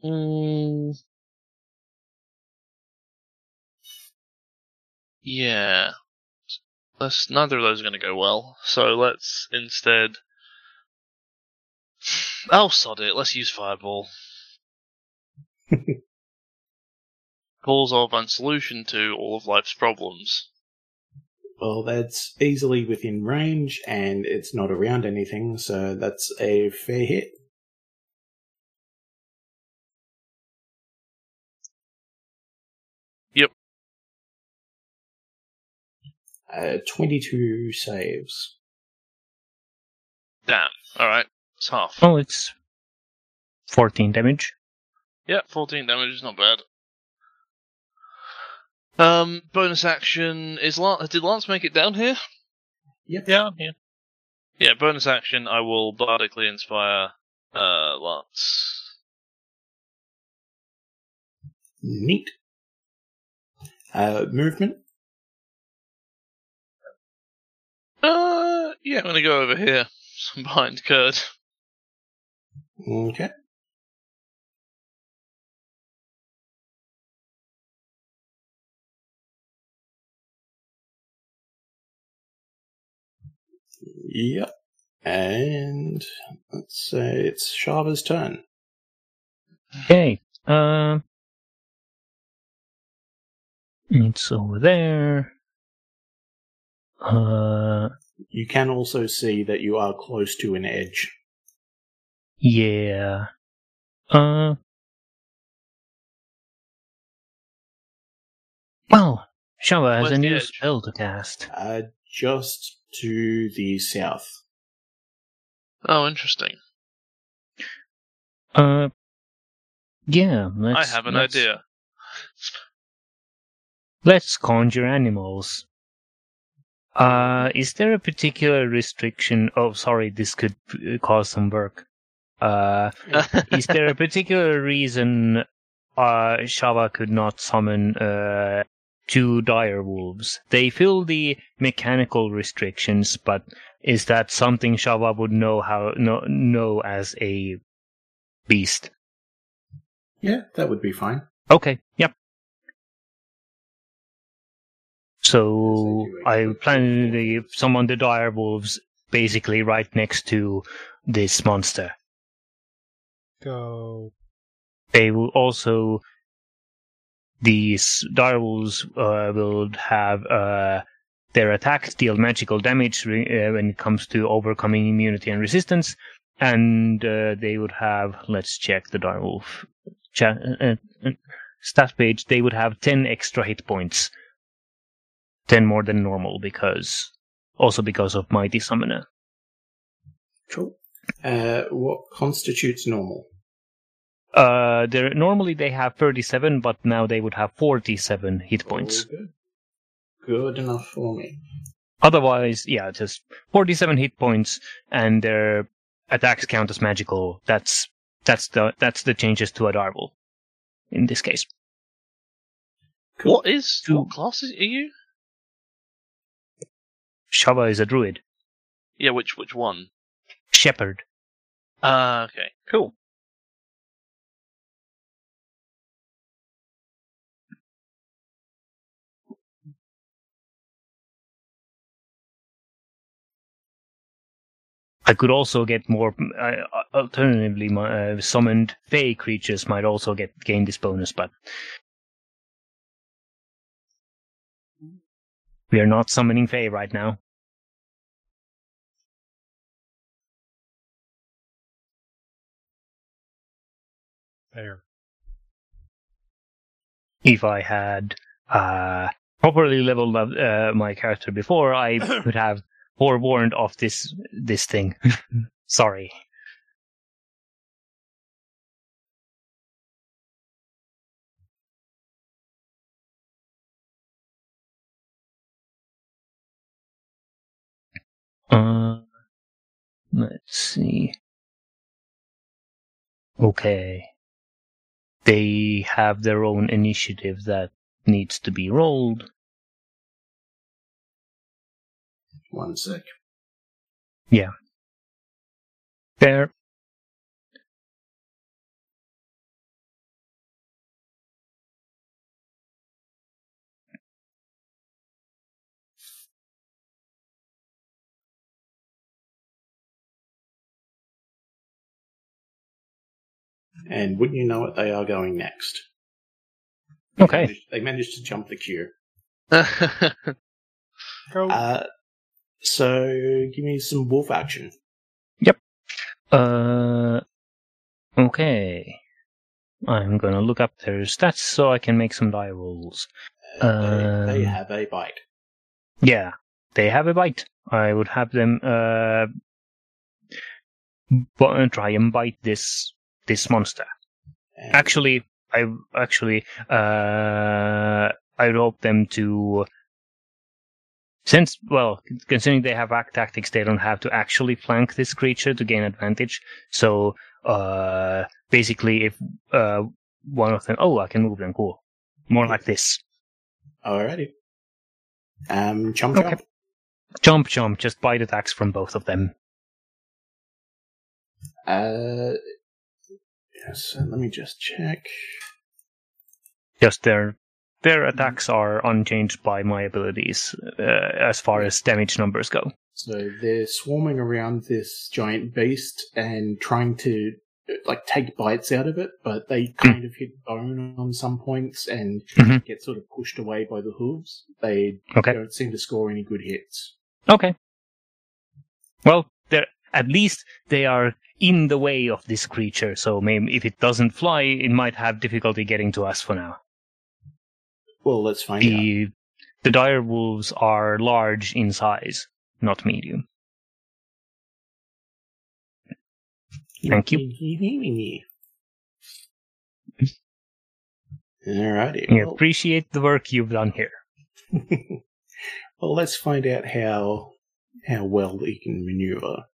Mm. Yeah. Let's, neither of those are going to go well. So let's instead. Oh, sod it. Let's use Fireball. Cause of and solution to all of life's problems. Well, that's easily within range, and it's not around anything, so that's a fair hit. Uh, 22 saves. Damn. Alright. It's half. Oh, it's 14 damage. Yeah, 14 damage is not bad. Um, bonus action is Lance. Did Lance make it down here? Yep. Yeah, yeah. Yeah, bonus action. I will bardically inspire uh, Lance. Neat. Uh, movement. Uh, yeah, I'm gonna go over here, Some behind Kird. Okay. Yep. And let's say it's Shava's turn. Okay. Um. it's over there. Uh. You can also see that you are close to an edge. Yeah. Uh. Well, Shava has Where's a new edge? spell to cast. Uh, just to the south. Oh, interesting. Uh. Yeah. Let's, I have an let's- idea. Let's conjure animals. Uh, is there a particular restriction? Oh, sorry, this could uh, cause some work. Uh, is there a particular reason uh, Shava could not summon uh, two dire wolves? They fill the mechanical restrictions, but is that something Shava would know how know, know as a beast? Yeah, that would be fine. Okay, yep. So I plan to summon the dire wolves basically right next to this monster. Go. They will also these dire wolves uh, will have uh, their attacks deal magical damage re- uh, when it comes to overcoming immunity and resistance, and uh, they would have let's check the dire wolf cha- uh, uh, stat page. They would have ten extra hit points, ten more than normal because also because of mighty summoner. Cool. Uh, what constitutes normal? Uh, they're normally they have thirty-seven, but now they would have forty-seven hit points. All good. Good enough for me. Otherwise, yeah, just 47 hit points and their attacks count as magical. That's that's the that's the changes to a Darvel in this case. What is Two. what class are you? Shava is a druid. Yeah, which which one? Shepherd. Ah, okay, cool. I could also get more. Uh, alternatively, my uh, summoned Fey creatures might also get gain this bonus, but we are not summoning Fey right now. If I had uh, properly leveled up uh, my character before, I could have forewarned of this this thing. Sorry. Uh, let's see. Okay. They have their own initiative that needs to be rolled. One sec. Yeah. There. And wouldn't you know it, they are going next. Okay. They managed, they managed to jump the queue. Go. Uh, so give me some wolf action. Yep. Uh, okay. I'm gonna look up their stats so I can make some die rolls. Uh, they, they Um, have a bite. Yeah, they have a bite. I would have them uh, bu- try and bite this this monster. Actually, I actually uh, I'd hope them to since well, considering they have act tactics, they don't have to actually flank this creature to gain advantage. So uh, basically, if uh, one of them, oh, I can move them, cool. More like this. Alrighty. Um, chomp Okay. chomp. Jump, jump, just bite attacks from both of them. Uh, yes. Let me just check. Just their their attacks are unchanged by my abilities uh, as far as damage numbers go. So they're swarming around this giant beast and trying to like take bites out of it, but they kind of hit bone on some points and Mhm. get sort of pushed away by the hooves. They Okay. don't seem to score any good hits. Okay. Well, they're at least they are in the way of this creature, so maybe if it doesn't fly, it might have difficulty getting to us for now. Well, let's find out. The the dire wolves are large in size, not medium. Thank you. Alrighty. We Well, appreciate the work you've done here. well, let's find out how how well he can maneuver.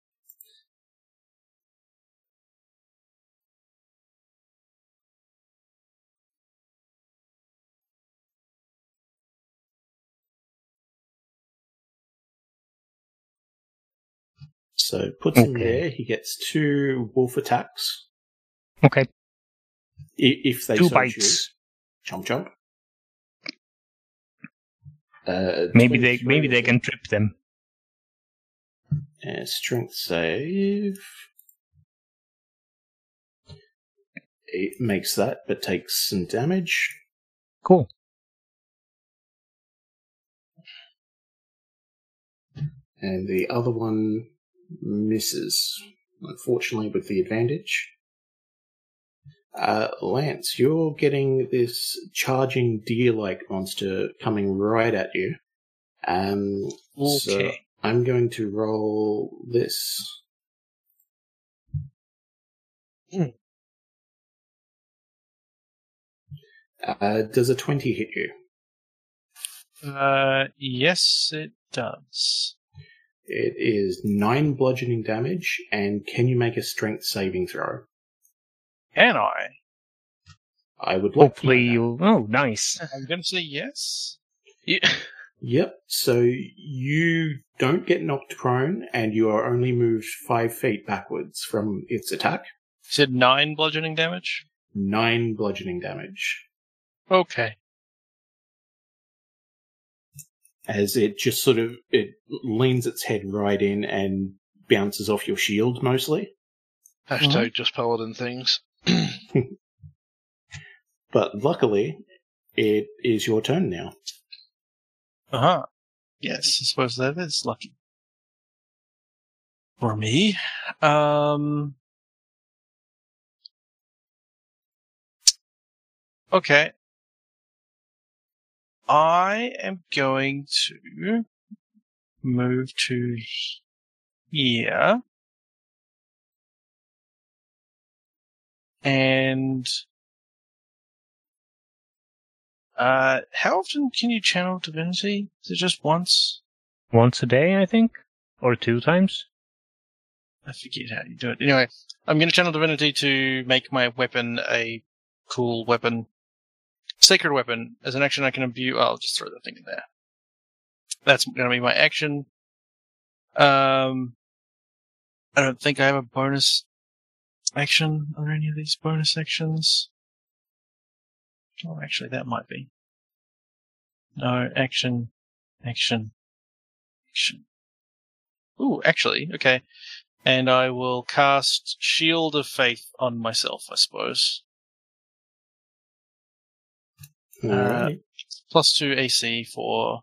So puts him there. He gets two wolf attacks Okay, if they two so bites. choose. Chomp chomp. Uh, Maybe they maybe they can trip them. Uh, strength save. It makes that, but takes some damage. Cool. And the other one misses, unfortunately, with the advantage. Uh, Lance, you're getting this charging deer like monster coming right at you. Um, so Okay. I'm going to roll this. Hmm. Uh, does a 20 hit you? Uh, yes, it does. It is 9 bludgeoning damage, and can you make a strength saving throw? Can I? I would like Hopefully to know you. Oh, nice. I'm gonna say yes. You, that. Yep, so you don't get knocked prone, and you are only moved 5 feet backwards from its attack. You said nine bludgeoning damage. 9 bludgeoning damage. Okay. As it just sort of it leans its head right in and bounces off your shield mostly. hashtag just paladin things. But luckily, it is your turn now. Uh huh. Yes, I suppose that is lucky for me. Um. Okay. I am going to move to here. And uh how often can you channel divinity? Is it just once? Once a day, I think, or two times. I forget how you do it. Anyway, I'm going to channel divinity to make my weapon a cool weapon, sacred weapon. As an action, I can imbue. I'll just throw the thing in there. That's going to be my action. Um, I don't think I have a bonus action on any of these bonus actions. Oh, actually, that might be. No action, action, action. Ooh, actually, okay and I will cast Shield of Faith on myself, I suppose. Alright. Plus two AC for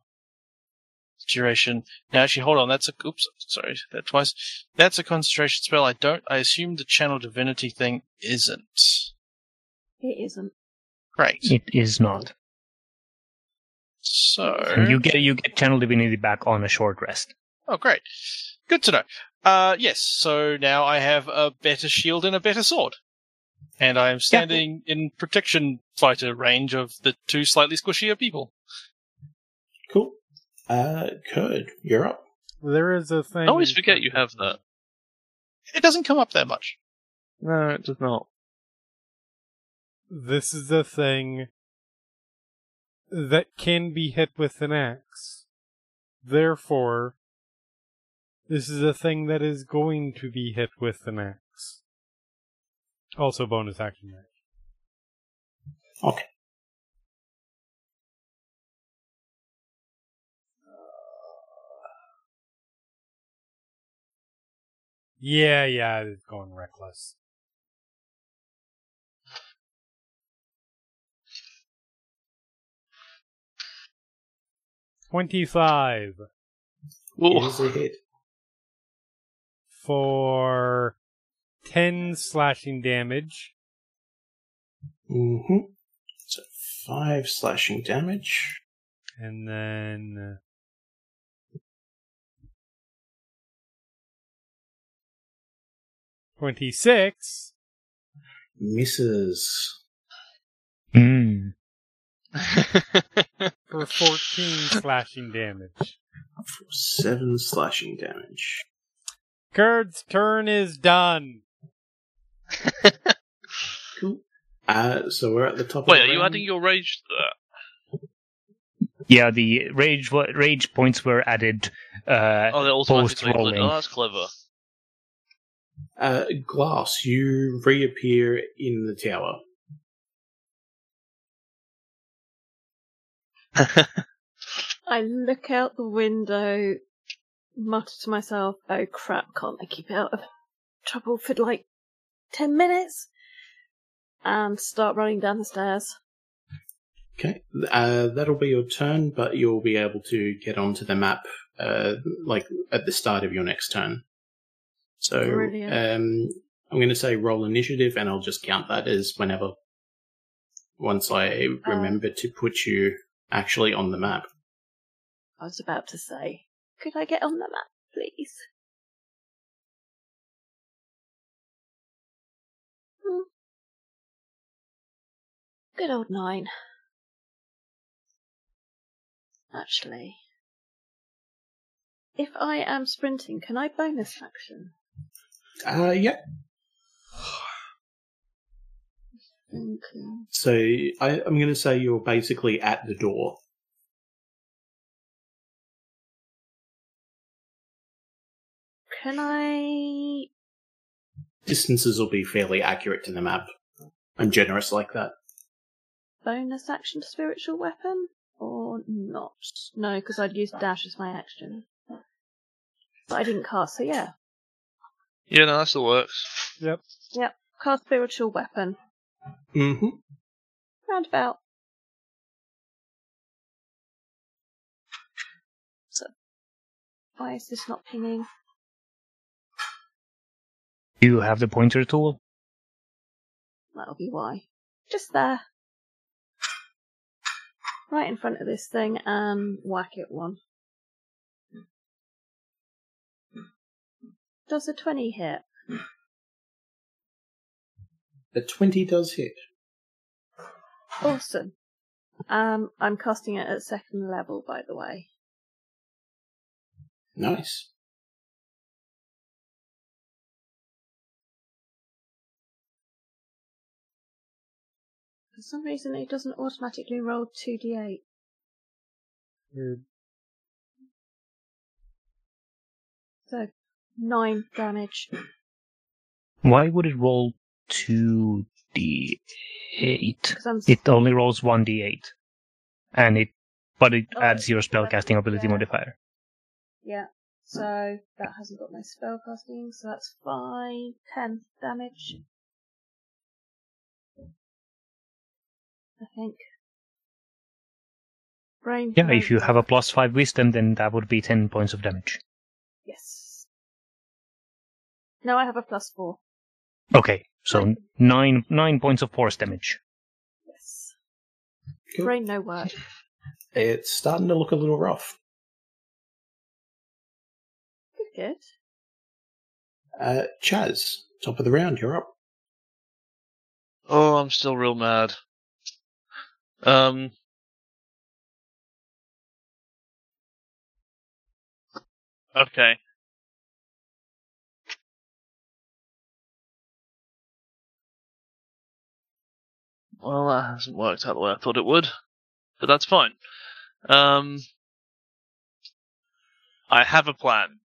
duration. Now, actually, hold on. That's a oops. Sorry, that twice. That's a concentration spell. I don't. I assume the Channel Divinity thing isn't. It isn't. Great. It is not. So And you get you get channel divinity back on a short rest. Oh, great. Good to know. Uh, yes, so now I have a better shield and a better sword. And I am standing in protection fighter range of the two slightly squishier people. Cool. Uh, Kird, you're up. There is a thing. I always forget you have that. It doesn't come up that much. No, it does not. This is a thing that can be hit with an axe. Therefore, this is a thing that is going to be hit with an axe. Also, bonus action there. Okay. Yeah, yeah, it's going reckless. Twenty-five It is a hit. for ten slashing damage. Mm-hmm. So five slashing damage. And then twenty-six Misses. Hmm. for fourteen slashing damage. For seven slashing damage. Kird's turn is done. Cool. Uh, so we're at the top Wait, of are the you adding your rage to that? Yeah, the rage wa- rage points were added. Uh, Oh, they're automatically Post-rolling. Oh, that's clever. Uh, Glass, you reappear in the tower. I look out the window, mutter to myself, oh crap, can't I keep out of trouble for like 10 minutes? And start running down the stairs. Okay. Uh, that'll be your turn, but you'll be able to get onto the map, uh, like at the start of your next turn. So, um, I'm going to say roll initiative, and I'll just count that as whenever. Once I remember to put you actually on the map. I was about to say, could I get on the map, please? Good old nine. Actually, if I am sprinting, can I bonus action? Uh, yeah. Okay. So I, I'm going to say you're basically at the door. Can I? Distances will be fairly accurate to the map. I'm generous like that. Bonus action to spiritual weapon or not? No, because I'd use dash as my action. But I didn't cast, so yeah. Yeah, no, that still works. Yep. Yep, cast spiritual weapon. Mm-hmm. Roundabout. So, why is this not pinging? you have the pointer tool. That'll be why. Just there. Right in front of this thing and whack it one. Does a 20 hit? The 20 does hit. Awesome. Um, I'm casting it at second level, by the way. Nice. Some reason, it doesn't automatically roll 2d8. Weird. Hmm. So, 9 damage. Why would it roll two d eight? It only rolls one d eight, and it but it Oh, adds your spellcasting ability yeah. modifier. Yeah. So, that hasn't got my spellcasting, so that's 5, 10 damage. I think. Brain. Yeah, if you have a plus five wisdom, then that would be ten points of damage. Yes. No, I have a plus 4. Okay, so nine nine points of force damage. Yes. Cool. Brain no work. It's starting to look a little rough. Good, good. Uh, Chaz, top of the round, you're up. Oh, I'm still real mad. Um. Okay. Well, that hasn't worked out the way I thought it would, but that's fine. Um, I have a plan.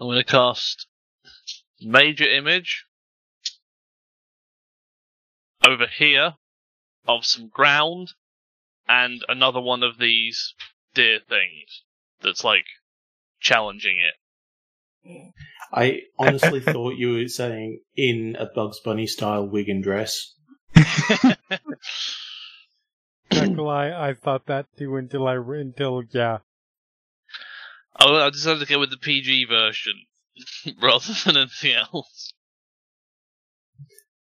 I'm going to cast major image over here of some ground and another one of these deer things that's like challenging it. I honestly thought you were saying in a Bugs Bunny style wig and dress. Not gonna I thought that too until I until yeah. Oh, I decided to go with the PG version rather than anything else.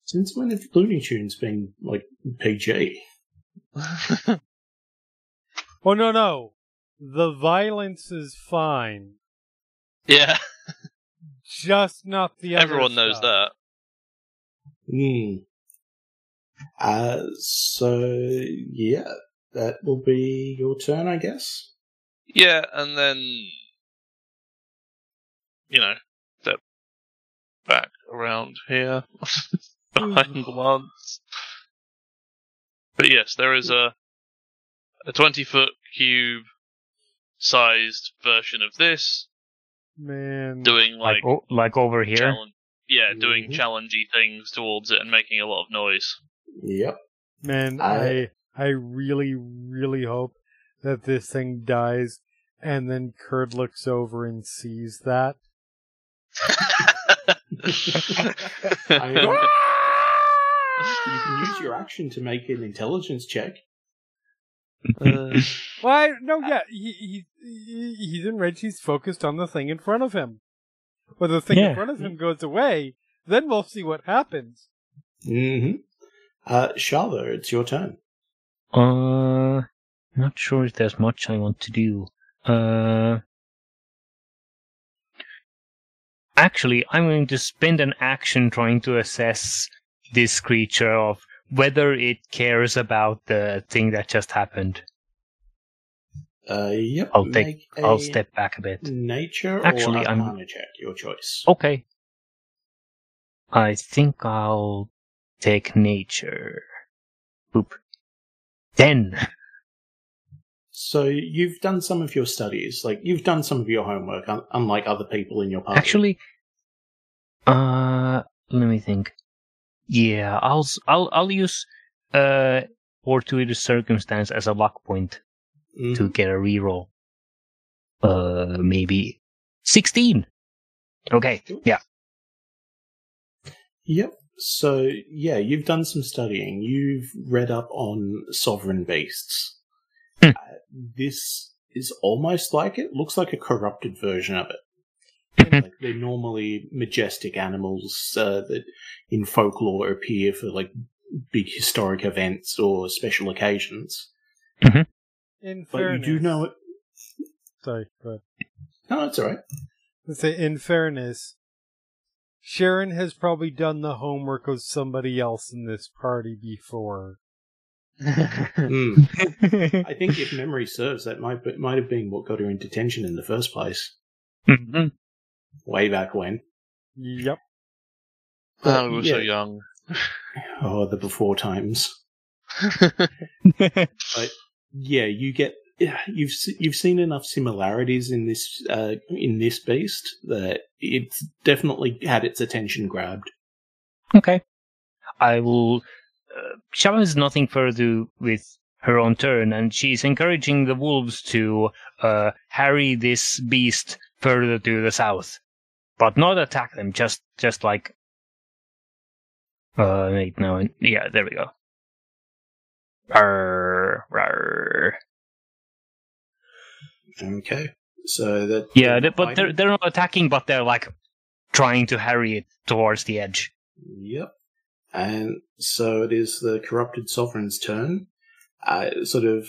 Since when have Looney Tunes been like PG? Oh no no, the violence is fine, yeah, just not the other everyone knows that. Hmm. Uh, so yeah, that will be your turn, I guess. Yeah, and then you know, step back around here behind the ones. But yes, there is a a twenty foot cube sized version of this Man, doing like, Like o- like over here. challenge yeah, doing Mhm. challengey things towards it and making a lot of noise. Yep. man, I- I I really really hope that this thing dies, and then Kird looks over and sees that. I- you can use your action to make an intelligence check. Uh, Why? No, yeah, he, he, he he's enraged. He's focused on the thing in front of him. When the thing in front of him goes away, then we'll see what happens. Mm-hmm. Uh, Sharla, it's your turn. Uh, not sure if there's much I want to do. Uh, actually, I'm going to spend an action trying to assess this creature of whether it cares about the thing that just happened. Uh, yep. I'll take. I'll step back a bit. Nature Actually, or I'm- check, your choice. Okay. I think I'll take nature. Boop. Ten. So you've done some of your studies, like you've done some of your homework, un- unlike other people in your party. Actually, uh, let me think. Yeah, I'll I'll I'll use uh fortuitous circumstance as a luck point Mhm. to get a reroll. Uh, maybe sixteen. Okay. Yeah. Yep. So yeah, you've done some studying. You've read up on sovereign beasts. Hmm. Uh, this is almost like it. Looks like a corrupted version of it. Like they're normally majestic animals uh, that in folklore appear for like big historic events or special occasions. In But fairness, you do know it. Sorry, go ahead. No, it's all right. Let's say, in fairness, Sharon has probably done the homework of somebody else in this party before. Hmm. I think if memory serves, that might might have been what got her in detention in the first place, Mhm. Way back when. Yep. oh, we were so young. Oh, the before times. But yeah, you get you've you've seen enough similarities in this uh, in this beast that it's definitely had its attention grabbed. Okay. I will. Uh, Shava has nothing further to do with her own turn, and she's encouraging the wolves to uh, harry this beast further to the south, but not attack them. Just, just like. Uh, wait, no, yeah, there we go. Okay, so that Yeah, they, but they're they're not attacking, but they're like trying to harry it towards the edge. Yep. And so it is the corrupted sovereign's turn. Uh, it sort of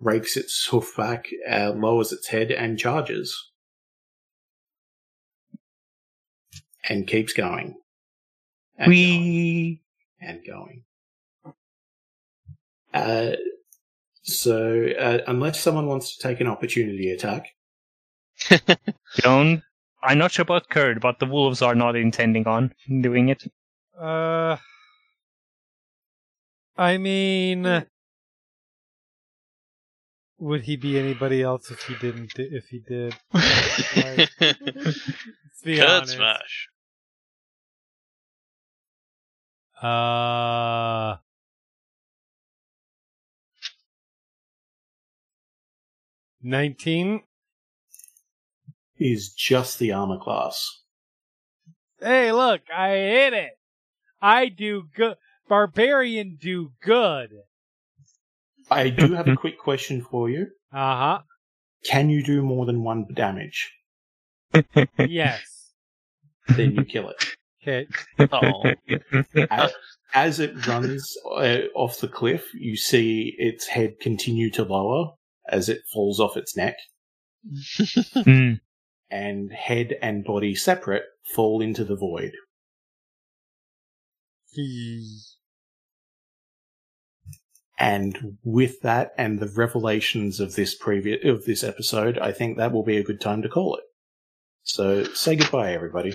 rakes its hoof back, uh, lowers its head, and charges. And keeps going. And going. And going. Uh, So, uh, unless someone wants to take an opportunity attack, Don't. I'm not sure about Kird, but the wolves are not intending on doing it. Uh, I mean, would he be anybody else if he didn't? If he did, let's be Kird honest. smash. Uh, nineteen. is just the armor class. Hey, look, I hit it. I do good. Barbarian do good. I do have a quick question for you. Uh huh. Can you do more than one damage? Yes. Then you kill it. Okay. Oh, As, as it runs uh, off the cliff, you see its head continue to lower as it falls off its neck, Hmm. and head and body separate fall into the void. And with that and the revelations of this previous of this episode, I think that will be a good time to call it. So say goodbye, everybody.